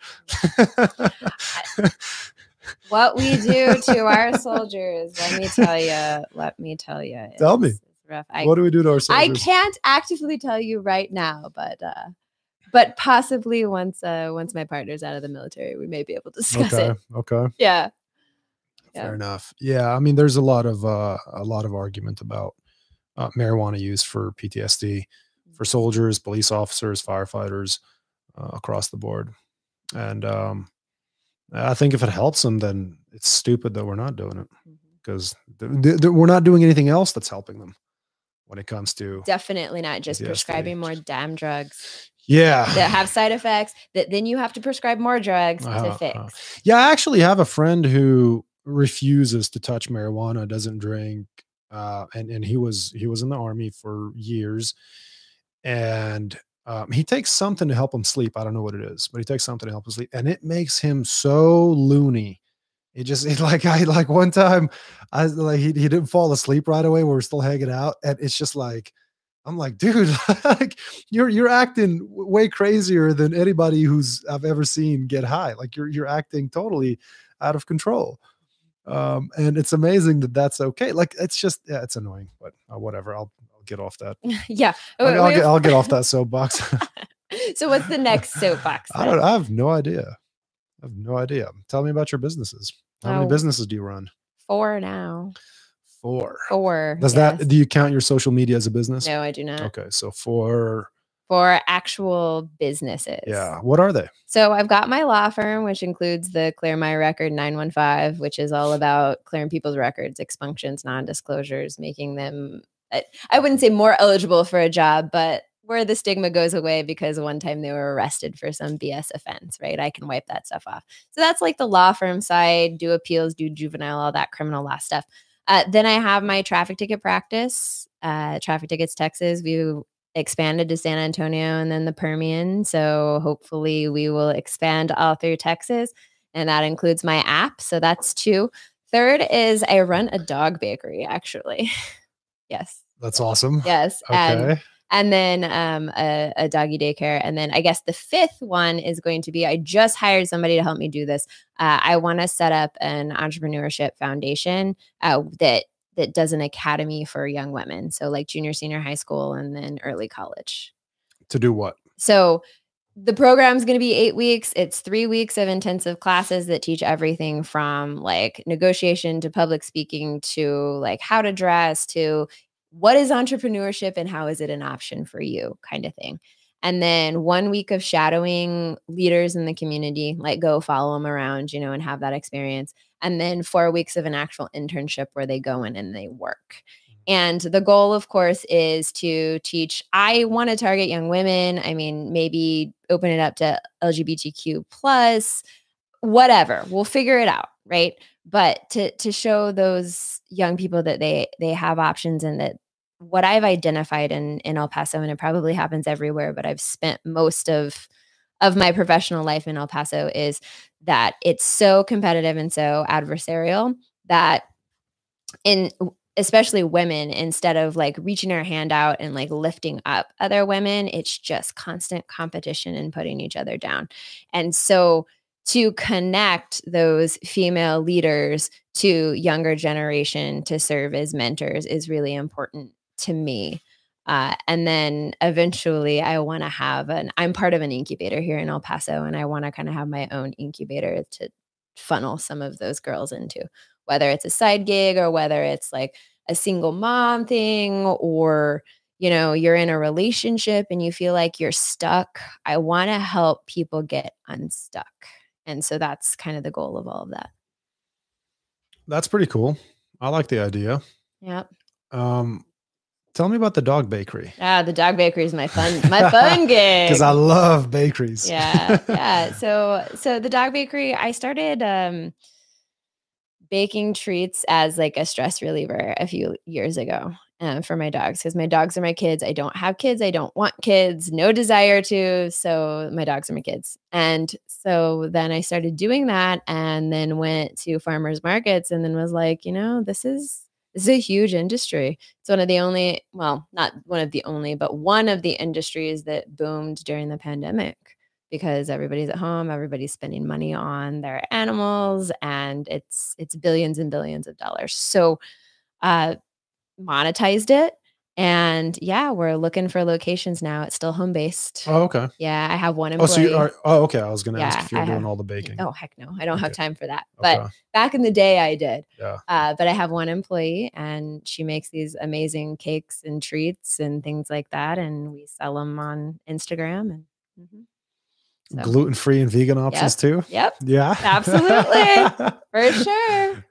what we do to our soldiers, let me tell you, let me tell you. Tell me. Rough. I, what do we do to our soldiers? I can't actively tell you right now, but uh but possibly once uh once my partner's out of the military, we may be able to discuss okay, it. Okay. Yeah. Fair yeah. enough. Yeah, I mean, there's a lot of uh, a lot of argument about uh, marijuana use for PTSD for mm-hmm. soldiers, police officers, firefighters uh, across the board, and um, I think if it helps them, then it's stupid that we're not doing it because mm-hmm. th- th- we're not doing anything else that's helping them when it comes to definitely not just PTSD. prescribing more damn drugs. Yeah. that have side effects that then you have to prescribe more drugs to Uh-huh, fix. uh-huh. Yeah, I actually have a friend who refuses to touch marijuana, doesn't drink, uh, and and he was he was in the army for years, and um, he takes something to help him sleep. I don't know what it is, but he takes something to help him sleep, and it makes him so loony. It just it like I like one time I like he, he didn't fall asleep right away. We were still hanging out, and it's just like I'm like, dude, like you're you're acting way crazier than anybody who's I've ever seen get high. Like you're you're acting totally out of control. Um, and it's amazing that that's okay. Like it's just yeah, it's annoying, but uh, whatever. I'll I'll get off that. yeah. I'll, I'll get I'll get off that soapbox. so what's the next soapbox? I don't. I have no idea. I have no idea. Tell me about your businesses. How many Oh. businesses do you run? Four now. Four. Four. Does yes. that do you count your social media as a business? No, I do not. Okay, so four. For actual businesses. Yeah. What are they? So I've got my law firm, which includes the Clear My Record 915, which is all about clearing people's records, expunctions, non-disclosures, making them I wouldn't say more eligible for a job, but where the stigma goes away because one time they were arrested for some BS offense, right? I can wipe that stuff off. So that's like the law firm side, do appeals, do juvenile, all that criminal law stuff. Uh, then I have my traffic ticket practice, uh, Traffic Tickets Texas. We expanded to San Antonio and then the Permian. So hopefully we will expand all through Texas. And that includes my app. So that's two. Third is I run a dog bakery, actually. yes. That's awesome. Yes. Okay. and then um, a, a doggy daycare. And then I guess the fifth one is going to be I just hired somebody to help me do this. Uh, I want to set up an entrepreneurship foundation uh, that that does an academy for young women, so like junior, senior high school, and then early college. to do what? So the program is going to be eight weeks. It's three weeks of intensive classes that teach everything from like negotiation to public speaking to like how to dress to what is entrepreneurship and how is it an option for you kind of thing. And then one week of shadowing leaders in the community, like go follow them around, you know, and have that experience. And then four weeks of an actual internship where they go in and they work. Mm. And the goal, of course, is to teach. I want to target young women. I mean, maybe open it up to LGBTQ plus, whatever. We'll figure it out, right? But to to show those young people that they they have options and that what I've identified in in El Paso, and it probably happens everywhere, but I've spent most of of my professional life in El Paso is that it's so competitive and so adversarial that in especially women instead of like reaching our hand out and like lifting up other women it's just constant competition and putting each other down. And so to connect those female leaders to younger generation to serve as mentors is really important to me uh, and then eventually i want to have an i'm part of an incubator here in el paso and i want to kind of have my own incubator to funnel some of those girls into whether it's a side gig or whether it's like a single mom thing or you know you're in a relationship and you feel like you're stuck i want to help people get unstuck and so that's kind of the goal of all of that That's pretty cool. I like the idea. yep Um, tell me about the dog bakery. Ah the dog bakery is my fun my fun gig. Because I love bakeries. yeah yeah. So so the dog bakery i started um baking treats as like a stress reliever a few years ago uh, for my dogs because my dogs are my kids. I don't have kids. I don't want kids. No desire to. So my dogs are my kids. And so then i started doing that and then went to farmers markets and then was like you know this is this is a huge industry. It's one of the only well not one of the only but one of the industries that boomed during the pandemic because everybody's at home everybody's spending money on their animals and it's it's billions and billions of dollars. So uh monetized it and yeah we're looking for locations now it's still home based Oh, okay. yeah i have one employee Oh, so you are. Oh, okay. I was going to ask if you're I doing have- all the baking. oh heck no i don't have time for that but Okay. back in the day i did Yeah. uh, but i have one employee and she makes these amazing cakes and treats and things like that and we sell them on instagram and mhm. So, gluten free and vegan options too. yep Yeah, Absolutely. for sure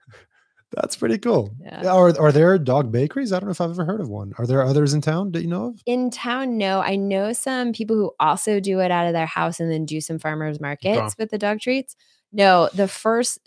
That's pretty cool. Yeah. Are are there dog bakeries? I don't know if I've ever heard of one. Are there others in town that you know of? In town, no. I know some people who also do it out of their house and then do some farmers markets with the dog treats. No, the first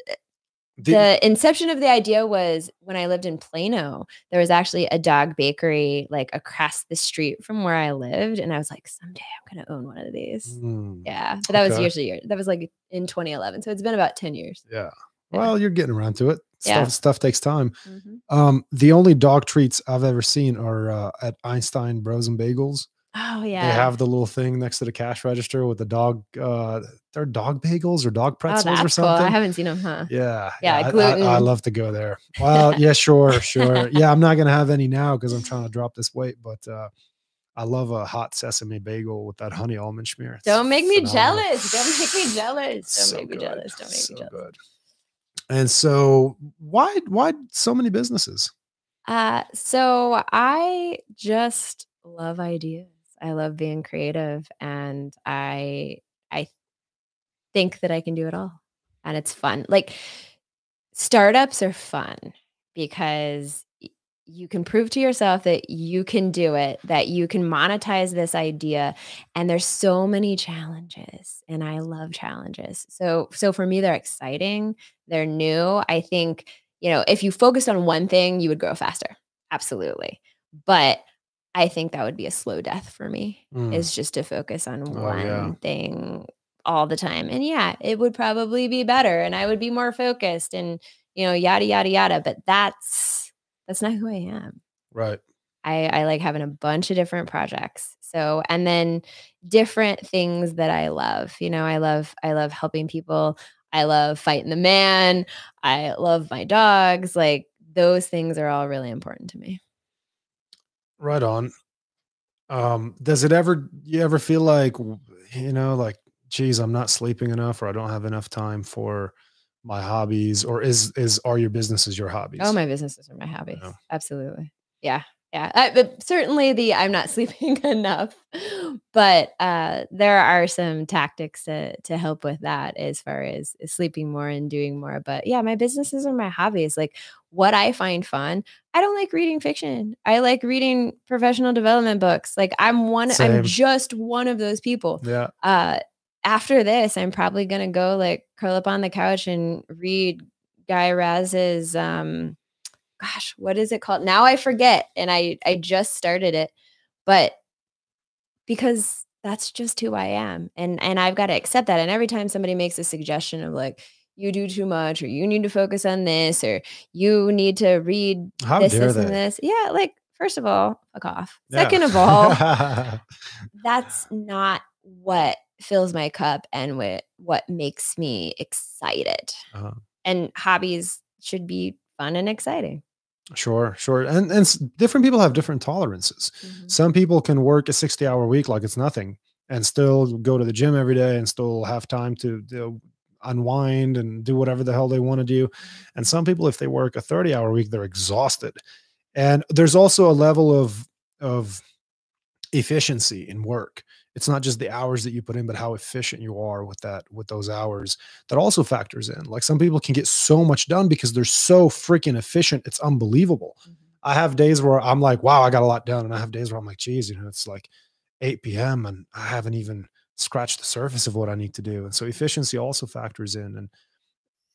The- the inception of the idea was when I lived in Plano. There was actually a dog bakery like across the street from where I lived, and I was like, someday I'm gonna own one of these. Mm, Yeah, but that was Okay. years years. That was like in 2011, so it's been about 10 years. yeah. Yeah. Well, you're getting around to it. Stuff Yeah. stuff takes time. Mhm. Um, the only dog treats I've ever seen are uh, at Einstein Bros and Bagels. Oh yeah, They have the little thing next to the cash register with the dog. Uh, they're dog bagels or dog Oh, pretzels or that's cool. something. I haven't seen them, huh? Yeah, Yeah, I- I, I, love to go there. Well, yeah, sure, sure. Yeah, I'm not gonna have any now because I'm trying to drop this weight, but uh, I love a hot sesame bagel with that honey almond smear. It's Don't make me phenomenal. jealous. Don't make me jealous. Don't So make me good, jealous. Don't make so me jealous. good. And so, why why so many businesses? Uh, so I just love ideas. I love being creative, and I I think that I can do it all, and it's fun. Like startups are fun because you can prove to yourself that you can do it, that you can monetize this idea, and there's so many challenges, and I love challenges. So so for me, they're exciting. They're new. I think you know if you focused on one thing, you would grow faster absolutely but i think that would be a slow death for me Mm. is just to focus on Oh, one yeah. thing all the time and yeah it would probably be better and i would be more focused and you know yada yada yada but that's that's not who i am Right. I, I like having a bunch of different projects. So, and then different things that I love. You know, I love I love helping people. I love fighting the man. I love my dogs. Like those things are all really important to me. Right on. Um, does it ever you ever feel like you know, like, geez, I'm not sleeping enough or I don't have enough time for my hobbies, or is is are your businesses your hobbies? Oh, my businesses are my hobbies. Yeah. Absolutely. Yeah. Yeah. I, but certainly the I'm not sleeping enough. But uh, there are some tactics to, to help with that as far as sleeping more and doing more. But yeah, my businesses are my hobbies. Like what I find fun, I don't like reading fiction. I like reading professional development books. Like I'm one, Same. I'm just one of those people Yeah. uh after this i'm probably gonna go like curl up on the couch and read guy raz's um gosh what is it called now i forget and i i just started it but because that's just who i am and and i've got to accept that and every time somebody makes a suggestion of like you do too much or you need to focus on this or you need to read How this this they? and this yeah like first of all fuck off Yeah. second of all that's not what fills my cup and what what makes me excited. Uh-huh. And hobbies should be fun and exciting. Sure, sure. And and different people have different tolerances. Mhm. Some people can work a 60 hour week like it's nothing and still go to the gym every day and still have time to, to unwind and do whatever the hell they want to do. And some people, if they work a 30 hour week, they're exhausted. And there's also a level of, of efficiency in work. It's not just the hours that you put in, but how efficient you are with that, with those hours that also factors in. Like some people can get so much done because they're so freaking efficient. It's unbelievable. Mhm. I have days where I'm like, wow, I got a lot done. And I have days where I'm like, geez, you know, it's like 8 p.m. and I haven't even scratched the surface of what I need to do. And so efficiency also factors in. And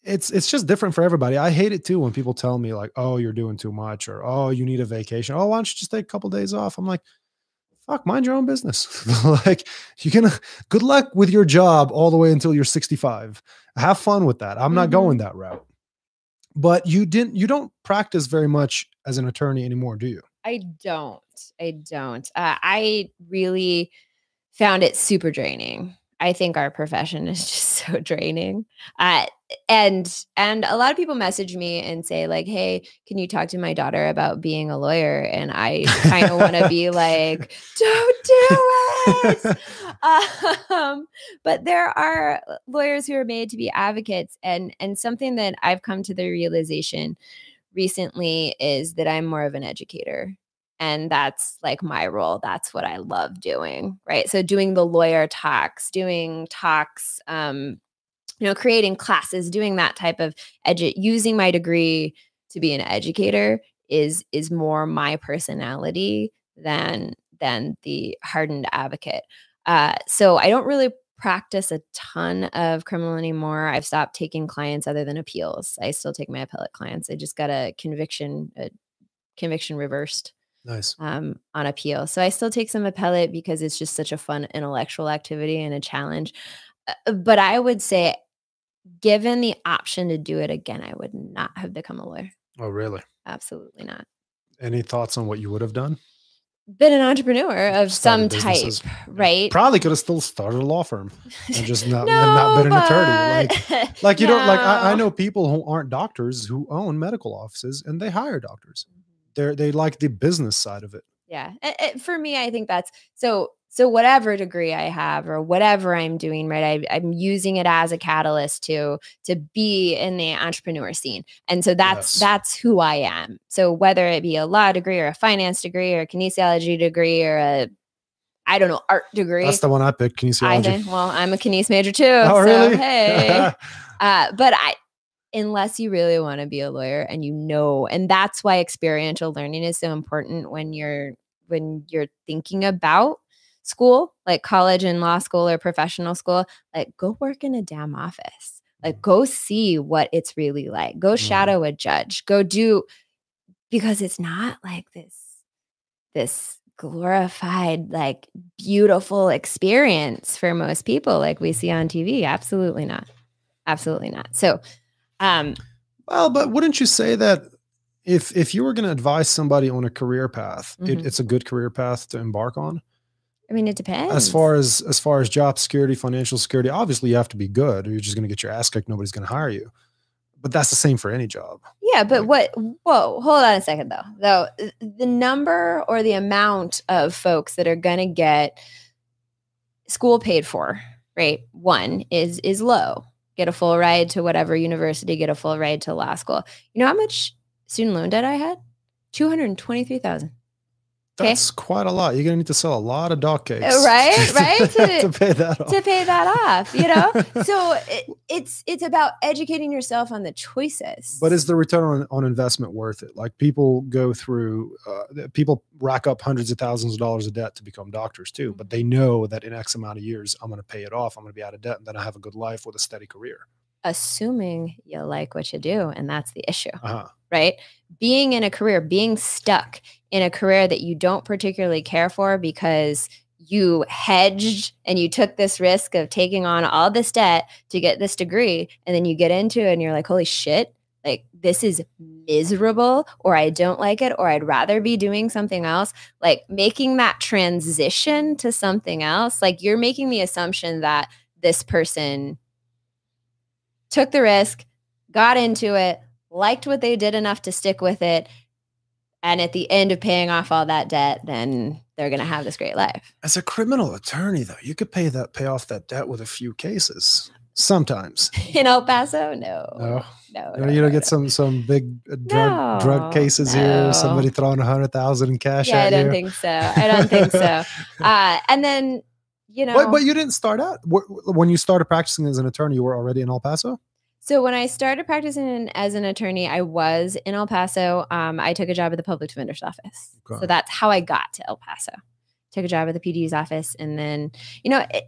it's it's just different for everybody. I hate it too when people tell me like, oh, you're doing too much, or oh, you need a vacation. Oh, why don't you just take a couple days off? I'm like, fuck, mind your own business. like you can good luck with your job all the way until you're 65. Have fun with that. I'm not Mhm. going that route. But you didn't you don't practice very much as an attorney anymore, do you? I don't. I don't. Uh, I really found it super draining. I think our profession is just so draining. Uh, and and a lot of people message me and say like, "Hey, can you talk to my daughter about being a lawyer?" And I kind of want to be like, "Don't do it." um, but there are lawyers who are made to be advocates, and and something that I've come to the realization recently is that I'm more of an educator. And that's like my role. That's what I love doing. Right. So doing the lawyer talks, doing talks, um, you know, creating classes, doing that type of edu- using my degree to be an educator is is more my personality than than the hardened advocate. Uh, so I don't really practice a ton of criminal anymore. I've stopped taking clients other than appeals. I still take my appellate clients. I just got a conviction, a conviction reversed. Nice. Um, on appeal. So I still take some appellate because it's just such a fun intellectual activity and a challenge. Uh, but I would say, given the option to do it again, I would not have become a lawyer. Oh, really? Absolutely not. Any thoughts on what you would have done? been an entrepreneur of some Started type, right? Probably could have still started a law firm and just not, no, and not been an attorney. Like, like you don't like. I, I know people who aren't doctors who own medical offices and they hire doctors. They're they like the business side of it. yeah A- a- for me i think that's so so whatever degree i have or whatever i'm doing right I, i'm using it as a catalyst to to be in the entrepreneur scene and so that's Yes. that's who i am so whether it be a law degree or a finance degree or a kinesiology degree or a i don't know art degree That's the one I picked. I Kinesiology. think, well i'm a kines major too oh, so really? hey uh, but I, unless you really want to be a lawyer and you know, and that's why experiential learning is so important when you're when you're thinking about school, like college and law school or professional school. Like, go work in a damn office. Like, go see what it's really like. Go Mm. shadow a judge. Go do because it's not like this this glorified like beautiful experience for most people like we see on TV absolutely not absolutely not so um Well, but wouldn't you say that if if you were going to advise somebody on a career path, Mhm. it, it's a good career path to embark on? i mean it depends As far as as far as job security, financial security, obviously you have to be good, or you're just going to get your ass kicked. Nobody's going to hire you. But that's the same for any job. yeah but like- what whoa hold on a second though though the number or the amount of folks that are going to get school paid for right one is is low get a full ride to whatever university get a full ride to law school. You know how much student loan debt i had? 223000 Okay. That's quite a lot. You're going to need to sell a lot of dog cakes, Uh, right, right, to, to- pay that off. to pay that off you know so it, it's it's about educating yourself on the choices But is the return on, on investment worth it? Like people go through, uh, people rack up hundreds of thousands of dollars of debt to become doctors too. But they know that in X amount of years, I'm going to pay it off. I'm going to be out of debt, and then I have a good life with a steady career. assuming you like what you do and that's the issue Uh-huh. Right? Being in a career being stuck in a career that you don't particularly care for because you hedged and you took this risk of taking on all this debt to get this degree and then you get into it and you're like holy shit like this is miserable or I don't like it or I'd rather be doing something else. Like making that transition to something else like you're making the assumption that this person took the risk got into it liked what they did enough to stick with it and at the end of paying off all that debt then they're going to have this great life As a criminal attorney, though, you could pay that pay off that debt with a few cases. Sometimes, in el paso no no, no, you, know, no, get no. some some big uh, drug drug cases no. here. Somebody throwing a hundred thousand in cash yeah i don't you. think so i don't think so uh, and then you know But, but you didn't start out when you started practicing as an attorney. You were already in El Paso. So when I started practicing as an attorney, I was in El Paso. Um, I took a job at the public defender's office. Okay. So that's how I got to El Paso. Took a job at the PD's office, and then you know, it,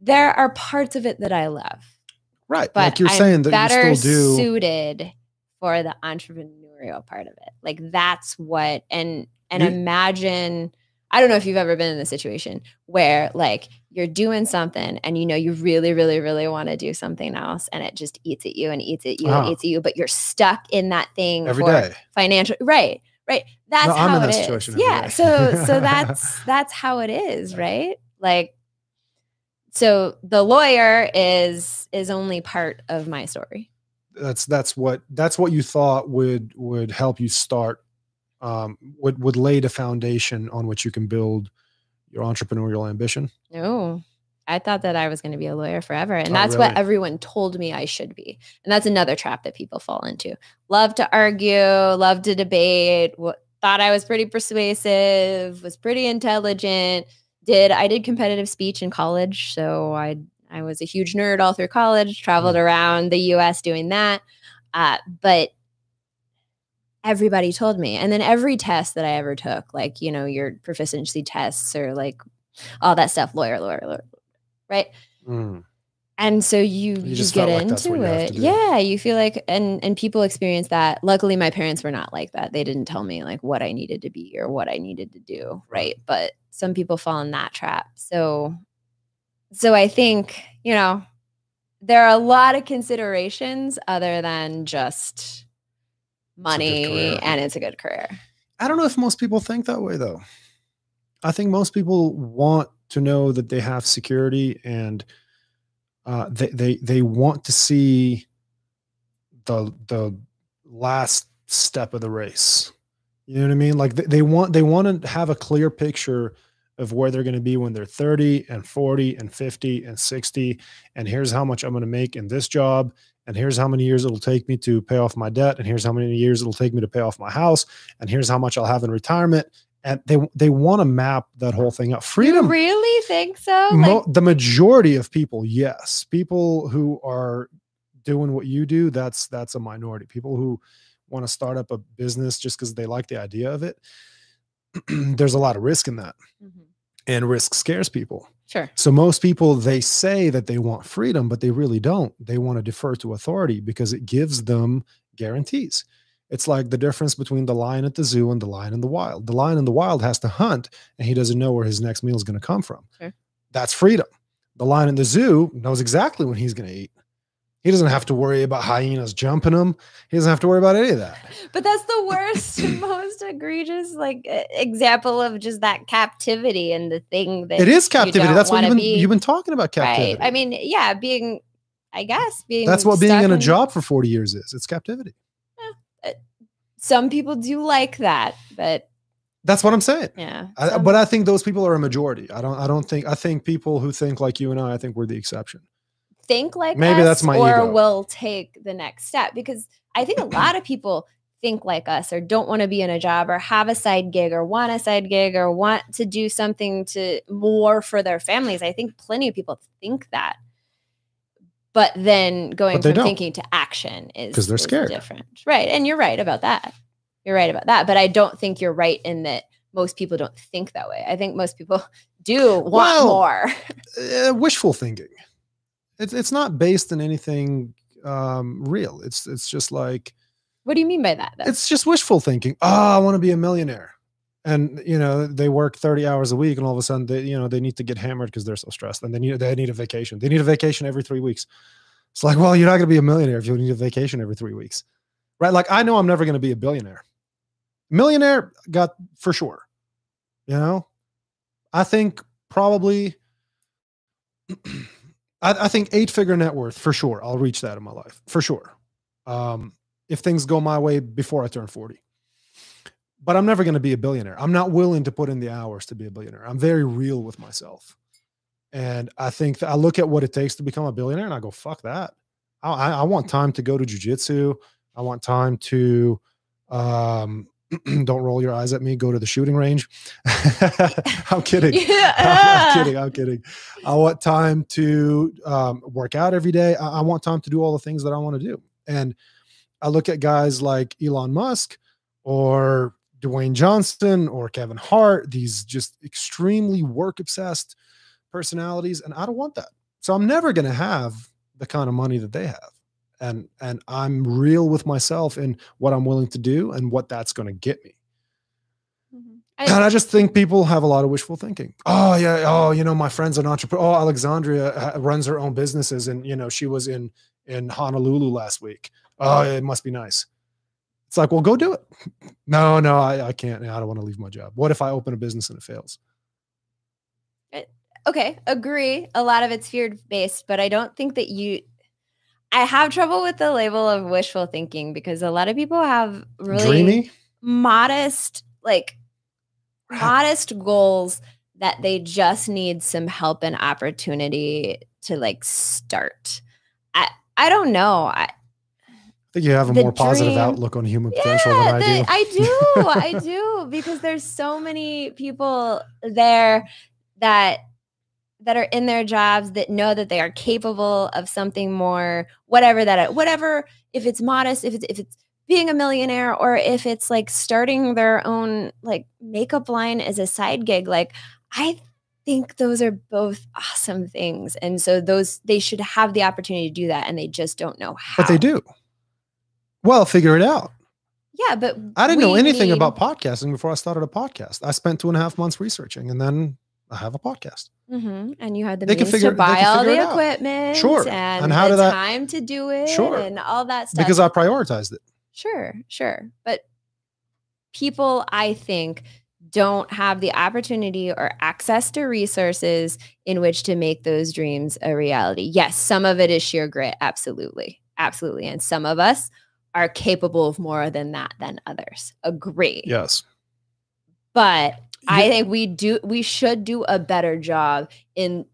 there are parts of it that I love, Right, but like you're I'm saying that better you still do. suited for the entrepreneurial part of it. Like that's what and and You- imagine. I don't know if you've ever been in a situation where like you're doing something and you know you really, really, really want to do something else and it just eats at you and eats at you Uh-huh. and eats at you, but you're stuck in that thing every for day. financial right. Right. That's No, I'm how in it that is. Yeah. So so that's that's how it is, right? Like so the lawyer is is only part of my story. That's that's what that's what you thought would would help you start. Um, would would lay the foundation on which you can build your entrepreneurial ambition. No. I thought that I was going to be a lawyer forever. And Oh, that's what everyone told me I should be. And that's another trap that people fall into. Love to argue, love to debate, what, thought I was pretty persuasive, was pretty intelligent. Did I did competitive speech in college, so I I was a huge nerd all through college, traveled Mm. around the US doing that. Uh, but everybody told me. And then every test that I ever took, like, you know, your proficiency tests or like all that stuff, lawyer, lawyer, lawyer, right? Mm. And so you You get felt like that's into what you it. Yeah, you feel like and and people experience that. Luckily my parents were not like that. They didn't tell me like what I needed to be or what I needed to do, right? But some people fall in that trap. So so I think, you know, there are a lot of considerations other than just money career. and it's a good career. I don't know if most people think that way though. I think most people want to know that they have security and uh, they they they want to see the the last step of the race. You know what I mean? Like they, they want they want to have a clear picture of where they're going to be when they're 30 and 40 and 50 and 60 and here's how much I'm going to make in this job and here's how many years it'll take me to pay off my debt and here's how many years it'll take me to pay off my house and here's how much I'll have in retirement and they they want to map that whole thing out You freedom really think so? Mo- Like, the majority of people yes. People who are doing what you do that's that's a minority. People who want to start up a business just because they like the idea of it there's a lot of risk in that. Mhm. and risk scares people Sure. so most people they say that they want freedom but they really don't. They want to defer to authority because it gives them guarantees. It's like the difference between the lion at the zoo and the lion in the wild. The lion in the wild has to hunt and he doesn't know where his next meal is going to come from. Sure. that's freedom. The lion in the zoo knows exactly when he's going to eat he doesn't have to worry about hyenas jumping him he doesn't have to worry about any of that But that's the worst, most egregious like example of just that captivity and the thing that it is captivity that's what you've been, be, you've been talking about captivity right. I mean, yeah, being, I guess being. that's what being in a job for 40 years is it's captivity eh, eh, Some people do like that, but that's what i'm saying yeah. I, but I think those people are a majority. I don't. I don't think. I think people who think like you and I. I think we're the exception. Think like Maybe us that's my or ego. will take the next step because I think a lot of people think like us or don't want to be in a job or have a side gig or want a side gig or want to do something to more for their families. I think plenty of people think that. But then going But from don't. thinking to action is 'Cause they're is scared. different. Right. And you're right about that. You're right about that. But I don't think you're right in that most people don't think that way. I think most people do want Well, more. Uh, wishful thinking. It's it's not based in anything um, real. It's it's just like What do you mean by that? Though? it's just wishful thinking. Oh, I want to be a millionaire, and you know they work thirty hours a week, and all of a sudden they you know they need to get hammered because they're so stressed, and they need they need a vacation. They need a vacation every three weeks. It's like, well, you're not going to be a millionaire if you need a vacation every three weeks, right? Like I know I'm never going to be a billionaire. Millionaire got for sure. You know, I think probably. I, I think eight figure net worth for sure. I'll reach that in my life for sure. Um, if things go my way before I turn 40. But I'm never going to be a billionaire. I'm not willing to put in the hours to be a billionaire. I'm very real with myself. And I think I look at what it takes to become a billionaire and I go, fuck that. I, I, I want time to go to jujitsu. I want time to, um, don't roll your eyes at me, go to the shooting range. I'm kidding. Yeah. I'm kidding. I'm kidding. I want time to um, work out every day. I, I want time to do all the things that I want to do. And I look at guys like Elon Musk or Dwayne Johnson or Kevin Hart, these just extremely work obsessed personalities. And I don't want that. So I'm never going to have the kind of money that they have. And, and I'm real with myself in what I'm willing to do and what that's going to get me. Mhm. And I just think people have a lot of wishful thinking. Oh yeah, oh you know my friend's an entrepreneur. Oh, Alexandria uh, runs her own businesses, and you know she was in in Honolulu last week. Oh, it must be nice. It's like, well, go do it. No, no, I, I can't. I don't want to leave my job. What if I open a business and it fails? okay, agree. A lot of it's fear based, but I don't think that you. I have trouble with the label of wishful thinking because a lot of people have really Dreamy. modest, like modest goals that they just need some help and opportunity to like start. I I don't know. I, I think you have a more positive outlook on human potential than I the- do. I do. I do because there's so many people there that that are in their jobs that know that they are capable of something more whatever that whatever if it's modest if it's if it's being a millionaire or if it's like starting their own like makeup line as a side gig like i think those are both awesome things and so those they should have the opportunity to do that and they just don't know how But they do. Well, figure it out. yeah but I didn't know anything need- about podcasting before I started a podcast. I spent two and a half months researching and then I have a podcast. Mhm. and you had the They means figure- to buy all the equipment Sure. and, And how the did that- time to do it Sure. and all that stuff Because I prioritized it. Sure, sure. But people, I think, don't have the opportunity or access to resources in which to make those dreams a reality. Yes, some of it is sheer grit. Absolutely. Absolutely. And some of us are capable of more than that than others. Agree. Yes. But I think we do we should do a better job in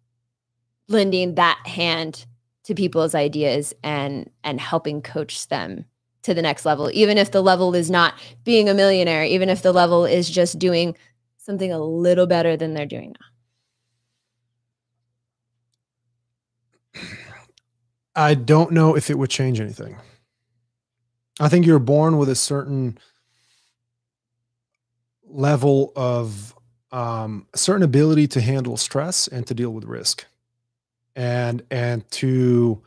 lending that hand to people's ideas and and helping coach them to the next level. Even if the level is not being a millionaire even if the level is just doing something a little better than they're doing now. I don't know if it would change anything. I think you're born with a certain level of um, a certain ability to handle stress and to deal with risk, and and to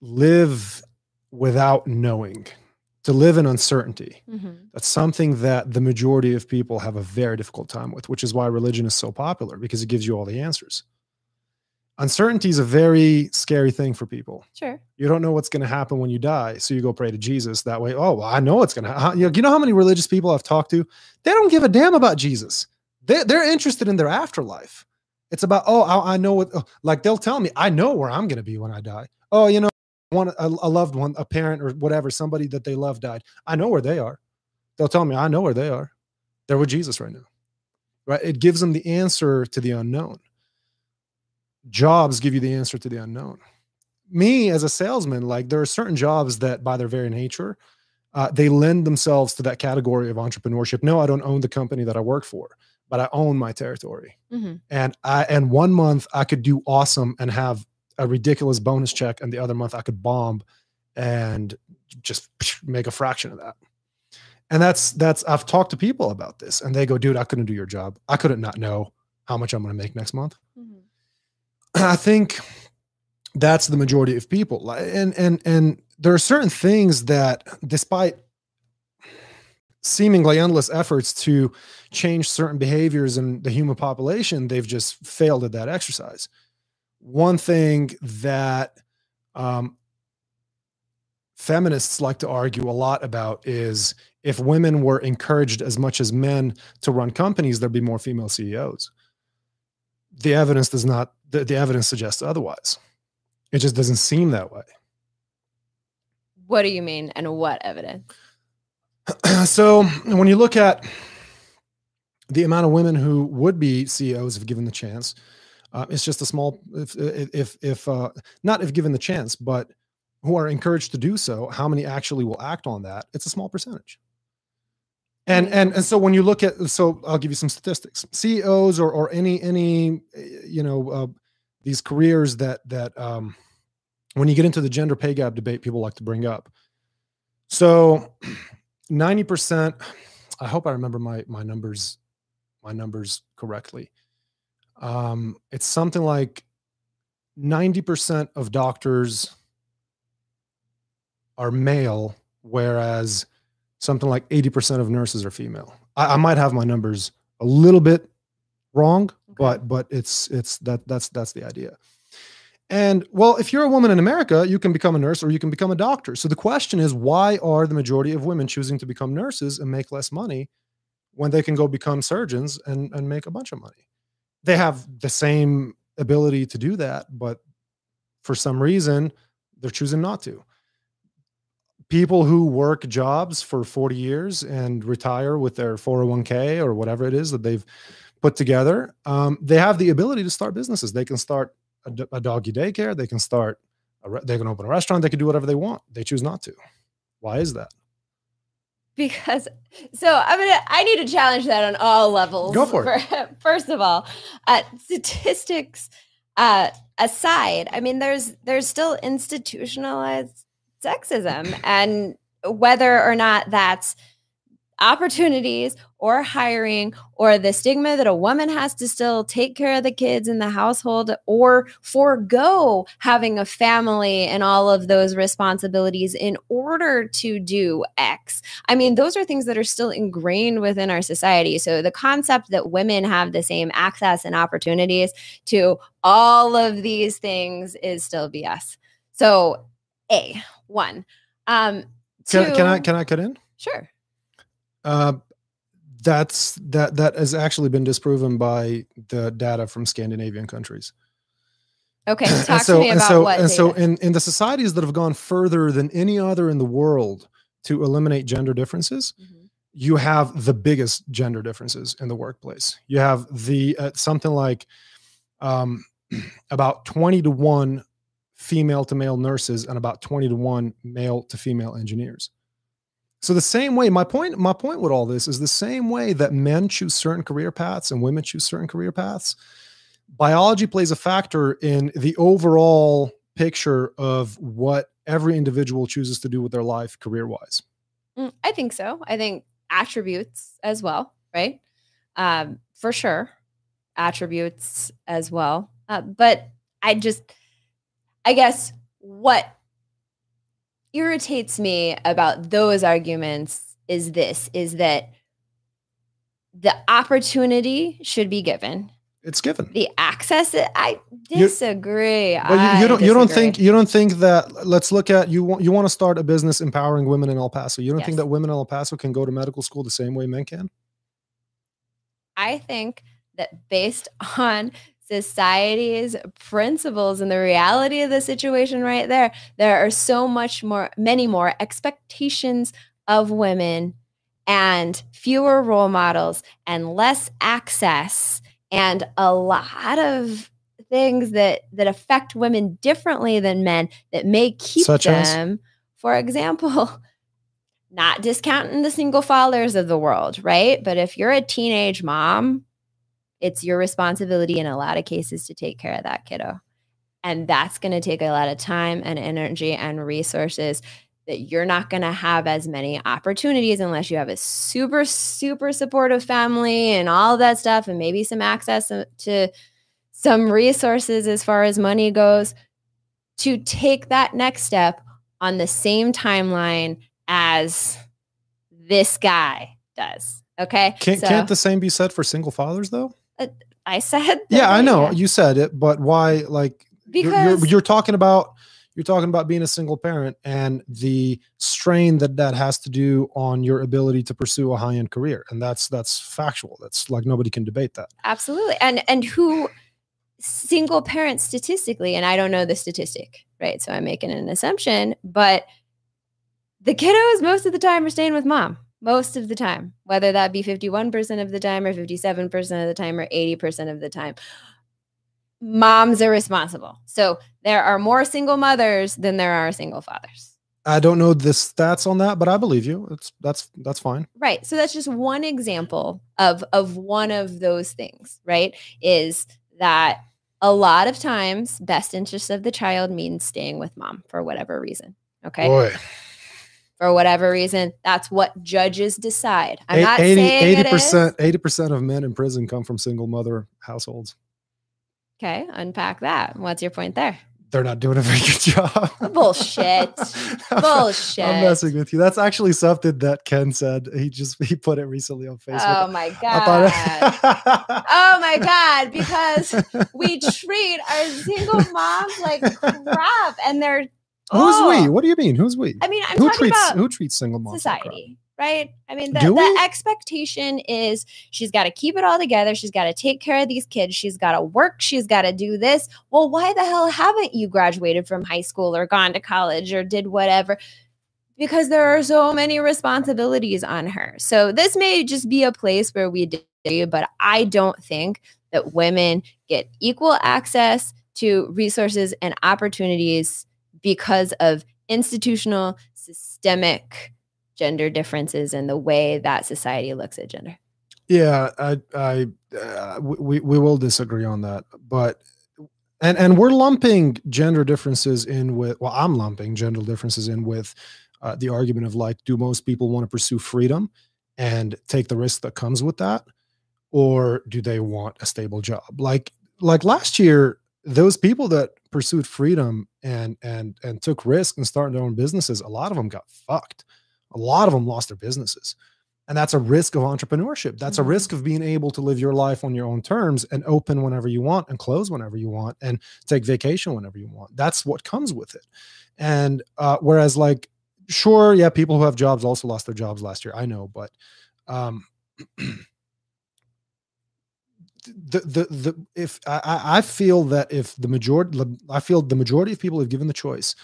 live without knowing, to live in uncertainty. That's something that the majority of people have a very difficult time with, which is why religion is so popular because it gives you all the answers. Uncertainty is a very scary thing for people. sure You don't know what's going to happen when you die, so you go pray to Jesus. That way, oh, well, I know what's going to happen. You know, you know how many religious people I've talked to? They don't give a damn about Jesus. They, they're interested in their afterlife. It's about, oh, I, I know what, oh, like they'll tell me, I know where I'm going to be when I die. Oh, you know, one a, a loved one, a parent or whatever, somebody that they love died. I know where they are. They'll tell me, I know where they are. They're with Jesus right now. Right? It gives them the answer to the unknown. Jobs give you the answer to the unknown. Me as a salesman, like there are certain jobs that, by their very nature, uh, they lend themselves to that category of entrepreneurship. No, I don't own the company that I work for, but I own my territory Mhm. and I and one month I could do awesome and have a ridiculous bonus check, and the other month I could bomb and just make a fraction of that. And that's that's I've talked to people about this, and they go, "Dude, I couldn't do your job. I couldn't not know how much I'm going to make next month." I think that's the majority of people. And and and there are certain things that despite seemingly endless efforts to change certain behaviors in the human population, they've just failed at that exercise. One thing that um, feminists like to argue a lot about is if women were encouraged as much as men to run companies, there'd be more female CEOs. The evidence does not, the, the evidence suggests otherwise. It just doesn't seem that way. what do you mean and what evidence so when you look at the amount of women who would be CEOs if given the chance, uh, it's just a small if if if uh, not if given the chance, but who are encouraged to do so. How many actually will act on that? It's a small percentage. And and and so when you look at so I'll give you some statistics. CEOs or or any any you know uh, these careers that that um, when you get into the gender pay gap debate, people like to bring up. So 90% i hope i remember my my numbers my numbers correctly um it's something like 90% of doctors are male whereas something like 80% of nurses are female i, I might have my numbers a little bit wrong but but it's it's that that's that's the idea and well, if you're a woman in America, you can become a nurse or you can become a doctor. So the question is, why are the majority of women choosing to become nurses and make less money when they can go become surgeons and, and make a bunch of money? They have the same ability to do that, but for some reason, they're choosing not to. People who work jobs for 40 years and retire with their 401k or whatever it is that they've put together, um, they have the ability to start businesses. They can start a doggy daycare. They can start. A re- they can open a restaurant. They can do whatever they want. They choose not to. Why is that? because so i'm gonna i need to challenge that on all levels Go for it first of all uh, statistics uh, aside i mean there's there's still institutionalized sexism and whether or not that's opportunities or hiring or the stigma that a woman has to still take care of the kids in the household or forego having a family and all of those responsibilities in order to do X. I mean, those are things that are still ingrained within our society. So the concept that women have the same access and opportunities to all of these things is still BS. So, A, one. Um, can, two, can I can I cut in? Sure. Uh, that's that that has actually been disproven by the data from Scandinavian countries. Okay, talk so, to me about so, what. And data? so, in in the societies that have gone further than any other in the world to eliminate gender differences, mm-hmm. you have the biggest gender differences in the workplace. You have the uh, something like um, about twenty to one female to male nurses and about twenty to one male to female engineers. So the same way, my point, my point with all this is the same way that men choose certain career paths and women choose certain career paths. Biology plays a factor in the overall picture of what every individual chooses to do with their life career wise. Mm, I think so. I think attributes as well, right? Um, for sure, attributes as well. Uh, but I just, I guess, what irritates me about those arguments is this is that the opportunity should be given. It's given. The access i disagree. You, but you, you don't disagree. you don't think you don't think that let's look at you want you want to start a business empowering women in el paso. You don't yes. think that women in el paso can go to medical school the same way men can? I think that based on society's principles and the reality of the situation right there there are so much more many more expectations of women and fewer role models and less access and a lot of things that that affect women differently than men that may keep Such them as? for example not discounting the single fathers of the world right but if you're a teenage mom it's your responsibility in a lot of cases to take care of that kiddo. And that's going to take a lot of time and energy and resources that you're not going to have as many opportunities unless you have a super, super supportive family and all that stuff, and maybe some access to some resources as far as money goes to take that next step on the same timeline as this guy does. Okay. Can't, so, can't the same be said for single fathers, though? Uh, I said. Yeah, I know you said it, but why? Like, because you're, you're, you're talking about you're talking about being a single parent and the strain that that has to do on your ability to pursue a high end career, and that's that's factual. That's like nobody can debate that. Absolutely, and and who single parents statistically, and I don't know the statistic, right? So I'm making an assumption, but the kiddos most of the time are staying with mom most of the time, whether that be 51% of the time or 57% of the time or 80% of the time. Moms are responsible. So there are more single mothers than there are single fathers. I don't know the stats on that, but I believe you. It's that's that's fine. Right. So that's just one example of of one of those things, right? Is that a lot of times best interest of the child means staying with mom for whatever reason. Okay. Boy for whatever reason. That's what judges decide. I'm not 80, saying 80%, 80% of men in prison come from single mother households. Okay, unpack that. What's your point there? They're not doing a very good job. Bullshit. Bullshit. I'm messing with you. That's actually something that Ken said. He just he put it recently on Facebook. Oh my god. oh my god, because we treat our single moms like crap and they're Who's oh. we? What do you mean? Who's we? I mean, I'm who treats about who treats single moms society, right? I mean, the, the expectation is she's got to keep it all together. She's got to take care of these kids. She's got to work. She's got to do this. Well, why the hell haven't you graduated from high school or gone to college or did whatever? Because there are so many responsibilities on her. So this may just be a place where we do, but I don't think that women get equal access to resources and opportunities because of institutional, systemic gender differences and the way that society looks at gender. Yeah, I, I, uh, we, we will disagree on that, but, and, and we're lumping gender differences in with, well, I'm lumping gender differences in with uh, the argument of like, do most people want to pursue freedom and take the risk that comes with that, or do they want a stable job? Like, like last year, those people that pursued freedom and and and took risk and started their own businesses, a lot of them got fucked. A lot of them lost their businesses. And that's a risk of entrepreneurship. That's mm-hmm. a risk of being able to live your life on your own terms and open whenever you want and close whenever you want and take vacation whenever you want. That's what comes with it. And uh, whereas, like, sure, yeah, people who have jobs also lost their jobs last year. I know, but um, the the the if I, I feel that if the majority, I feel the majority of people have given the choice.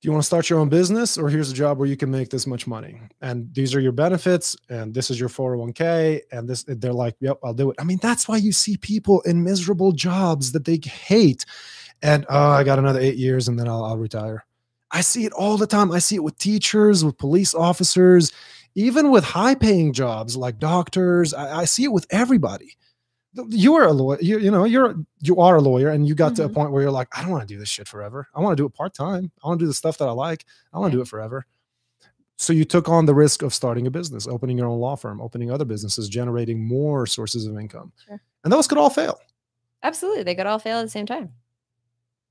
Do you want to start your own business or here's a job where you can make this much money? And these are your benefits and this is your 401k and this they're like yep i'll do it. I mean that's why you see people in miserable jobs that they hate and oh i got another eight years and then i'll, I'll retire. I see it all the time. I see it with teachers with police officers even with high paying jobs like doctors I, I see it with everybody. You are a lawyer you, you know you're you are a lawyer and you got mm-hmm. to a mm-hmm. point where you're like i don't want to do this shit forever. I want to do it part-time. I want to do the stuff that i like. I want to do it forever. So you took on the risk of starting a business opening your own law firm opening other businesses generating more sources of income. Sure. and those could all fail. Absolutely. They could all fail at the same time.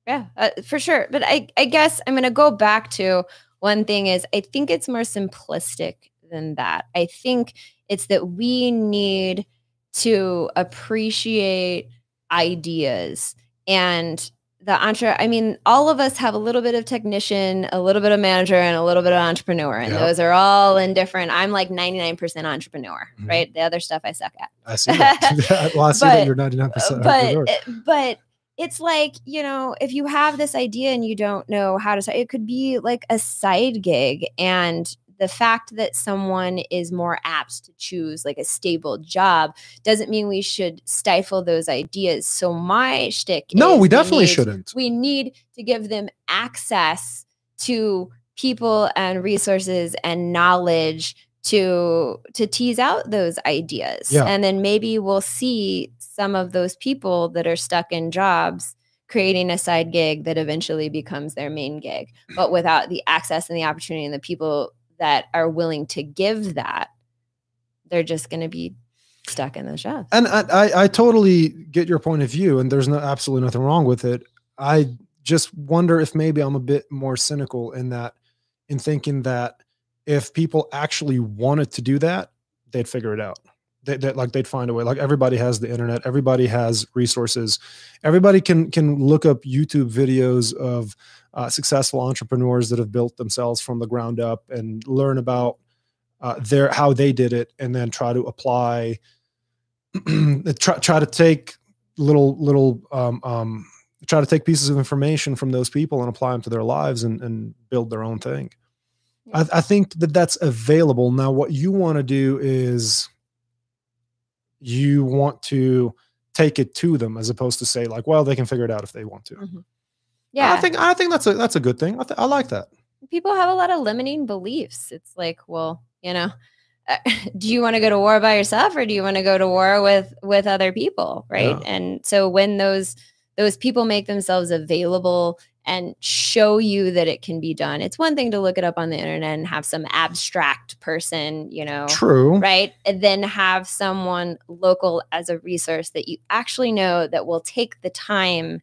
Yeah uh, for sure. But i i guess i'm going to go back to one thing is i think it's more simplistic than that i think it's that we need to appreciate ideas and the entre I mean, all of us have a little bit of technician, a little bit of manager, and a little bit of entrepreneur. And yep. those are all in different. I'm like 99% entrepreneur, mm-hmm. right? The other stuff I suck at. I see that. well, I see but, that you're 99% but, But it's like, you know, if you have this idea and you don't know how to say it could be like a side gig. And the fact that someone is more apt to choose like a stable job doesn't mean we should stifle those ideas. So my shtick No, we definitely we need, shouldn't. We need to give them access to people and resources and knowledge to to tease out those ideas. Yeah. And then maybe we'll see some of those people that are stuck in jobs creating a side gig that eventually becomes their main gig but without the access and the opportunity and the people that are willing to give that, they're just going to be stuck in those jobs. And I, I, I totally get your point of view, and there's no absolutely nothing wrong with it. I just wonder if maybe I'm a bit more cynical in that, in thinking that if people actually wanted to do that, they'd figure it out. They, they, like they'd find a way. Like everybody has the internet, everybody has resources, everybody can can look up YouTube videos of uh, successful entrepreneurs that have built themselves from the ground up and learn about uh, their how they did it and then try to apply try, try to take little little um, um, try to take pieces of information from those people and apply them to their lives and, and build their own thing. I, I think that that's available. Now what you want to do is you want to take it to them as opposed to say like well they can figure it out if they want to. Mm-hmm. Yeah. I think I think that's a that's a good thing. I, th- I like that. People have a lot of limiting beliefs. It's like, well, you know, uh, do you want to go to war by yourself or do you want to go to war with with other people, right? Yeah. And so when those those people make themselves available and show you that it can be done. It's one thing to look it up on the internet and have some abstract person, you know, true, right? And then have someone local as a resource that you actually know that will take the time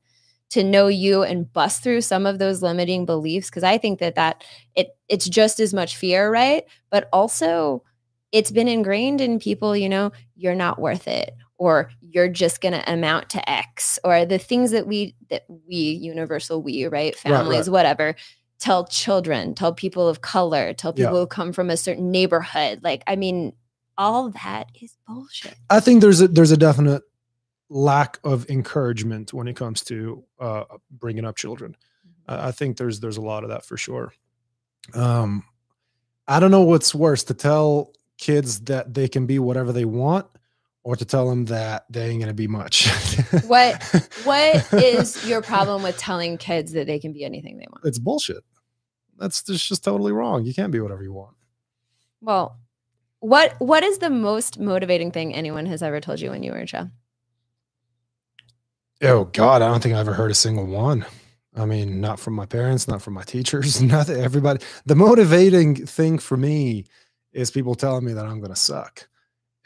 to know you and bust through some of those limiting beliefs because i think that that it it's just as much fear right? But also it's been ingrained in people you know you're not worth it or you're just going to amount to x or the things that we that we universal we right? Families right, right. whatever. Tell children tell people of color tell people yeah. who come from a certain neighborhood. Like i mean all that is bullshit. I think there's a there's a definite lack of encouragement when it comes to uh, bringing up children. Mm-hmm. I think there's there's a lot of that for sure. Um, I don't know what's worse to tell kids that they can be whatever they want, or to tell them that they ain't gonna be much. what What is your problem with telling kids that they can be anything they want? It's bullshit. That's just, just totally wrong. You can't be whatever you want. Well, what what is the most motivating thing anyone has ever told you when you were a child? Oh God, I don't think I ever heard a single one. I mean, not from my parents, not from my teachers, nothing. Everybody. The motivating thing for me is people telling me that I'm going to suck.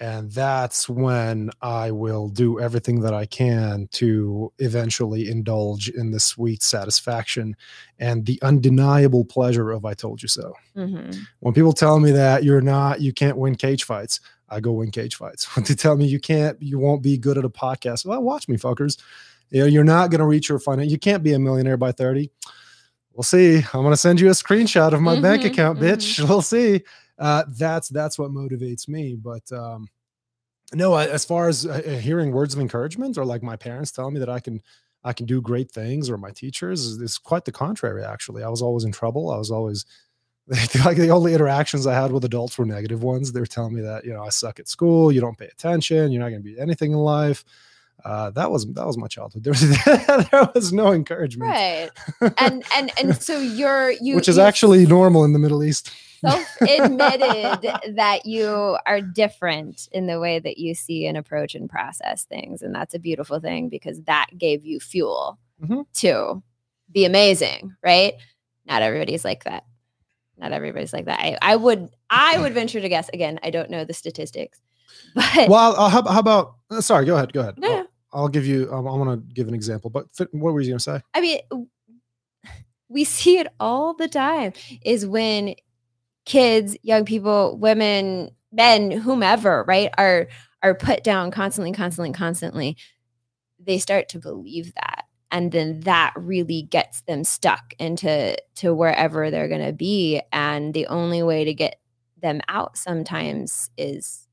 And that's when I will do everything that I can to eventually indulge in the sweet satisfaction and the undeniable pleasure of I told you so. Mhm. When people tell me that you're not, you can't win cage fights, I go win cage fights. When they tell me you can't, you won't be good at a podcast, well, watch me, fuckers. You know, you're not going to reach your final. You can't be a millionaire by 30. We'll see. I'm going to send you a screenshot of my bank Mhm, account, bitch. We'll see. Uh, that's that's what motivates me. But um, no, I, as far as uh, uh, hearing words of encouragement or like my parents telling me that I can I can do great things or my teachers is quite the contrary. Actually, I was always in trouble. I was always like the only interactions I had with adults were negative ones. They were telling me that you know I suck at school, you don't pay attention, you're not going to be anything in life. Uh, that was that was my childhood. There was there was no encouragement, Right. And and and so you're you which is you actually normal in the Middle East. self-admitted that you are different in the way that you see and approach and process things and that's a beautiful thing because that gave you fuel Mhm. to be amazing right not everybody's like that not everybody's like that i, I would i would venture to guess again i don't know the statistics but Well, uh, how, how about? uh, sorry, go ahead. Go ahead. No, I'll. I'll give you. Um, I want to give an example. But what were you going to say? I mean, we see it all the time is when kids, young people, women, men, whomever, right, are are put down constantly, constantly, constantly. They start to believe that. And then that really gets them stuck into to wherever they're gonna be. And the only way to get them out sometimes is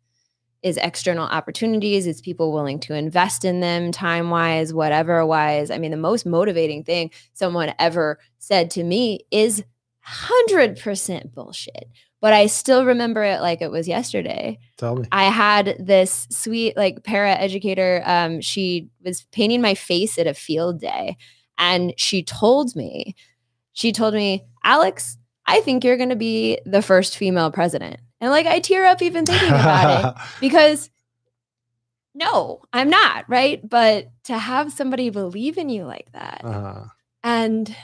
is external opportunities it's people willing to invest in them time wise whatever wise i mean the most motivating thing someone ever said to me is 100% bullshit but i still remember it like it was yesterday Tell me. I had this sweet like para educator. Um, she was painting my face at a field day, and she told me, she told me, Alex, I think you're going to be the first female president. And like I tear up even thinking about it because no, I'm not right. But to have somebody believe in you like that, uh, and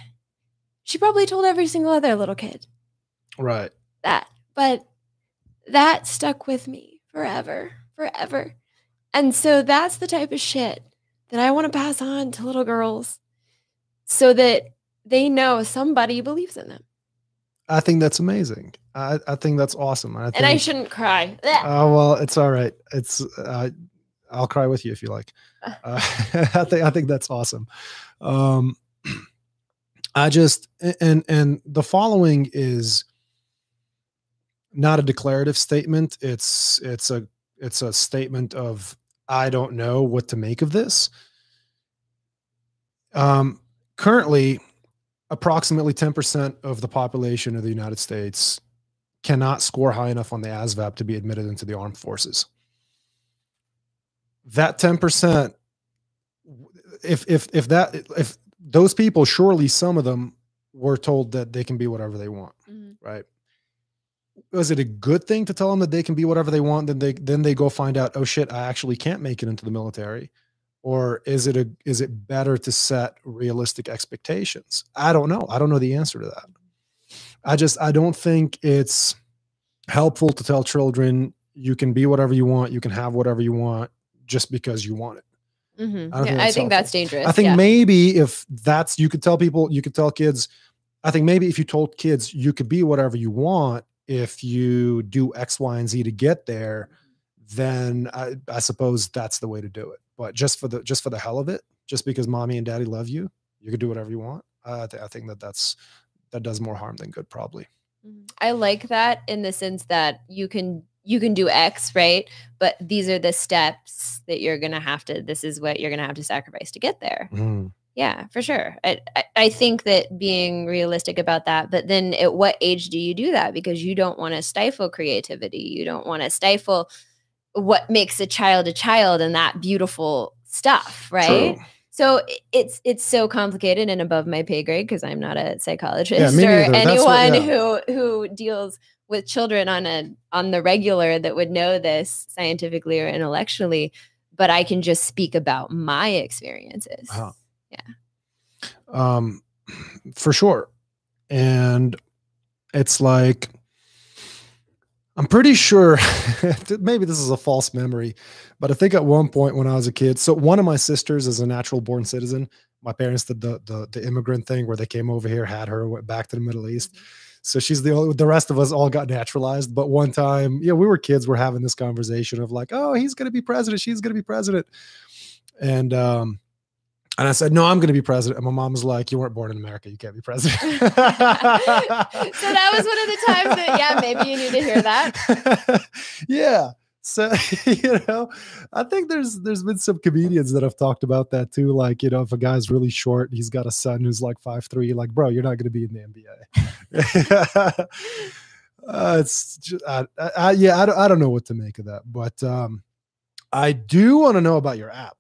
she probably told every single other little kid right. That. But that stuck with me forever, forever. And so that's the type of shit that I want to pass on to little girls so that they know somebody believes in them. I think that's amazing. I, I think that's awesome. I think, And I shouldn't cry. Oh well, it's all right. It's uh, I'll cry with you if you like. Uh, I think I think that's awesome. Um, I just and and the following is not a declarative statement. It's it's a it's a statement of I don't know what to make of this. Um, currently, approximately ten percent of the population of the United States cannot score high enough on the ASVAB to be admitted into the armed forces. That 10%, if if if that if those people, surely some of them were told that they can be whatever they want, Mhm. right? Was it a good thing to tell them that they can be whatever they want? Then they then they go find out, oh shit, I actually can't make it into the military. Or is it a is it better to set realistic expectations? I don't know. I don't know the answer to that. I just I don't think it's helpful to tell children you can be whatever you want, you can have whatever you want just because you want it. Mhm. I Yeah, think I that's think that's dangerous. I think yeah. maybe if that's you could tell people, you could tell kids. I think maybe if you told kids you could be whatever you want if you do X, Y, and Z to get there, then I, I suppose that's the way to do it. But just for the just for the hell of it, just because mommy and daddy love you, you could do whatever you want. Uh, I, th- I think that that's that does more harm than good, probably. Mhm. I like that in the sense that you can you can do X, right? But these are the steps that you're gonna have to. This is what you're gonna have to sacrifice to get there. Mm. Yeah, for sure. I, I, think that being realistic about that, but then at what age do you do that? Because you don't want to stifle creativity. You don't want to stifle what makes a child a child and that beautiful stuff, right? True. So it's it's so complicated and above my pay grade because I'm not a psychologist me or. That's what- anyone yeah. who who deals with children on a on the regular that would know this scientifically or intellectually. But I can just speak about my experiences. Uh-huh. Um, for sure. And it's like, I'm pretty sure maybe this is a false memory, but I think at one point when I was a kid, so one of my sisters is a natural born citizen. My parents did the, the the immigrant thing where they came over here, had her, went back to the Middle East. Mm-hmm. So she's the only, the rest of us all got naturalized. But one time, yeah, we were kids, we're having this conversation of like, oh, he's gonna be president, she's gonna be president. And um, and I said, no, I'm going to be president. And my mom was like, you weren't born in America. You can't be president. so that was one of the times that, yeah, maybe you need to hear that. yeah. So, you know, I think there's, there's been some comedians that have talked about that too. Like, you know, if a guy's really short, he's got a son who's like five, three, like, bro, you're not going to be in the NBA. uh, it's just, I, I, yeah, I don't, I don't know what to make of that, but, um, I do want to know about your app.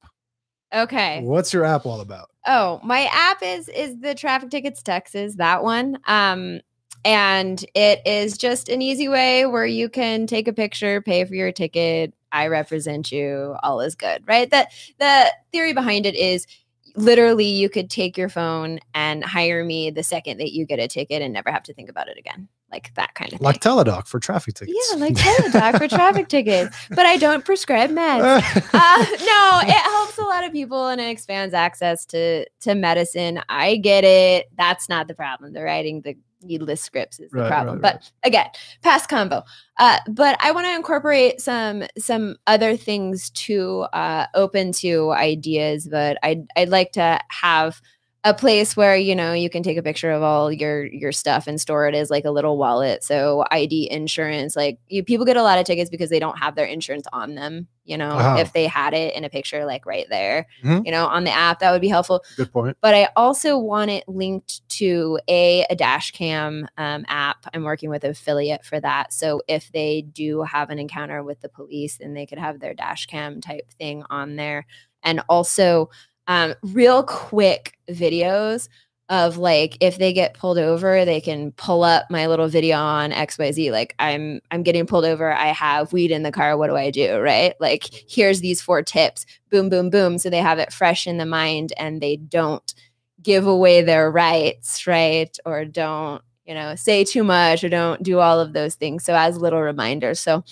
Okay. What's your app all about? Oh, my app is is the Traffic Tickets Texas, that one. Um and it is just an easy way where you can take a picture, pay for your ticket, I represent you, all is good, right? That the theory behind it is literally you could take your phone and hire me the second that you get a ticket and never have to think about it again like that kind of thing. like Teladoc for traffic tickets. Yeah, like Teladoc for traffic tickets. But I don't prescribe meds. Uh, no, it helps a lot of people and it expands access to to medicine. I get it. That's not the problem. The writing the needless scripts is the right, problem. Right, right. But again, past combo. Uh, but I want to incorporate some some other things to uh, open to ideas. But I'd I'd like to have a place where you know you can take a picture of all your your stuff and store it as like a little wallet. So id insurance like you, people get a lot of tickets because they don't have their insurance on them you know uh-huh. if they had it in a picture like right there mm-hmm. you know on the app that would be helpful. Good point. But i also want it linked to a, a dash cam um, app. I'm working with an affiliate for that. So if they do have an encounter with the police then they could have their dash cam type thing on there. And also um, real quick videos of like if they get pulled over they can pull up my little video on xyz like i'm i'm getting pulled over i have weed in the car what do i do right? Like here's these four tips boom boom boom so they have it fresh in the mind and they don't give away their rights right? Or don't you know say too much or don't do all of those things so as little reminders. So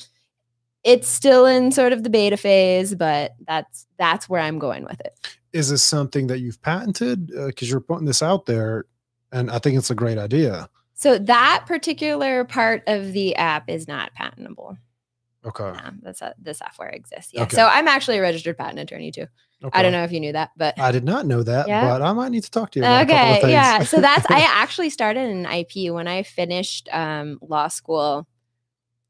it's still in sort of the beta phase but that's that's where i'm going with it is this something that you've patented? Because uh, you're putting this out there, and I think it's a great idea. So that particular part of the app is not patentable. Okay. Yeah, that's a, the software exists. Yeah. Okay. So I'm actually a registered patent attorney too. Okay. I don't know if you knew that, but I did not know that. Yeah. But I might need to talk to you. okay. Yeah. So that's I actually started in IP when I finished um, law school.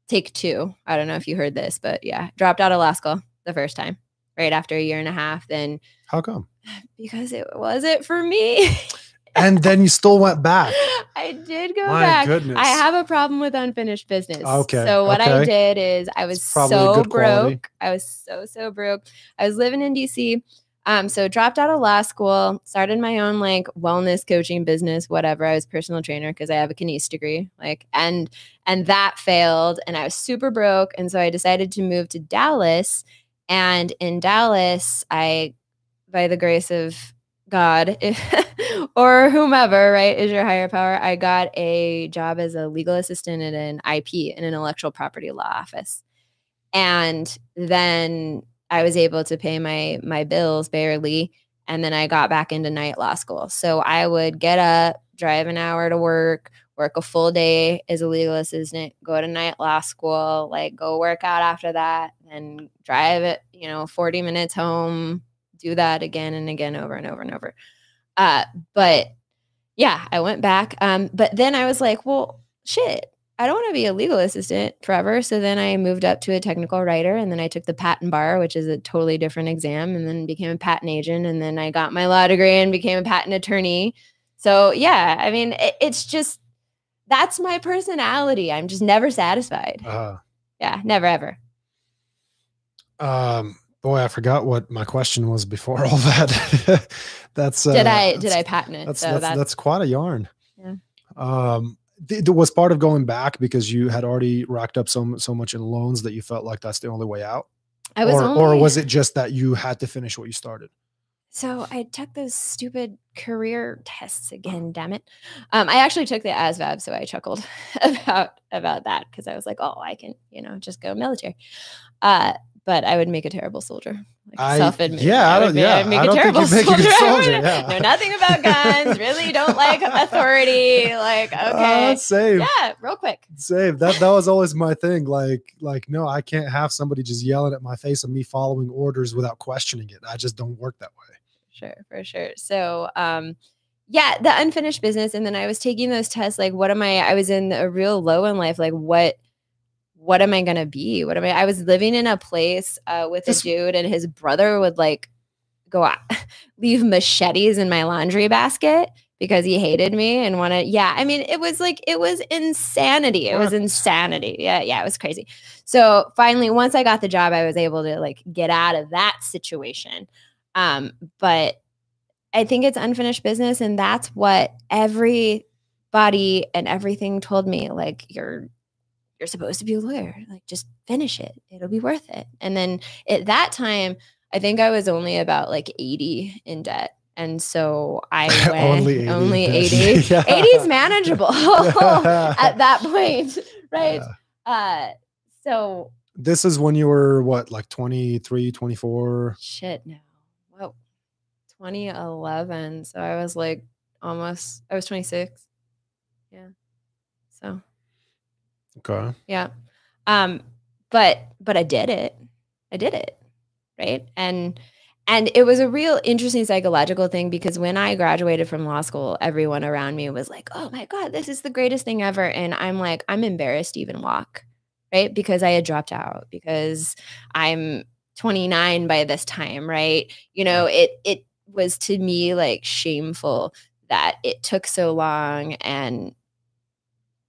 Take two. I don't know if you heard this, but yeah, dropped out of law school the first time right after a year and a half. Then how come? Because it wasn't for me. and then you still went back. I did go My back. Goodness. I have a problem with unfinished business. Okay. So what okay. I did is I was so broke. Quality. I was so so broke. I was living in DC. Um, so dropped out of law school, started my own like wellness coaching business, whatever. I was personal trainer because I have a kines degree. Like, and and that failed, and I was super broke. And so I decided to move to Dallas and in Dallas, I, by the grace of God if, or whomever, right, is your higher power, I got a job as a legal assistant in an IP, an intellectual property law office. And then I was able to pay my my bills barely. And then I got back into night law school. So I would get up, drive an hour to work, work a full day as a legal assistant, go to night law school, like go work out after that, and drive it, you know, 40 minutes home, do that again and again over and over and over. Uh, but yeah, I went back. Um, but then I was like, well, shit, I don't want to be a legal assistant forever. So then I moved up to a technical writer and then I took the patent bar, which is a totally different exam, and then became a patent agent. And then I got my law degree and became a patent attorney. So yeah, I mean, it, it's just that's my personality. I'm just never satisfied. Uh, yeah, never ever. Um, boy, I forgot what my question was before all that. that's uh, did I did I patent it? That's, so that's, that's, that's quite a yarn. Yeah. Um, th- was part of going back because you had already racked up so so much in loans that you felt like that's the only way out. I was, or, only, or was it just that you had to finish what you started? So I took those stupid career tests again. Damn it! Um, I actually took the ASVAB, so I chuckled about about that because I was like, "Oh, I can, you know, just go military." Uh, but I would make a terrible soldier. I- Like self-admitted. yeah, I I would yeah, I'd make I a don't think terrible make a soldier. I soldier, would yeah. Know nothing about guns. really don't like authority. Like, okay, Uh, same. yeah, real quick. Save That that was always my thing. Like, like, no, I can't have somebody just yelling at my face and me following orders without questioning it. I just don't work that way. Sure, for sure. So, um, yeah, the unfinished business, and then I was taking those tests. Like, what am I? I was in a real low in life. Like, what? What am I gonna be? What am I? I was living in a place uh, with This- a dude, and his brother would like go out, leave machetes in my laundry basket because he hated me and wanted. Yeah, I mean, it was like it was insanity. It was insanity. Yeah, yeah, it was crazy. So finally, once I got the job, I was able to like get out of that situation. Um, but I think it's unfinished business, and that's what everybody and everything told me. Like you're you're supposed to be a lawyer. Like just finish it. It'll be worth it. And then at that time, I think I was only about like 80 in debt. And so I went Only 80 only 80. Yeah. 80 is manageable at that point, right? Yeah. Uh so This is when you were what, like 23, 24? shit no. Well, 2011. So I was like almost I was 26. Yeah. So Okay. yeah um but but i did it i did it right and and it was a real interesting psychological thing because when i graduated from law school everyone around me was like oh my god this is the greatest thing ever and i'm like i'm embarrassed to even walk right because i had dropped out because i'm 29 by this time right you know it it was to me like shameful that it took so long and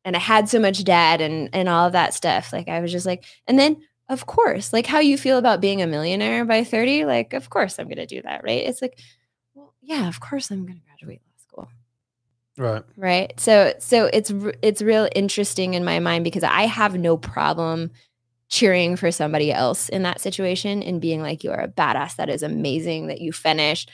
and I had so much debt and and all of that stuff. Like I was just like, and then of course, like how you feel about being a millionaire by 30, like of course I'm gonna do that, right? It's like, well, yeah, of course I'm gonna graduate law school. Right. Right. So so it's it's real interesting in my mind because I have no problem cheering for somebody else in that situation and being like, you are a badass. That is amazing that you finished.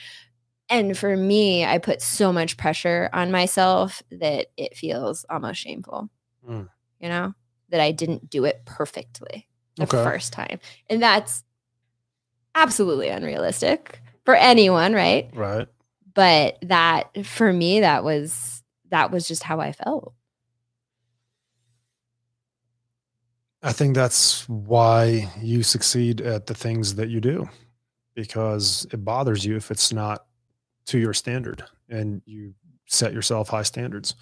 And for me, I put so much pressure on myself that it feels almost shameful. Mm. You know, that I didn't do it perfectly the Okay. first time. And that's absolutely unrealistic for anyone, right? Right. but that for me that was that was just how i felt I think that's why you succeed at the things that you do because it bothers you if it's not to your standard and you set yourself high standards.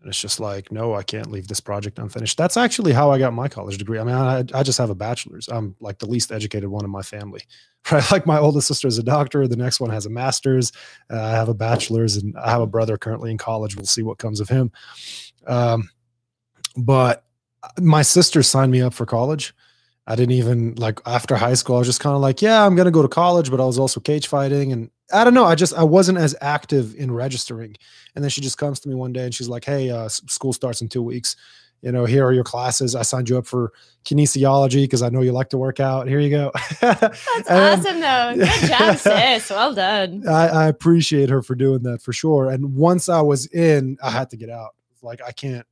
And it's just like, no, I can't leave this project unfinished. That's actually how I got my college degree. I mean, I, I just have a bachelor's. I'm like the least educated one in my family, right? Like my oldest sister is a doctor. The next one has a master's. Uh, I have a bachelor's and I have a brother currently in college. We'll see what comes of him. Um, but my sister signed me up for college. I didn't even like after high school. I was just kind of like, yeah, I'm gonna go to college, but I was also cage fighting, and I don't know. I just I wasn't as active in registering. And then she just comes to me one day and she's like, hey, uh, school starts in two weeks. You know, here are your classes. I signed you up for kinesiology because I know you like to work out. Here you go. that's And- awesome though good job sis well done I, I appreciate her for doing that for sure. And once I was in, I had to get out. Like I can't,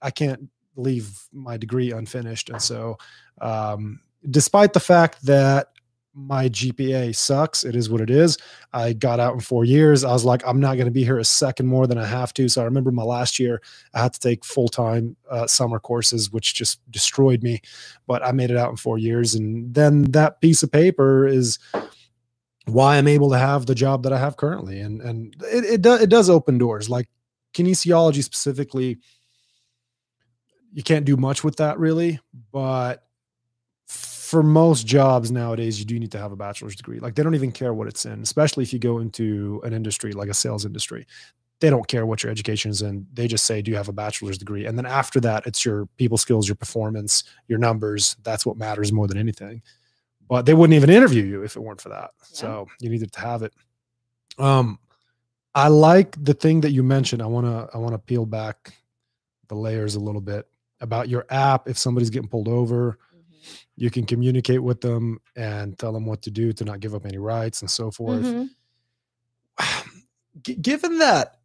I can't leave my degree unfinished. And so, um, despite the fact that my GPA sucks, it is what it is. I got out in four years. I was like, I'm not going to be here a second more than I have to. So I remember my last year, I had to take full time uh, summer courses, which just destroyed me. But I made it out in four years. And then that piece of paper is why I'm able to have the job that I have currently. And and it it, do, it does open doors. Like kinesiology specifically, you can't do much with that really, but for most jobs nowadays, you do need to have a bachelor's degree. Like they don't even care what it's in, especially if you go into an industry like a sales industry. They don't care what your education is in. They just say, Do you have a bachelor's degree? And then after that, it's your people skills, your performance, your numbers. That's what matters more than anything but they wouldn't even interview you if it weren't for that. Yeah. So you needed to have it. Um, I like the thing that you mentioned. I want to I want to peel back the layers a little bit about your app. If somebody's getting pulled over, you can communicate with them and tell them what to do to not give up any rights and so forth. Mhm. g- given that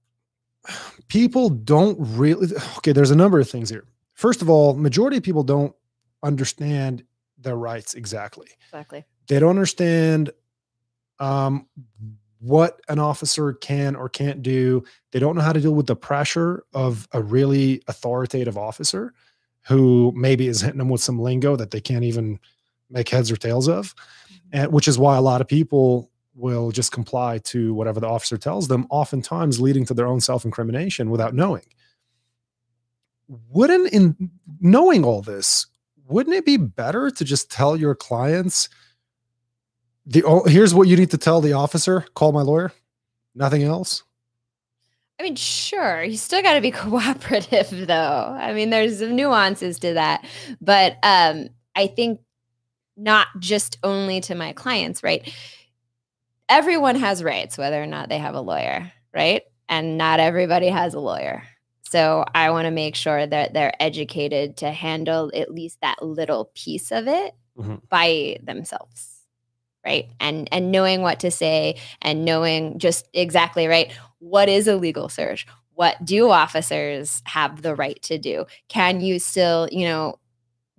people don't really okay, there's a number of things here. First of all, majority of people don't understand their rights exactly. Exactly. They don't understand um, what an officer can or can't do. They don't know how to deal with the pressure of a really authoritative officer who maybe is hitting them with some lingo that they can't even make heads or tails of. Mm-hmm. And which is why a lot of people will just comply to whatever the officer tells them, oftentimes leading to their own self incrimination without knowing. Wouldn't, in knowing all this, wouldn't it be better to just tell your clients the oh, here's what you need to tell the officer call my lawyer nothing else I mean, sure, you still got to be cooperative, though. I mean, there's some nuances to that, but um, I think not just only to my clients, right? Everyone has rights, whether or not they have a lawyer, right? And not everybody has a lawyer. So I want to make sure that they're educated to handle at least that little piece of it Mhm. by themselves. Right. And and knowing what to say and knowing just exactly right what is a legal search? What do officers have the right to do? Can you still, you know,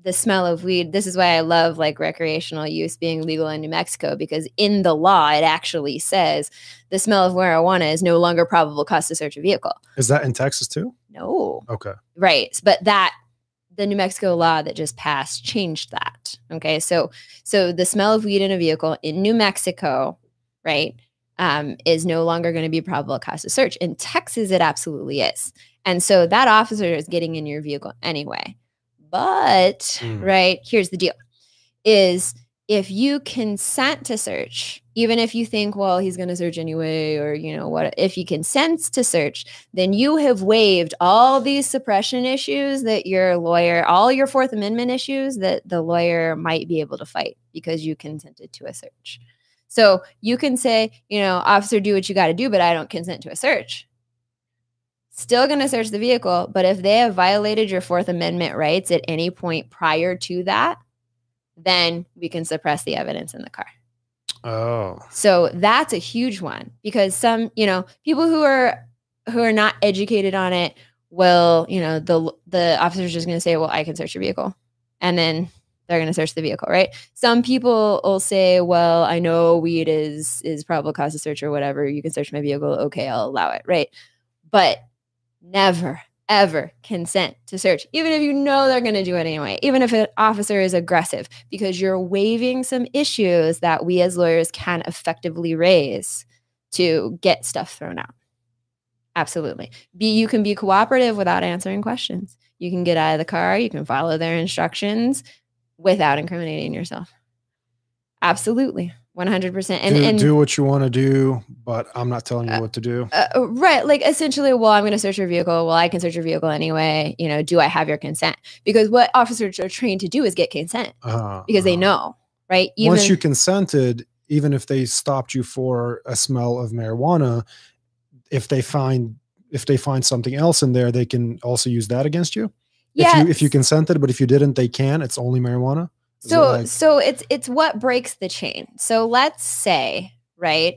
the smell of weed. This is why I love like recreational use being legal in New Mexico because in the law it actually says the smell of marijuana is no longer probable cause to search a vehicle. is that in texas too No. okay Right. But that the New Mexico law that just passed changed that. Okay. So so the smell of weed in a vehicle in New Mexico, right, um, is no longer going to be probable cause to search. In Texas, it absolutely is. And so that officer is getting in your vehicle anyway. But Mm. right, here's the deal is if you consent to search, even if you think, well, he's going to search anyway, or you know what, if he consents to search, then you have waived all these suppression issues that your lawyer, all your Fourth Amendment issues that the lawyer might be able to fight because you consented to a search. So you can say, you know, officer, do what you got to do, but I don't consent to a search. Still going to search the vehicle, but if they have violated your Fourth Amendment rights at any point prior to that, then we can suppress the evidence in the car. oh So that's a huge one because some, you know, people who are who are not educated on it will, you know, the the officer's just going to say, "Well, I can search your vehicle," and then they're going to search the vehicle, right? Some people will say, "Well, I know weed is is probable cause to search or whatever. You can search my vehicle. Okay, I'll allow it, right?" But never ever consent to search, even if you know they're going to do it anyway, even if an officer is aggressive, because you're waiving some issues that we as lawyers can effectively raise to get stuff thrown out. Absolutely. Be you can be cooperative without answering questions. You can get out of the car, you can follow their instructions without incriminating yourself. Absolutely. 100%. And do, and do what you want to do but i'm not telling you Uh, what to do. uh, right like essentially well i'm going to search your vehicle. Well i can search your vehicle anyway. You know do i have your consent? Because what officers are trained to do is get consent uh, because they uh. know right? Once you consented even if they stopped you for a smell of marijuana if they find if they find something else in there they can also use that against you? If you if you consented but if you didn't they can? It's only marijuana It so like- so it's it's what breaks the chain. So let's say right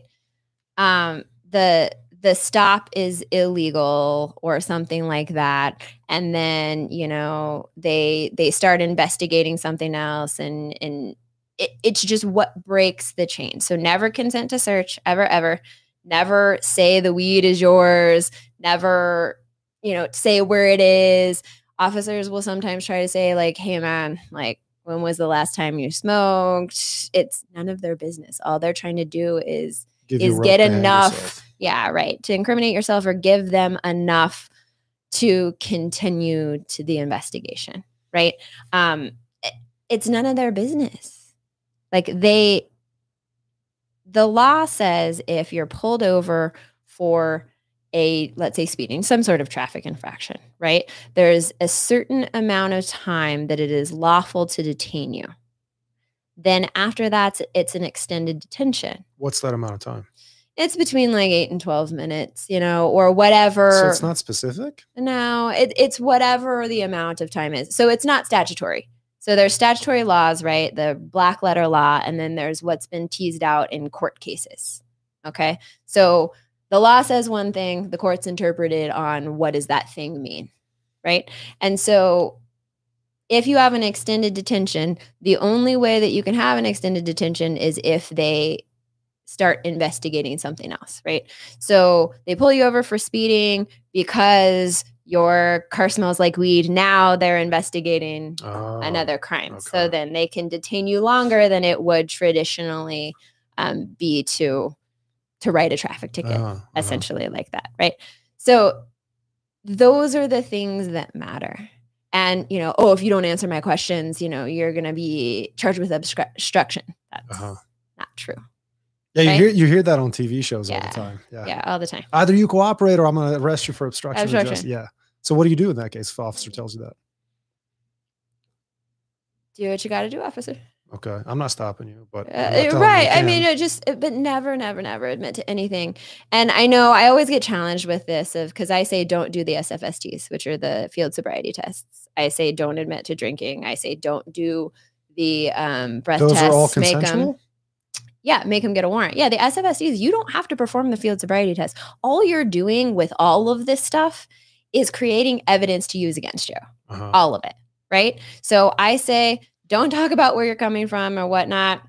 um the the stop is illegal or something like that. And then you know they they start investigating something else and and it, it's just what breaks the chain. So never consent to search ever ever. Never say the weed is yours. Never you know say where it is. Officers will sometimes try to say like hey man like when was the last time you smoked? It's none of their business. All they're trying to do is give is get enough yeah right. To incriminate yourself or give them enough to continue to the investigation right? Um it- it's none of their business. Like they the law says if you're pulled over for a let's say speeding some sort of traffic infraction right there's a certain amount of time that it is lawful to detain you then after that it's an extended detention what's that amount of time it's between like 8 and 12 minutes you know or whatever so it's not specific no, it, it's whatever the amount of time is. So it's not statutory. So there's statutory laws, right? The black letter law, and then there's what's been teased out in court cases. Okay. So The law says one thing, the court's interpreted on what does that thing mean, right? And so if you have an extended detention, the only way that you can have an extended detention is if they start investigating something else, right? So they pull you over for speeding because your car smells like weed. Now they're investigating Oh, another crime. okay. So then they can detain you longer than it would traditionally um, be to to write a traffic ticket uh-huh, uh-huh. essentially like that, right? So those are the things that matter. And, you know, oh, if you don't answer my questions, you know, you're going to be charged with obstruction. That's Uh-huh. not true. Yeah, you right? hear you hear that on TV shows all the time. Yeah. Yeah, all the time. Either you cooperate or I'm going to arrest you for obstruction. Obstruction. justice. Yeah. So what do you do in that case if officer tells you that? Do what you got to do, officer. Okay, I'm not stopping you, but Uh, you right. you I mean, it just, uh, but never, never, never admit to anything. And I know I always get challenged with this of because I say don't do the SFSTs, which are the field sobriety tests. I say don't admit to drinking. I say don't do the um, breath those tests. are all make 'em- consensual. yeah, make them get a warrant. Yeah, the SFSTs, you don't have to perform the field sobriety test. All you're doing with all of this stuff is creating evidence to use against you Uh-huh. all of it, right? So I say, don't talk about where you're coming from or whatnot.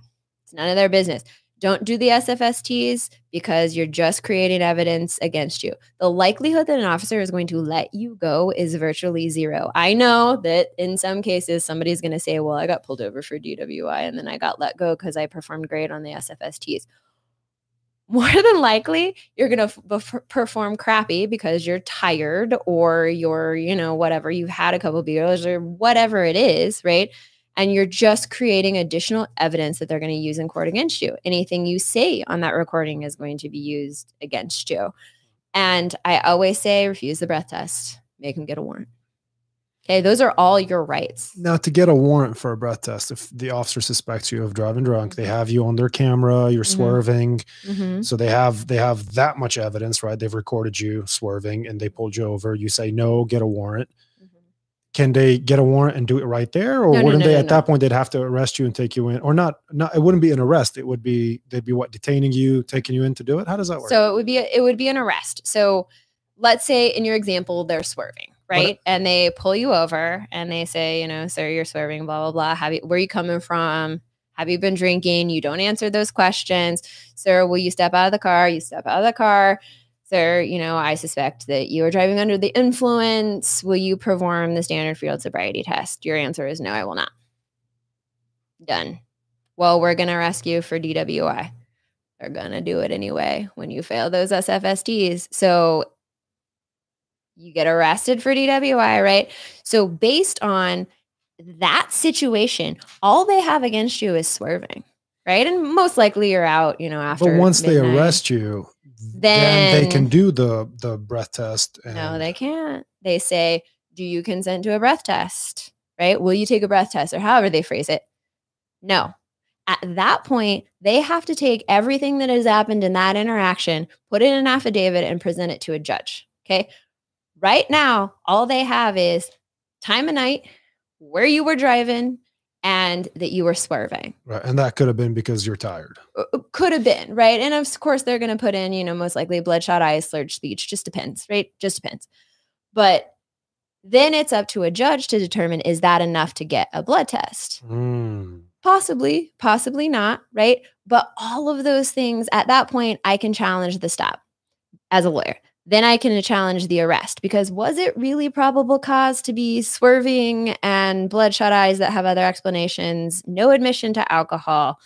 It's none of their business. Don't do the SFSTs because you're just creating evidence against you. The likelihood that an officer is going to let you go is virtually zero. I know that in some cases, somebody's going to say, Well, I got pulled over for DWI and then I got let go because I performed great on the SFSTs. More than likely, you're going to perform crappy because you're tired or you're, you know, whatever, you've had a couple beers or whatever it is, right? And you're just creating additional evidence that they're going to use in court against you. Anything you say on that recording is going to be used against you. And I always say refuse the breath test, make them get a warrant. Okay, those are all your rights. Now, to get a warrant for a breath test, if the officer suspects you of driving drunk, they have you on their camera, you're Mhm. swerving, Mhm. so they have they have that much evidence, right? They've recorded you swerving, and they pulled you over. You say no, get a warrant. Can they get a warrant and do it right there, or No, wouldn't no, they no, at no. that point they'd have to arrest you and take you in, or not? Not it wouldn't be an arrest. It would be they'd be what detaining you, taking you in to do it. How does that work? So it would be a, it would be an arrest. So let's say in your example they're swerving, right? And they pull you over and they say, you know, sir, you're swerving, blah blah blah. Have you where are you coming from? Have you been drinking? You don't answer those questions. Sir, will you step out of the car? You step out of the car. Sir, you know, I suspect that you are driving under the influence. Will you perform the standard field sobriety test? Your answer is no, I will not. Done. Well, we're going to arrest you for DWI they're gonna do it anyway when you fail those SFSTs. So you get arrested for DWI, right? So based on that situation, all they have against you is swerving, right? And most likely you're out, you know, after. but once they arrest you, then, they can do the the breath test. And, no, they can't. They say, "Do you consent to a breath test?" Right? Will you take a breath test, or however they phrase it? No. At that point, they have to take everything that has happened in that interaction, put it in an affidavit, and present it to a judge. Okay. Right now, all they have is time of night, where you were driving, and that you were swerving. right, and that could have been because you're tired. Uh, Could have been, right? And of course, they're going to put in, you know, most likely bloodshot eyes, slurred speech. Just depends, right? Just depends. But then it's up to a judge to determine is that enough to get a blood test? Mm. Possibly, possibly not, right? But all of those things at that point, I can challenge the stop as a lawyer. Then I can challenge the arrest because was it really probable cause to be swerving and bloodshot eyes that have other explanations? No admission to alcohol,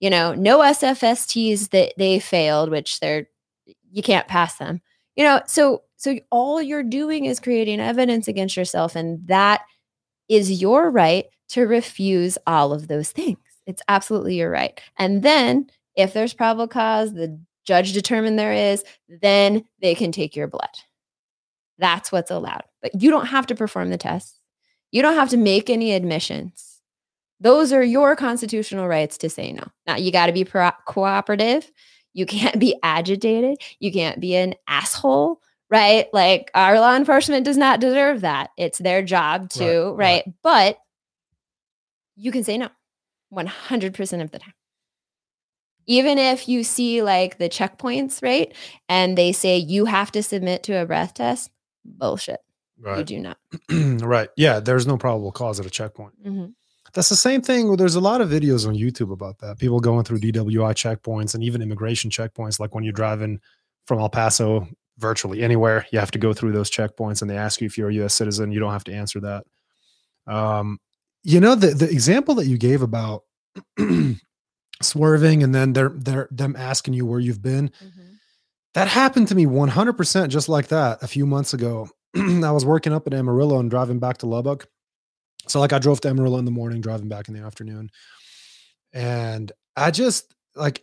you know, no SFSTs that they failed, which they're you can't pass them. You know, so so all you're doing is creating evidence against yourself, and that is your right to refuse all of those things. It's absolutely your right. And then if there's probable cause, the judge determined there is, then they can take your blood. That's what's allowed. But you don't have to perform the tests. You don't have to make any admissions. Those are your constitutional rights to say no. Now, you got to be pro- cooperative. You can't be agitated. You can't be an asshole, right? Like our law enforcement does not deserve that. It's their job to, Right, right? right. But you can say no 100% of the time. Even if you see like the checkpoints, right? And they say you have to submit to a breath test, bullshit. Right. You do not. right. Yeah. There's no probable cause at a checkpoint. hmm That's the same thing. There's a lot of videos on YouTube about that. People going through DWI checkpoints and even immigration checkpoints. Like when you're driving from El Paso, virtually anywhere, you have to go through those checkpoints and they ask you if you're a US citizen. You don't have to answer that. Um, you know, the, the example that you gave about swerving and then they're, they're them asking you where you've been, hmm that happened to me 100% just like that a few months ago. I was working up in Amarillo and driving back to Lubbock. So, like, I drove to Amarillo in the morning, driving back in the afternoon. And I just, like,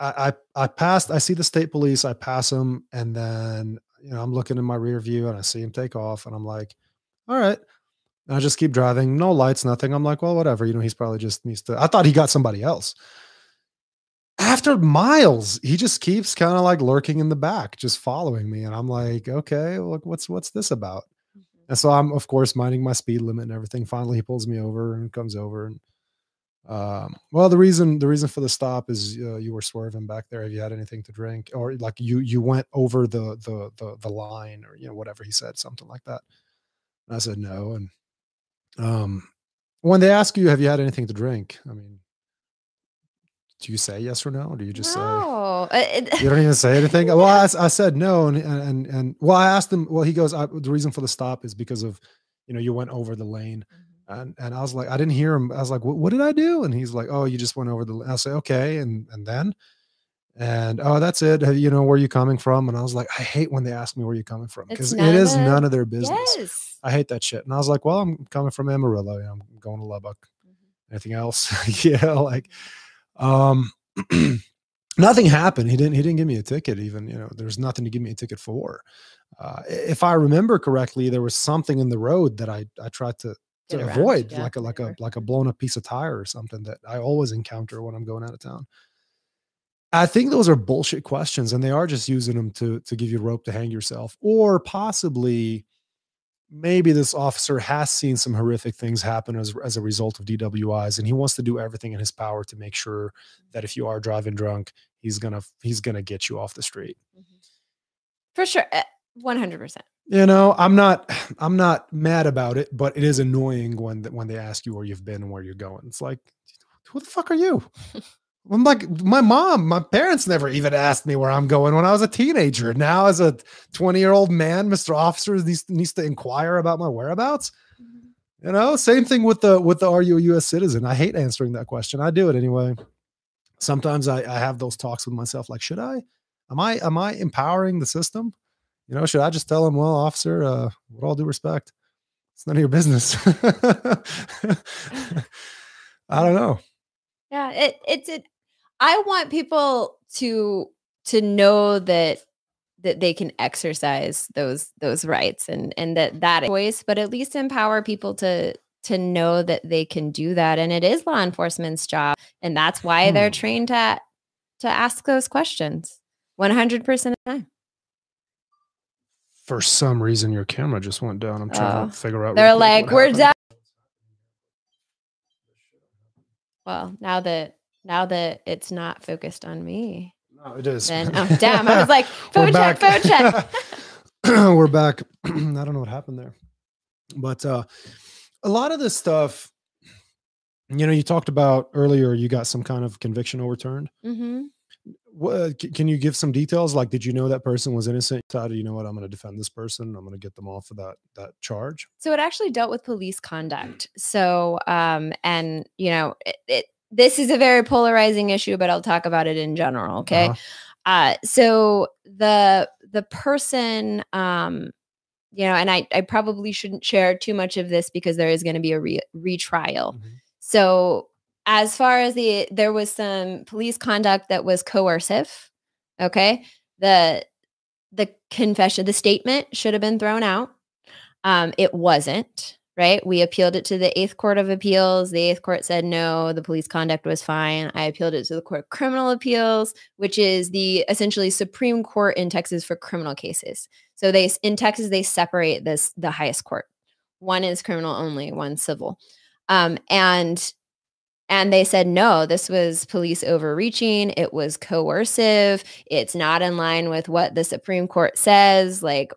I, I, I passed, I see the state police, I pass them, and then, you know, I'm looking in my rear view and I see him take off, and I'm like, all right. I just keep driving, no lights, nothing. I'm like, well, whatever. You know, he's probably just needs to, I thought he got somebody else after miles, he just keeps kind of like lurking in the back, just following me. And I'm like, okay, look, what's what's this about? And so I'm of course minding my speed limit and everything. Finally, he pulls me over and comes over. And um, well, the reason the reason for the stop is uh, you were swerving back there. Have you had anything to drink, or like you you went over the the the the line, or you know whatever he said, something like that. And I said no. And um, when they ask you, have you had anything to drink? I mean, do you say yes or no? Or do you just say? no. Uh, You don't even say anything. Well, I said no, and and and well, I asked him. Well, he goes. I, the reason for the stop is because of, you know, you went over the lane, and and I was like, I didn't hear him. I was like, what, what did I do? And he's like, oh, you just went over the. I say, okay, and and then, and oh, that's it. Have, you know, where you coming from? And I was like, I hate when they ask me where you coming from because it is none of none of their business. yes. I hate that shit. And I was like, well, I'm coming from Amarillo. I'm going to Lubbock. Mhm. Anything else? yeah, like, um, nothing happened. He didn't. He didn't give me a ticket. Even you know, there's nothing to give me a ticket for. Uh, if I remember correctly, there was something in the road that I I tried to to around, avoid, yeah, like a like a like a blown up piece of tire or something that I always encounter when I'm going out of town. I think those are bullshit questions, and they are just using them to to give you rope to hang yourself, or possibly maybe this officer has seen some horrific things happen as, as a result of DWIs, and he wants to do everything in his power to make sure that if you are driving drunk, he's gonna he's gonna get you off the street. For sure. uh, 100%. You know, I'm not I'm not mad about it, but it is annoying when when they ask you where you've been and where you're going. It's like, who the fuck are you? I'm like my mom, my parents never even asked me where I'm going when I was a teenager. Now, as a 20 year old man, Mr. Officer needs, needs to inquire about my whereabouts. You know, same thing with the with the are you a U.S. citizen? I hate answering that question. I do it anyway. Sometimes I, I have those talks with myself, like, should I? Am I am I empowering the system? You know, should I just tell him, well, officer, uh, with all due respect, it's none of your business. I don't know. Yeah, it it's it. I want people to to know that that they can exercise those those rights and and that that voice, but at least empower people to to know that they can do that, and it is law enforcement's job, and that's why they're Hmm. trained to to ask those questions one hundred percent of the time. For some reason, your camera just went down. I'm trying Oh. to figure out. They're like, we're happened." done. Well, now that now that it's not focused on me, No, it is. then oh damn, I was like, phone check, phone check. we're back. I don't know what happened there, but uh, a lot of this stuff, you know, you talked about earlier. You got some kind of conviction overturned. hmm What can you give some details? Like, did you know that person was innocent? How do you know what? I'm going to defend this person. I'm going to get them off of that that charge. So it actually dealt with police conduct. So, um, and you know, it, it this is a very polarizing issue, but I'll talk about it in general. Okay. Uh-huh. Uh, so the the person, um, you know, and I I probably shouldn't share too much of this because there is going to be a re- retrial. Mhm. So as far as the there was some police conduct that was coercive. Okay. The the confession, the statement should have been thrown out. Um, it wasn't, right? We appealed it to the Eighth Court of Appeals. The Eighth Court said no, the police conduct was fine. I appealed it to the Court of Criminal Appeals, which is the essentially Supreme Court in Texas for criminal cases. So they in Texas they separate this the highest court. One is criminal only, one civil. Um, and And they said, no, this was police overreaching. It was coercive. It's not in line with what the Supreme Court says, like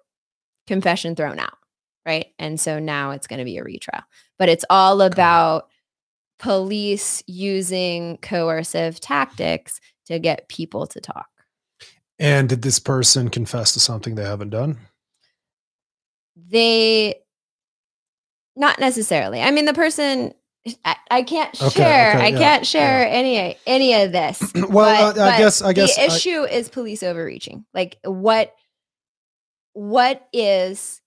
confession thrown out. Right. And so now it's going to be a retrial. But it's all about police using coercive tactics to get people to talk. And did this person confess to something they haven't done? They, not necessarily. I mean, the person I, I can't share. Okay, I can't share yeah. any any of this. well, but, uh, I guess I guess the issue is police overreaching. Like what what is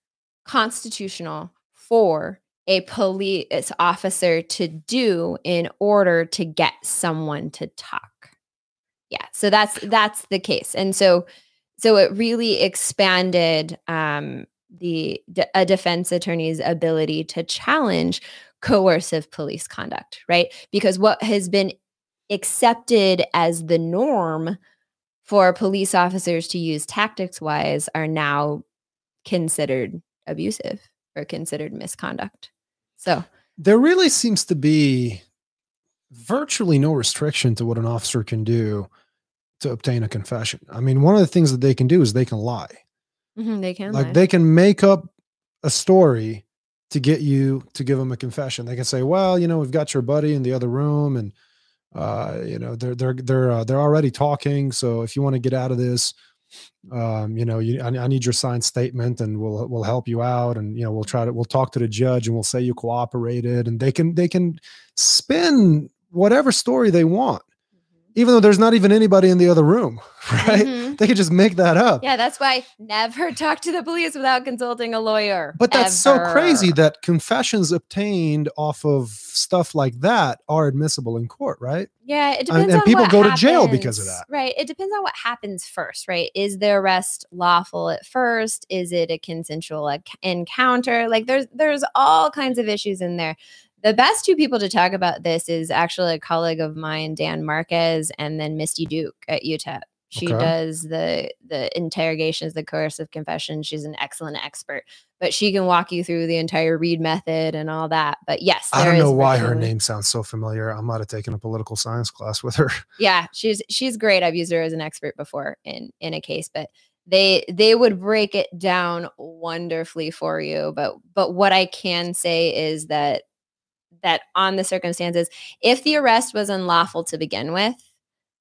constitutional for a police officer to do in order to get someone to talk? Yeah, so that's that's the case, and so so it really expanded um, the a defense attorney's ability to challenge coercive police conduct, right? Because what has been accepted as the norm for police officers to use tactics wise are now considered abusive or considered misconduct. So there really seems to be virtually no restriction to what an officer can do to obtain a confession. I mean, one of the things that they can do is they can lie. Mm-hmm, they can like lie. they can make up a story to get you to give them a confession. They can say, "Well, you know, we've got your buddy in the other room, and uh, you know, they're they're they're uh, they're already talking. So if you want to get out of this, um, you know, you, I, I, need your signed statement, and we'll we'll help you out, and you know, we'll try to we'll talk to the judge, and we'll say you cooperated, and they can they can spin whatever story they want even though there's not even anybody in the other room, right? Mm-hmm. They could just make that up. Yeah, that's why never talk to the police without consulting a lawyer. But that's ever. so crazy that confessions obtained off of stuff like that are admissible in court, right? Yeah, it depends. And, and people go happens, to jail because of that. Right. It depends on what happens first, right? Is the arrest lawful at first? Is it a consensual encounter? Like there's there's all kinds of issues in there the best two people to talk about this is actually a colleague of mine, Dan Marquez, and then Misty Duke at UTEP. She okay. does the the interrogations, the coercive confession. She's an excellent expert, but she can walk you through the entire Reid method and all that. But yes, I don't know why her name sounds so familiar. I might have taken a political science class with her. Yeah, she's she's great. I've used her as an expert before in in a case, but they they would break it down wonderfully for you. But but what I can say is that that on the circumstances, if the arrest was unlawful to begin with,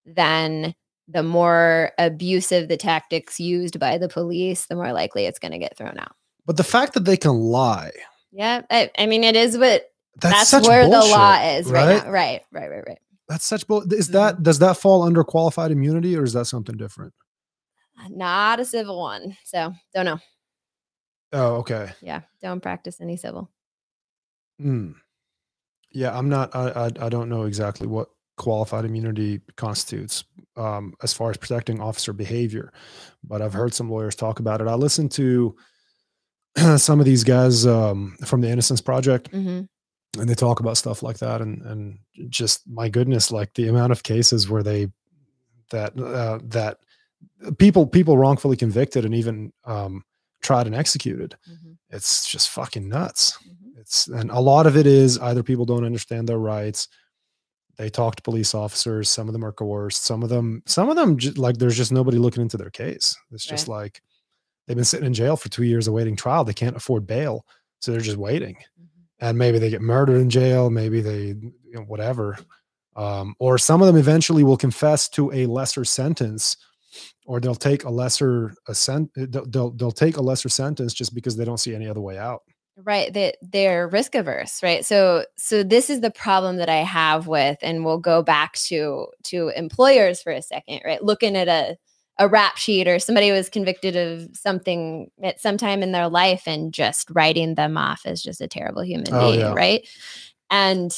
then the more abusive the tactics used by the police, the more likely it's going to get thrown out. But the fact that they can lie. Yeah. I, I mean, it is what that's, that's where bullshit, the law is right? right now. Right, right, right, right. That's such bull. Is that, mm-hmm. does that fall under qualified immunity or is that something different? Not a civil one. So don't know. Oh, okay. Yeah. Don't practice any civil. Hmm. Yeah, I'm not. I, I, I don't know exactly what qualified immunity constitutes um, as far as protecting officer behavior, but I've heard some lawyers talk about it. I listened to some of these guys um, from the Innocence Project, mm-hmm. and they talk about stuff like that, and and just my goodness, like the amount of cases where they that uh, that people people wrongfully convicted and even um, tried and executed. Mm-hmm. It's just fucking nuts. Mm-hmm. It's and a lot of it is either people don't understand their rights. They talk to police officers. Some of them are coerced. Some of them, some of them, like there's just nobody looking into their case. It's just right. like they've been sitting in jail for two years awaiting trial. They can't afford bail, so they're just waiting. Mm-hmm. And maybe they get murdered in jail. Maybe they, you know, whatever. Um, or some of them eventually will confess to a lesser sentence or they'll take a lesser a sent they'll, they'll, they'll take a lesser sentence just because they don't see any other way out right that they're risk averse right? So so this is the problem that i have with and we'll go back to to employers for a second right? Looking at a a rap sheet or somebody was convicted of something at some time in their life and just writing them off as just a terrible human oh, being yeah. right? And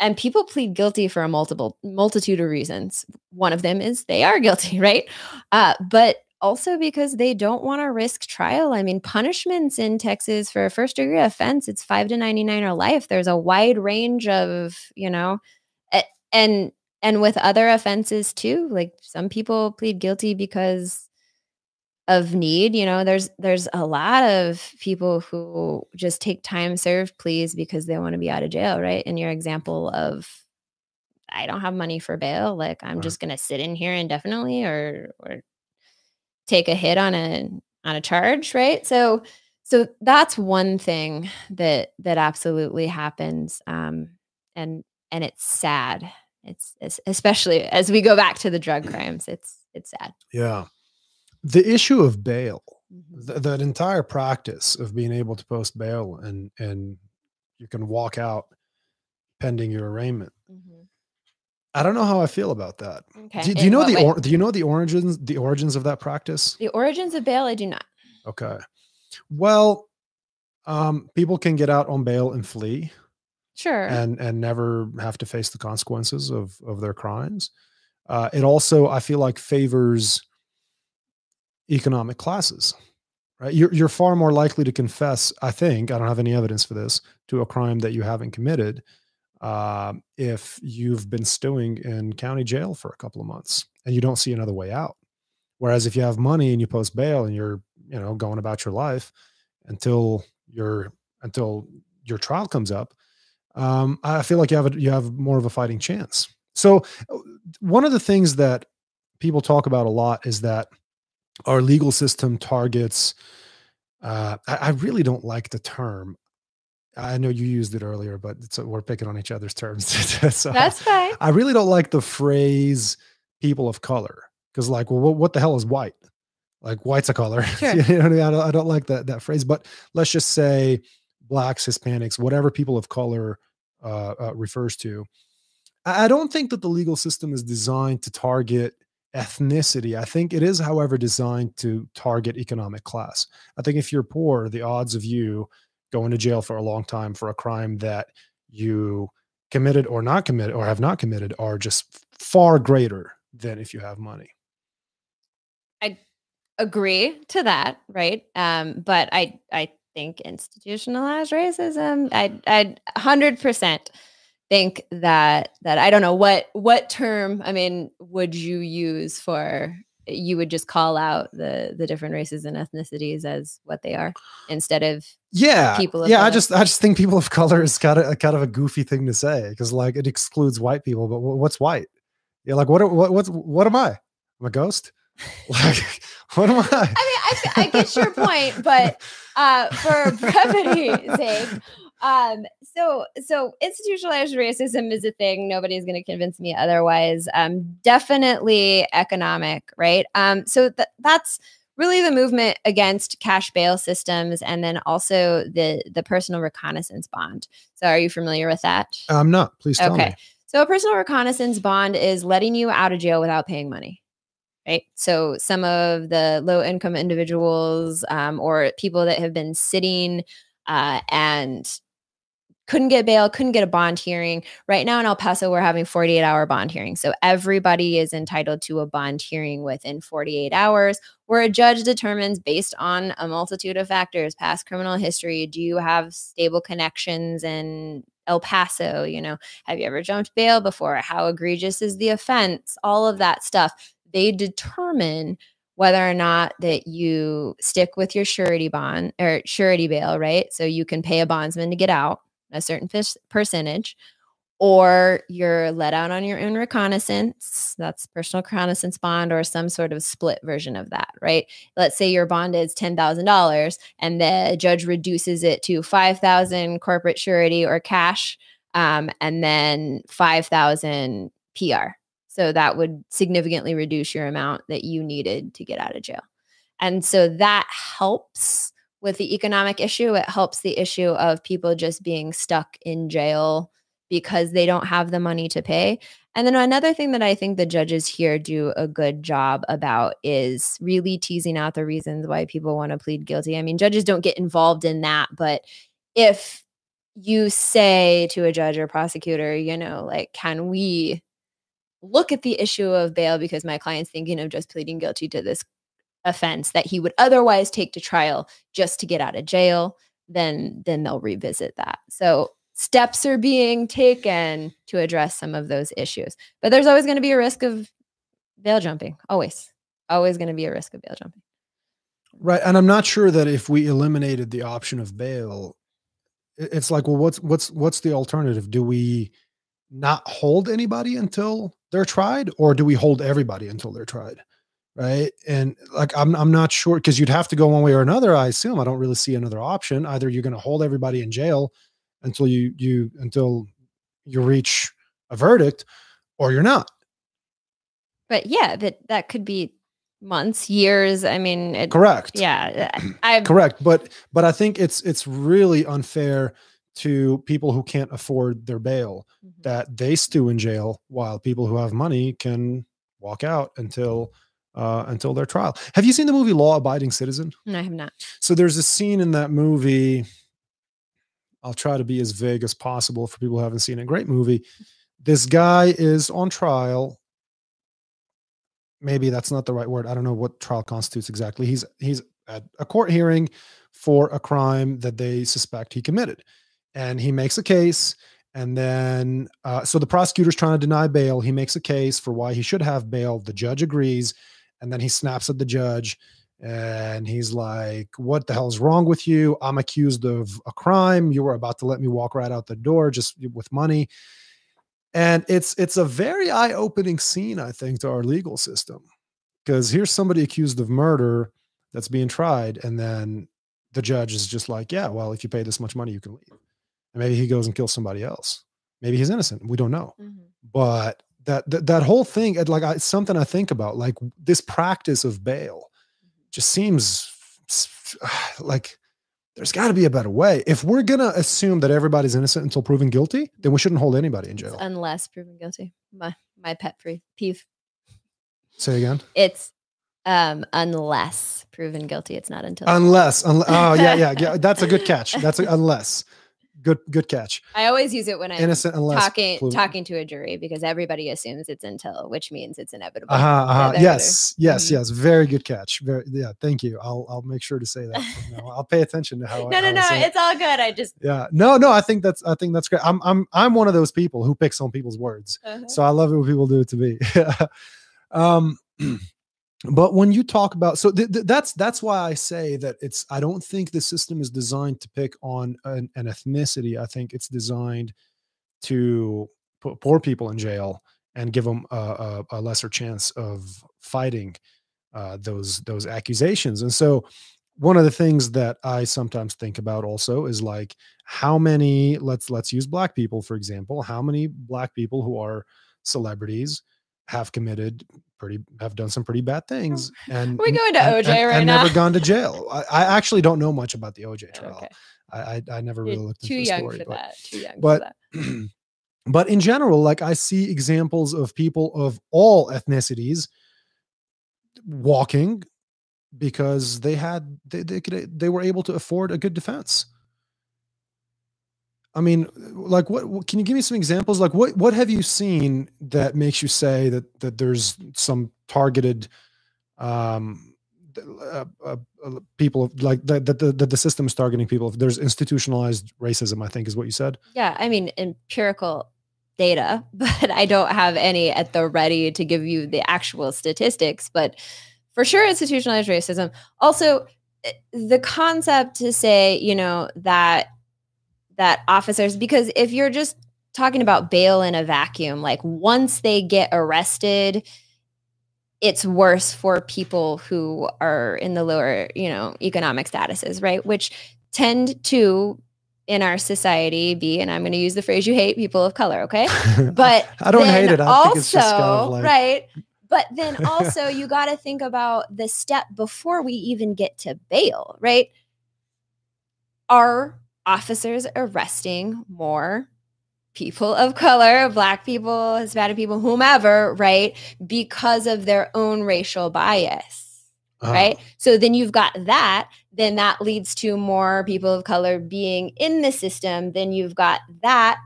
and people plead guilty for a multiple multitude of reasons. One of them is they are guilty right? Uh, but also because they don't want to risk trial. I mean, punishments in Texas for a first degree offense, it's five to 99 or life. There's a wide range of, you know, and, and with other offenses too, like some people plead guilty because of need, you know, there's, there's a lot of people who just take time served pleas because they want to be out of jail. Right. In your example of I don't have money for bail. Like I'm Right. just gonna sit in here indefinitely or or take a hit on a on a charge, right? So so that's one thing that that absolutely happens. Um and and it's sad. It's, it's especially as we go back to the drug crimes, it's it's sad. Yeah. The issue of bail, Mhm. th- that entire practice of being able to post bail and and you can walk out pending your arraignment. Mhm. I don't know how I feel about that. Okay. Do, do you know the or, do you know the origins the origins of that practice? the origins of bail? I do not. Okay. Well, um, people can get out on bail and flee Sure. and and never have to face the consequences of of their crimes. Uh, it also, I feel like, favors economic classes. Right, you're you're far more likely to confess. I think I don't have any evidence for this to a crime that you haven't committed uh, if you've been stewing in county jail for a couple of months and you don't see another way out. Whereas if you have money and you post bail and you're you know going about your life until your until your trial comes up, um, I feel like you have a, you have more of a fighting chance. So uh, one of the things that people talk about a lot is that our legal system targets. Uh, I, I really don't like the term. I know you used it earlier, but it's, we're picking on each other's terms. so That's fine. I really don't like the phrase "people of color" because, like, well, what, the hell is white? Like, white's a color. Sure. you know I mean? I don't, I don't like that that phrase. But let's just say blacks, Hispanics, whatever people of color uh, uh, refers to. I don't think that the legal system is designed to target ethnicity. I think it is, however, designed to target economic class. I think if you're poor, the odds of you going to jail for a long time for a crime that you committed or not committed or have not committed are just far greater than if you have money. I agree to that, right? Um, but I I think institutionalized racism. I I hundred percent think that that I don't know what what term. I mean, would you use for? You would just call out the the different races and ethnicities as what they are instead of Yeah, People of yeah. I just I just think people of color is kind of a kind of a goofy thing to say because like it excludes white people. But wh- what's white? Yeah, like what? what What? What am I? I'm a ghost. Like what am I? I mean, I, I get your point, but uh, for brevity's sake, um, so so institutionalized racism is a thing. Nobody's going to convince me otherwise. Um, definitely economic, right? Um, so th- that's really the movement against cash bail systems, and then also the the personal recognizance bond. So, are you familiar with that? I'm not. Please tell Okay. me. So a personal recognizance bond is letting you out of jail without paying money. Right. So some of the low income individuals um, or people that have been sitting uh, and couldn't get bail, couldn't get a bond hearing. Right now in El Paso, we're having 48 hour bond hearings. So everybody is entitled to a bond hearing within 48 hours, where a judge determines based on a multitude of factors past criminal history, do you have stable connections in El Paso? You know, have you ever jumped bail before? How egregious is the offense? All of that stuff. They determine whether or not that you stick with your surety bond or surety bail, right? So you can pay a bondsman to get out a certain pers- percentage, or you're let out on your own recognizance. That's personal recognizance bond or some sort of split version of that, right? Let's say your bond is ten thousand dollars, and the judge reduces it to five thousand corporate surety or cash, um, and then five thousand PR. So that would significantly reduce your amount that you needed to get out of jail. And so that helps with the economic issue. It helps the issue of people just being stuck in jail because they don't have the money to pay. And then another thing that I think the judges here do a good job about is really teasing out the reasons why people want to plead guilty. I mean, judges don't get involved in that, but if you say to a judge or prosecutor, you know, like, can we look at the issue of bail because my client's thinking of just pleading guilty to this offense that he would otherwise take to trial just to get out of jail, then then they'll revisit that. So steps are being taken to address some of those issues. But there's always going to be a risk of bail jumping. Always. Always going to be a risk of bail jumping. Right, and I'm not sure that if we eliminated the option of bail, it's like, well, what's what's what's the alternative? Do we not hold anybody until they're tried, or do we hold everybody until they're tried? Right. And like I'm I'm not sure because you'd have to go one way or another. I assume I don't really see another option. Either you're going to hold everybody in jail until you you until you reach a verdict, or you're not. But yeah, that that could be months, years. I mean, it, correct. Yeah, I correct. But but I think it's it's really unfair to people who can't afford their bail mm-hmm. that they stew in jail while people who have money can walk out until uh, until their trial. Have you seen the movie Law Abiding Citizen? No, I have not. So there's a scene in that movie. I'll try to be as vague as possible for people who haven't seen it. Great movie. This guy is on trial. Maybe that's not the right word. I don't know what trial constitutes exactly. He's he's at a court hearing for a crime that they suspect he committed and he makes a case and then uh, so the prosecutor's trying to deny bail he makes a case for why he should have bail the judge agrees and then he snaps at the judge and he's like what the hell is wrong with you i'm accused of a crime you were about to let me walk right out the door just with money and it's it's a very eye-opening scene i think to our legal system because here's somebody accused of murder that's being tried and then the judge is just like yeah well if you pay this much money you can leave and maybe he goes and kills somebody else. Maybe he's innocent. We don't know. Mm-hmm. But that, that that whole thing, like it's something I think about. Like this practice of bail mm-hmm. just seems like there's got to be a better way. If we're gonna assume that everybody's innocent until proven guilty, then we shouldn't hold anybody in jail unless proven guilty. My my pet peeve. Say again. It's um unless proven guilty. It's not until unless. Un- oh yeah yeah yeah. That's a good catch. That's a, unless good good catch. I always use it when I'm innocent unless talking talking to a jury because everybody assumes it's until, which means it's inevitable. Uh-huh, uh-huh. Yes, yes, mm-hmm. yes. Very good catch. Very yeah. Thank you. I'll I'll make sure to say that. I'll pay attention to how. no, I, no, no. It's all good. I just yeah. No, no. I think that's I think that's great. I'm I'm I'm one of those people who picks on people's words. Uh-huh. So I love it when people do it to me. um but when you talk about so th- th- that's that's why i say that it's i don't think the system is designed to pick on an, an ethnicity. I think it's designed to put poor people in jail and give them a, a, a lesser chance of fighting uh, those those accusations. And so one of the things that i sometimes think about also is like how many let's let's use black people for example how many black people who are celebrities have committed pretty have done some pretty bad things oh, and we going to oj and, right and now? never gone to jail. I, I, actually don't know much about the oj oh, trial. okay. I, I, I never really looked too into young the story for but, that too young but but in general like i see examples of people of all ethnicities walking because they had they, they could they were able to afford a good defense I mean, like what, what, can you give me some examples? Like what what have you seen that makes you say that that there's some targeted um uh, uh, uh people like that the, the, the system is targeting people there's institutionalized racism i think is what you said yeah i mean empirical data but i don't have any at the ready to give you the actual statistics but for sure institutionalized racism also eh, the concept to say you know that that officers because if you're just talking about bail in a vacuum like once they get arrested it's worse for people who are in the lower you know economic statuses right? Which tend to in our society be and i'm going to use the phrase you hate people of color okay? But i don't hate it. I also kind of like... right? But then also you got to think about the step before we even get to bail right? Are officers arresting more people of color, black people, Hispanic people, whomever, right? Because of their own racial bias. Uh-huh. Right. So then you've got that. Then that leads to more people of color being in the system. Then you've got that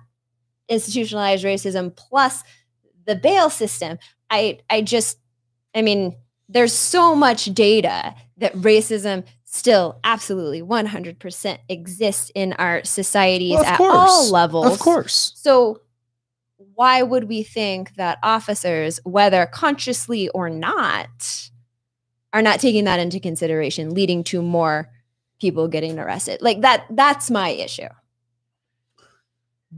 institutionalized racism plus the bail system. I I just I mean, there's so much data that racism still absolutely 100% exists in our societies well, at course. all levels. Of course. So why would we think that officers, whether consciously or not, are not taking that into consideration, leading to more people getting arrested? Like that, that's my issue.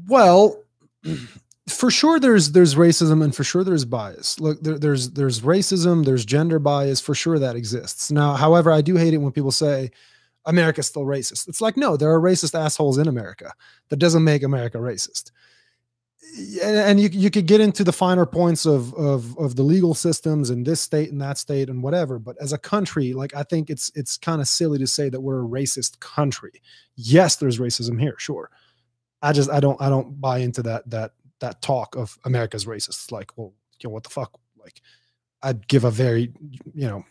Well, for sure there's there's racism and for sure there's bias. Look there, there's there's racism there's gender bias for sure that exists. Now however i do hate it when people say america's still racist. It's like no there are racist assholes in america. That doesn't make america racist. And, and you, you could get into the finer points of, of of the legal systems in this state and that state and whatever but as a country like i think it's it's kind of silly to say that we're a racist country. Yes there's racism here sure. I just i don't i don't buy into that that that talk of America's racist. Like, well, you know, what the fuck? Like, I'd give a very, you know,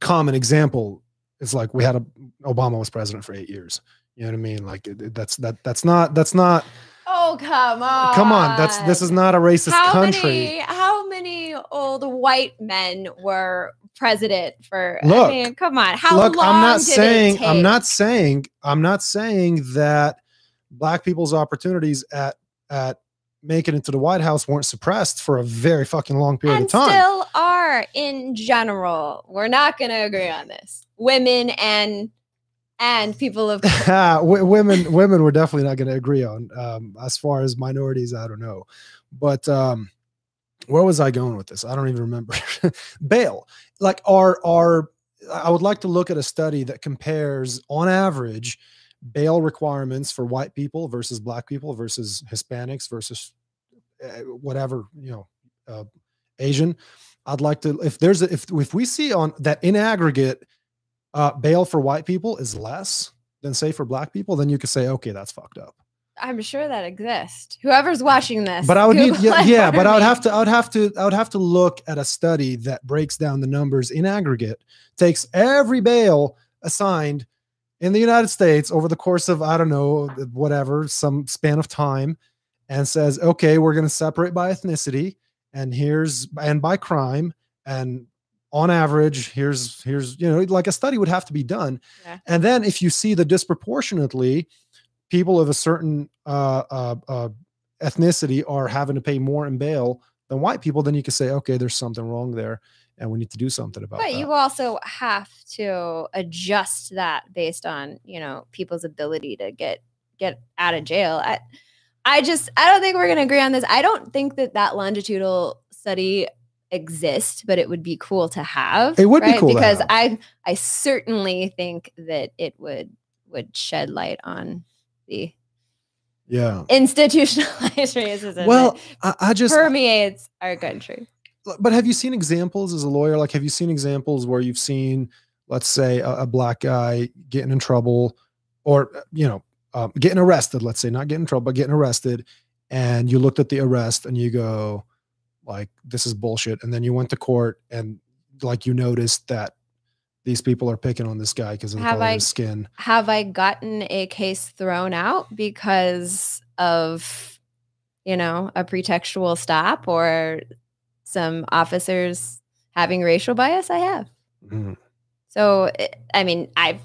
common example. It's like we had a Obama was president for eight years. You know what I mean? Like it, it, that's that that's not that's not. Oh come on! Come on! That's this is not a racist how country. Many, how many old white men were president for? Look, I mean, come on! How Look, long I'm not saying I'm not saying I'm not saying that black people's opportunities at at making it to the White House weren't suppressed for a very fucking long period and of time. still are in general. We're not going to agree on this. Women and and people of women women we're definitely not going to agree on um, as far as minorities i don't know but um, where was i going with this i don't even remember bail like our our i would like to look at a study that compares on average bail requirements for white people versus black people versus hispanics versus uh, whatever you know uh, asian i'd like to if there's a, if if we see on that in aggregate uh, bail for white people is less than say for black people, then you could say, okay, that's fucked up. I'm sure that exists. Whoever's watching this, But I would need, yeah, yeah but I would have to, I would have to, I would have to look at a study that breaks down the numbers in aggregate, takes every bail assigned in the United States over the course of, I don't know, whatever, some span of time, and says, okay, we're going to separate by ethnicity, and here's, and by crime, and on average here's here's you know like a study would have to be done Yeah. and then if you see the disproportionately people of a certain uh, uh, uh, ethnicity are having to pay more in bail than white people then you can say okay there's something wrong there and we need to do something about it. But that you also have to adjust that based on you know people's ability to get get out of jail. I, I just I don't think we're gonna agree on this. I don't think that that longitudinal study exists, but it would be cool to have. It would be cool to because. I I certainly think that it would would shed light on the yeah institutionalized racism well I, I just permeates our country. But have you seen examples as a lawyer? Like have you seen examples where you've seen let's say a, a black guy getting in trouble or you know um, getting arrested let's say not getting in trouble but getting arrested and you looked at the arrest and you go like this is bullshit. And then you went to court and like you noticed that these people are picking on this guy because of the Have color I- of his skin. have I gotten a case thrown out because of, you know, a pretextual stop or some officers having racial bias? I have. Mhm. So, i- I mean, I've,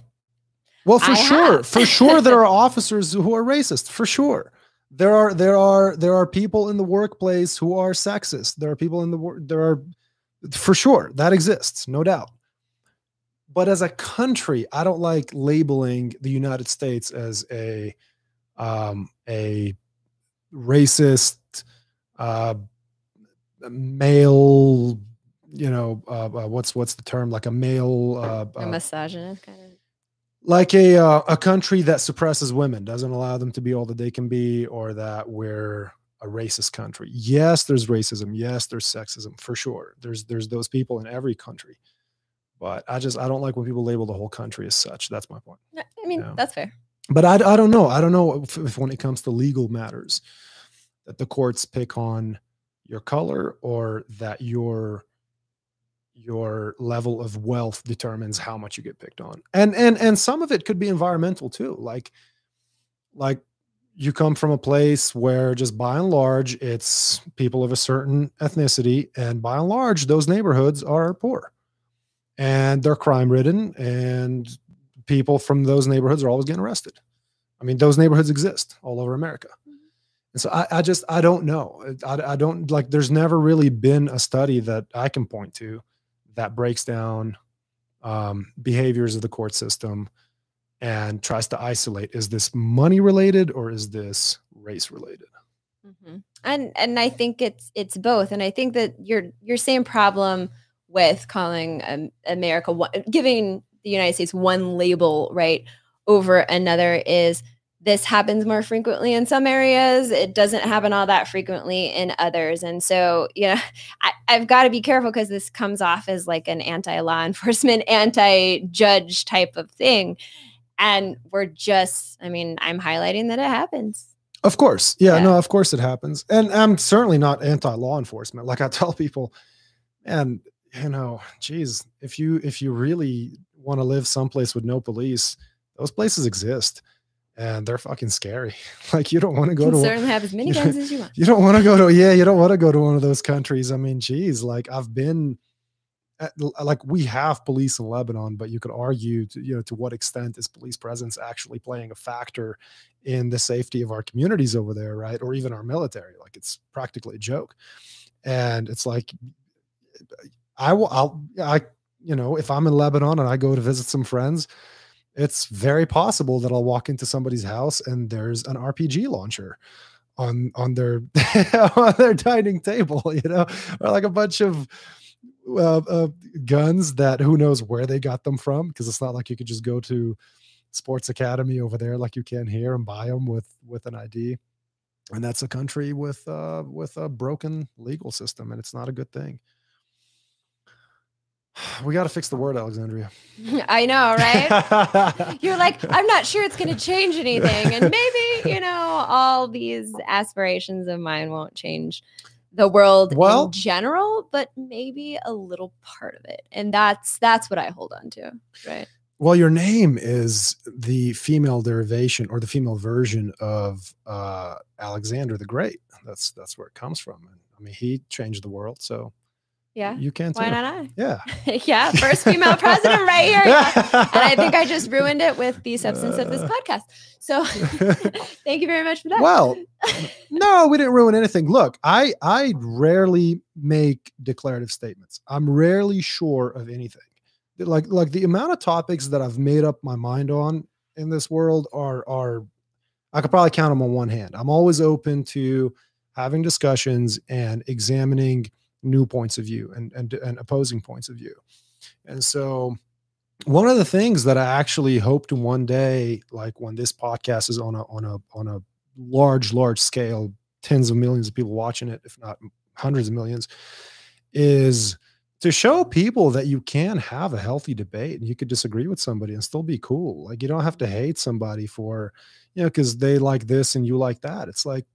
Well, for I sure, for sure, there are officers who are racist. For sure, there are there are there are people in the workplace who are sexist. There are people in the work. There are, for sure, that exists, no doubt. But as a country, I don't like labeling the United States as a um, a racist uh, male. You know, uh, uh, what's what's the term? Like a male. Uh, a uh, misogynist kind of. like a uh, a country that suppresses women doesn't allow them to be all that they can be or that we're a racist country yes there's racism yes there's sexism for sure there's there's those people in every country but i just i don't like when people label the whole country as such that's my point I mean, Yeah. that's fair. but i, I don't know i don't know if, if when it comes to legal matters that the courts pick on your color or that your your level of wealth determines how much you get picked on. And and and some of it could be environmental too. Like like you come from a place where just by and large it's people of a certain ethnicity and by and large those neighborhoods are poor. And they're crime ridden and people from those neighborhoods are always getting arrested. I mean those neighborhoods exist all over america so i, I just i don't know I, I don't like there's never really been a study that i can point to that breaks down um, behaviors of the court system and tries to isolate is this money related or is this race related Mm-hmm. And and I think it's it's both. And I think that your your same problem with calling um, America one, giving the United States one label right over another is this happens more frequently in some areas. It doesn't happen all that frequently in others. And so, you know, I, have got to be careful because this comes off as like an anti law enforcement, anti judge type of thing. And we're just, I mean, I'm highlighting that it happens. Of course. Yeah, yeah, no, of course it happens. And I'm certainly not anti law enforcement. Like I tell people, and you know, geez, if you if you really want to live someplace with no police, those places exist and they're fucking scary. Like you don't want to go you to certainly have as many guns as you want. You don't want to go to yeah, you don't want to go to one of those countries. I mean, geez, like I've been at, like we have police in Lebanon, but you could argue to, you know to what extent is police presence actually playing a factor in the safety of our communities over there, right? Or even our military. Like it's practically a joke. And it's like I will I'll I you know, if I'm in Lebanon and I go to visit some friends, it's very possible that I'll walk into somebody's house and there's an RPG launcher on on their on their dining table, you know, or like a bunch of uh, uh, guns that who knows where they got them from because it's not like you could just go to sports academy over there like you can here and buy them with with an ID. And that's a country with uh with a broken legal system and it's not a good thing. We got to fix the word, Alexandria. I know, right? You're like, I'm not sure it's going to change anything. And maybe, you know, all these aspirations of mine won't change the world well, in general, but maybe a little part of it. And that's that's what I hold on to, right? Well, your name is the female derivation or the female version of uh, Alexander the Great. That's that's where it comes from. I mean, he changed the world, so yeah. You can too. Why not I? Yeah. yeah. First female president right here. Yeah. And I think I just ruined it with the substance of this uh. podcast. So thank you very much for that. Well, no, we didn't ruin anything. Look, I I rarely make declarative statements. I'm rarely sure of anything. Like like the amount of topics that I've made up my mind on in this world are are I could probably count them on one hand. I'm always open to having discussions and examining new points of view and, and, and opposing points of view. And so one of the things that I actually hope to one day, like when this podcast is on a on a on a large, large scale, tens of millions of people watching it, if not hundreds of millions, is to show people that you can have a healthy debate and you could disagree with somebody and still be cool. Like you don't have to hate somebody for, you know, because they like this and you like that. It's like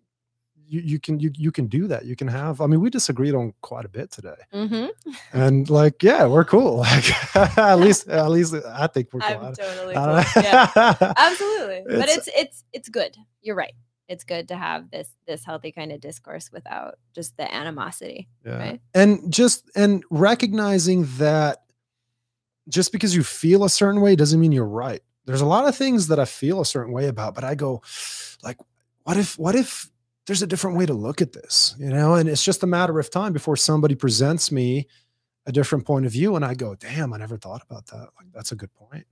you, you can you, you can do that. You can have i mean we disagreed on quite a bit today. Mm-hmm. and like yeah we're cool. Like at least at least i think we're cool. I'm totally cool. yeah, absolutely. It's, but it's it's it's good. You're right. It's good to have this this healthy kind of discourse without just the animosity yeah. right? And just and recognizing that just because you feel a certain way doesn't mean you're right. There's a lot of things that i feel a certain way about but i go like what if what if there's a different way to look at this, you know, and it's just a matter of time before somebody presents me a different point of view and I go, damn, I never thought about that. Like that's a good point.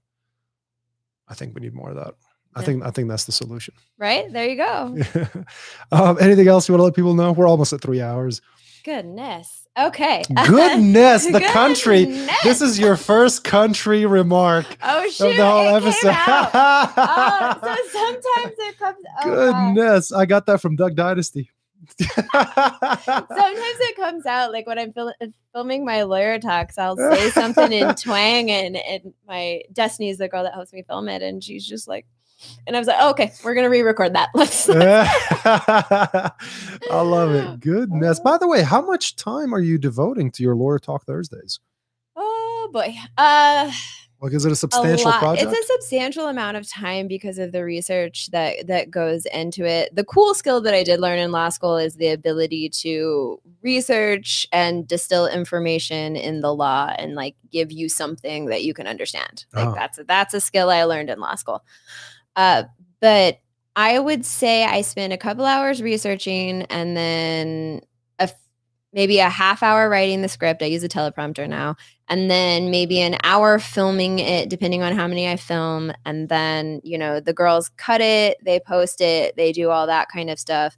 I think we need more of that. I think I think that's the solution. Right there, you go. um, anything else you want to let people know? We're almost at three hours. Goodness. Okay. Goodness, the Goodness. country. This is your first country remark. Oh shoot! Of the whole episode. oh, so sometimes it comes. Oh, Goodness. I got that from Duck Dynasty. Sometimes it comes out like when I'm fil- filming my lawyer talks, I'll say something in twang, and and my Destiny is the girl that helps me film it, and she's just like, and I was like, oh, okay, we're gonna re-record that. Let's. I love it. Goodness. By the way, how much time are you devoting to your Lawyer Talk Thursdays? Oh boy. Uh like is it a substantial a project? It's a substantial amount of time because of the research that that goes into it. The cool skill that I did learn in law school is the ability to research and distill information in the law and like give you something that you can understand. Like oh. that's a, that's a skill I learned in law school. Uh, but I would say I spent a couple hours researching and then a maybe a half hour writing the script. I use a teleprompter now, and then maybe an hour filming it, depending on how many I film. And then, you know, the girls cut it, they post it, they do all that kind of stuff.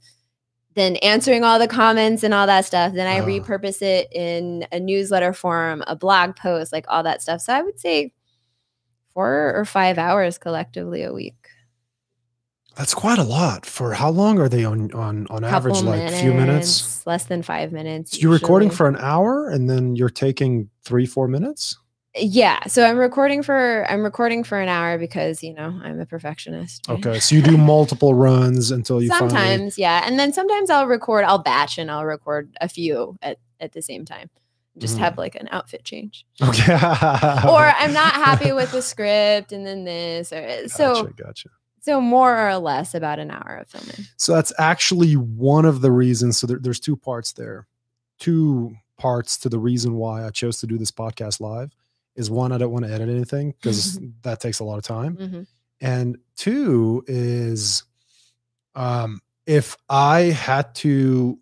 then answering all the comments and all that stuff. Then I repurpose it in a newsletter form, a blog post, like all that stuff. So I would say four or five hours collectively a week. That's quite a lot. For how long are they on on on average? Like a few minutes. less than five minutes. So you're recording for an hour and then you're taking three, four minutes. yeah. So I'm recording for I'm recording for an hour because you know I'm a perfectionist. Okay, so you do multiple runs until you sometimes finally. yeah and then sometimes i'll record i'll batch and i'll record a few at, at the same time just Mhm. have like an outfit change Okay. or i'm not happy with the script and then this or so Gotcha, gotcha. So more or less about an hour of filming So that's actually one of the reasons. So there, there's two parts there. Two parts to the reason why I chose to do this podcast live is one, I don't want to edit anything because that takes a lot of time. Mhm. And two is um, if I had to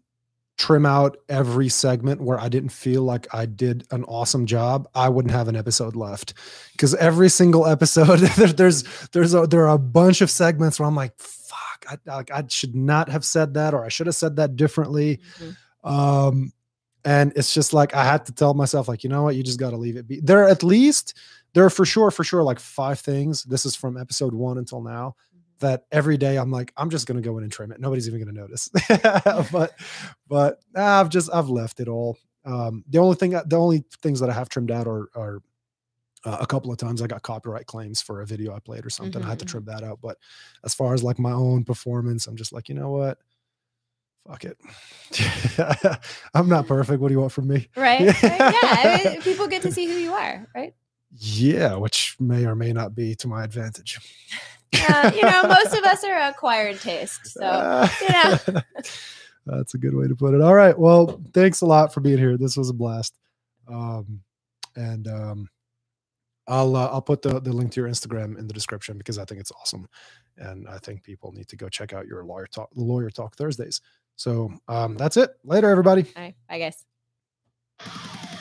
trim out every segment where I didn't feel like I did an awesome job, I wouldn't have an episode left. Because every single episode, there's there's a, there are a bunch of segments where I'm like, fuck, I, like I should not have said that, or I should have said that differently. Mhm. Um, and it's just like I had to tell myself, like, you know what, you just got to leave it be. There are at least there are for sure, for sure, like five things. This is from episode one until now that every day I'm like, I'm just gonna go in and trim it. Nobody's even gonna notice. but but nah, I've just I've left it all. Um, the only thing the only things that I have trimmed out are are uh, a couple of times I got copyright claims for a video I played or something. I had to Mhm, trim that out. But as far as like my own performance, I'm just like, you know what? Fuck it. I'm not perfect. What do you want from me? right, right? yeah I mean, people get to see who you are right Yeah, which may or may not be to my advantage. Uh, you know most of us are acquired taste so you know. That's a good way to put it. All right. Well, thanks a lot for being here. This was a blast. Um, and um, I'll uh, I'll put the, the link to your Instagram in the description because I think it's awesome, and I think people need to go check out your lawyer talk the lawyer talk Thursdays. So um, that's it. Later, everybody. all right bye guys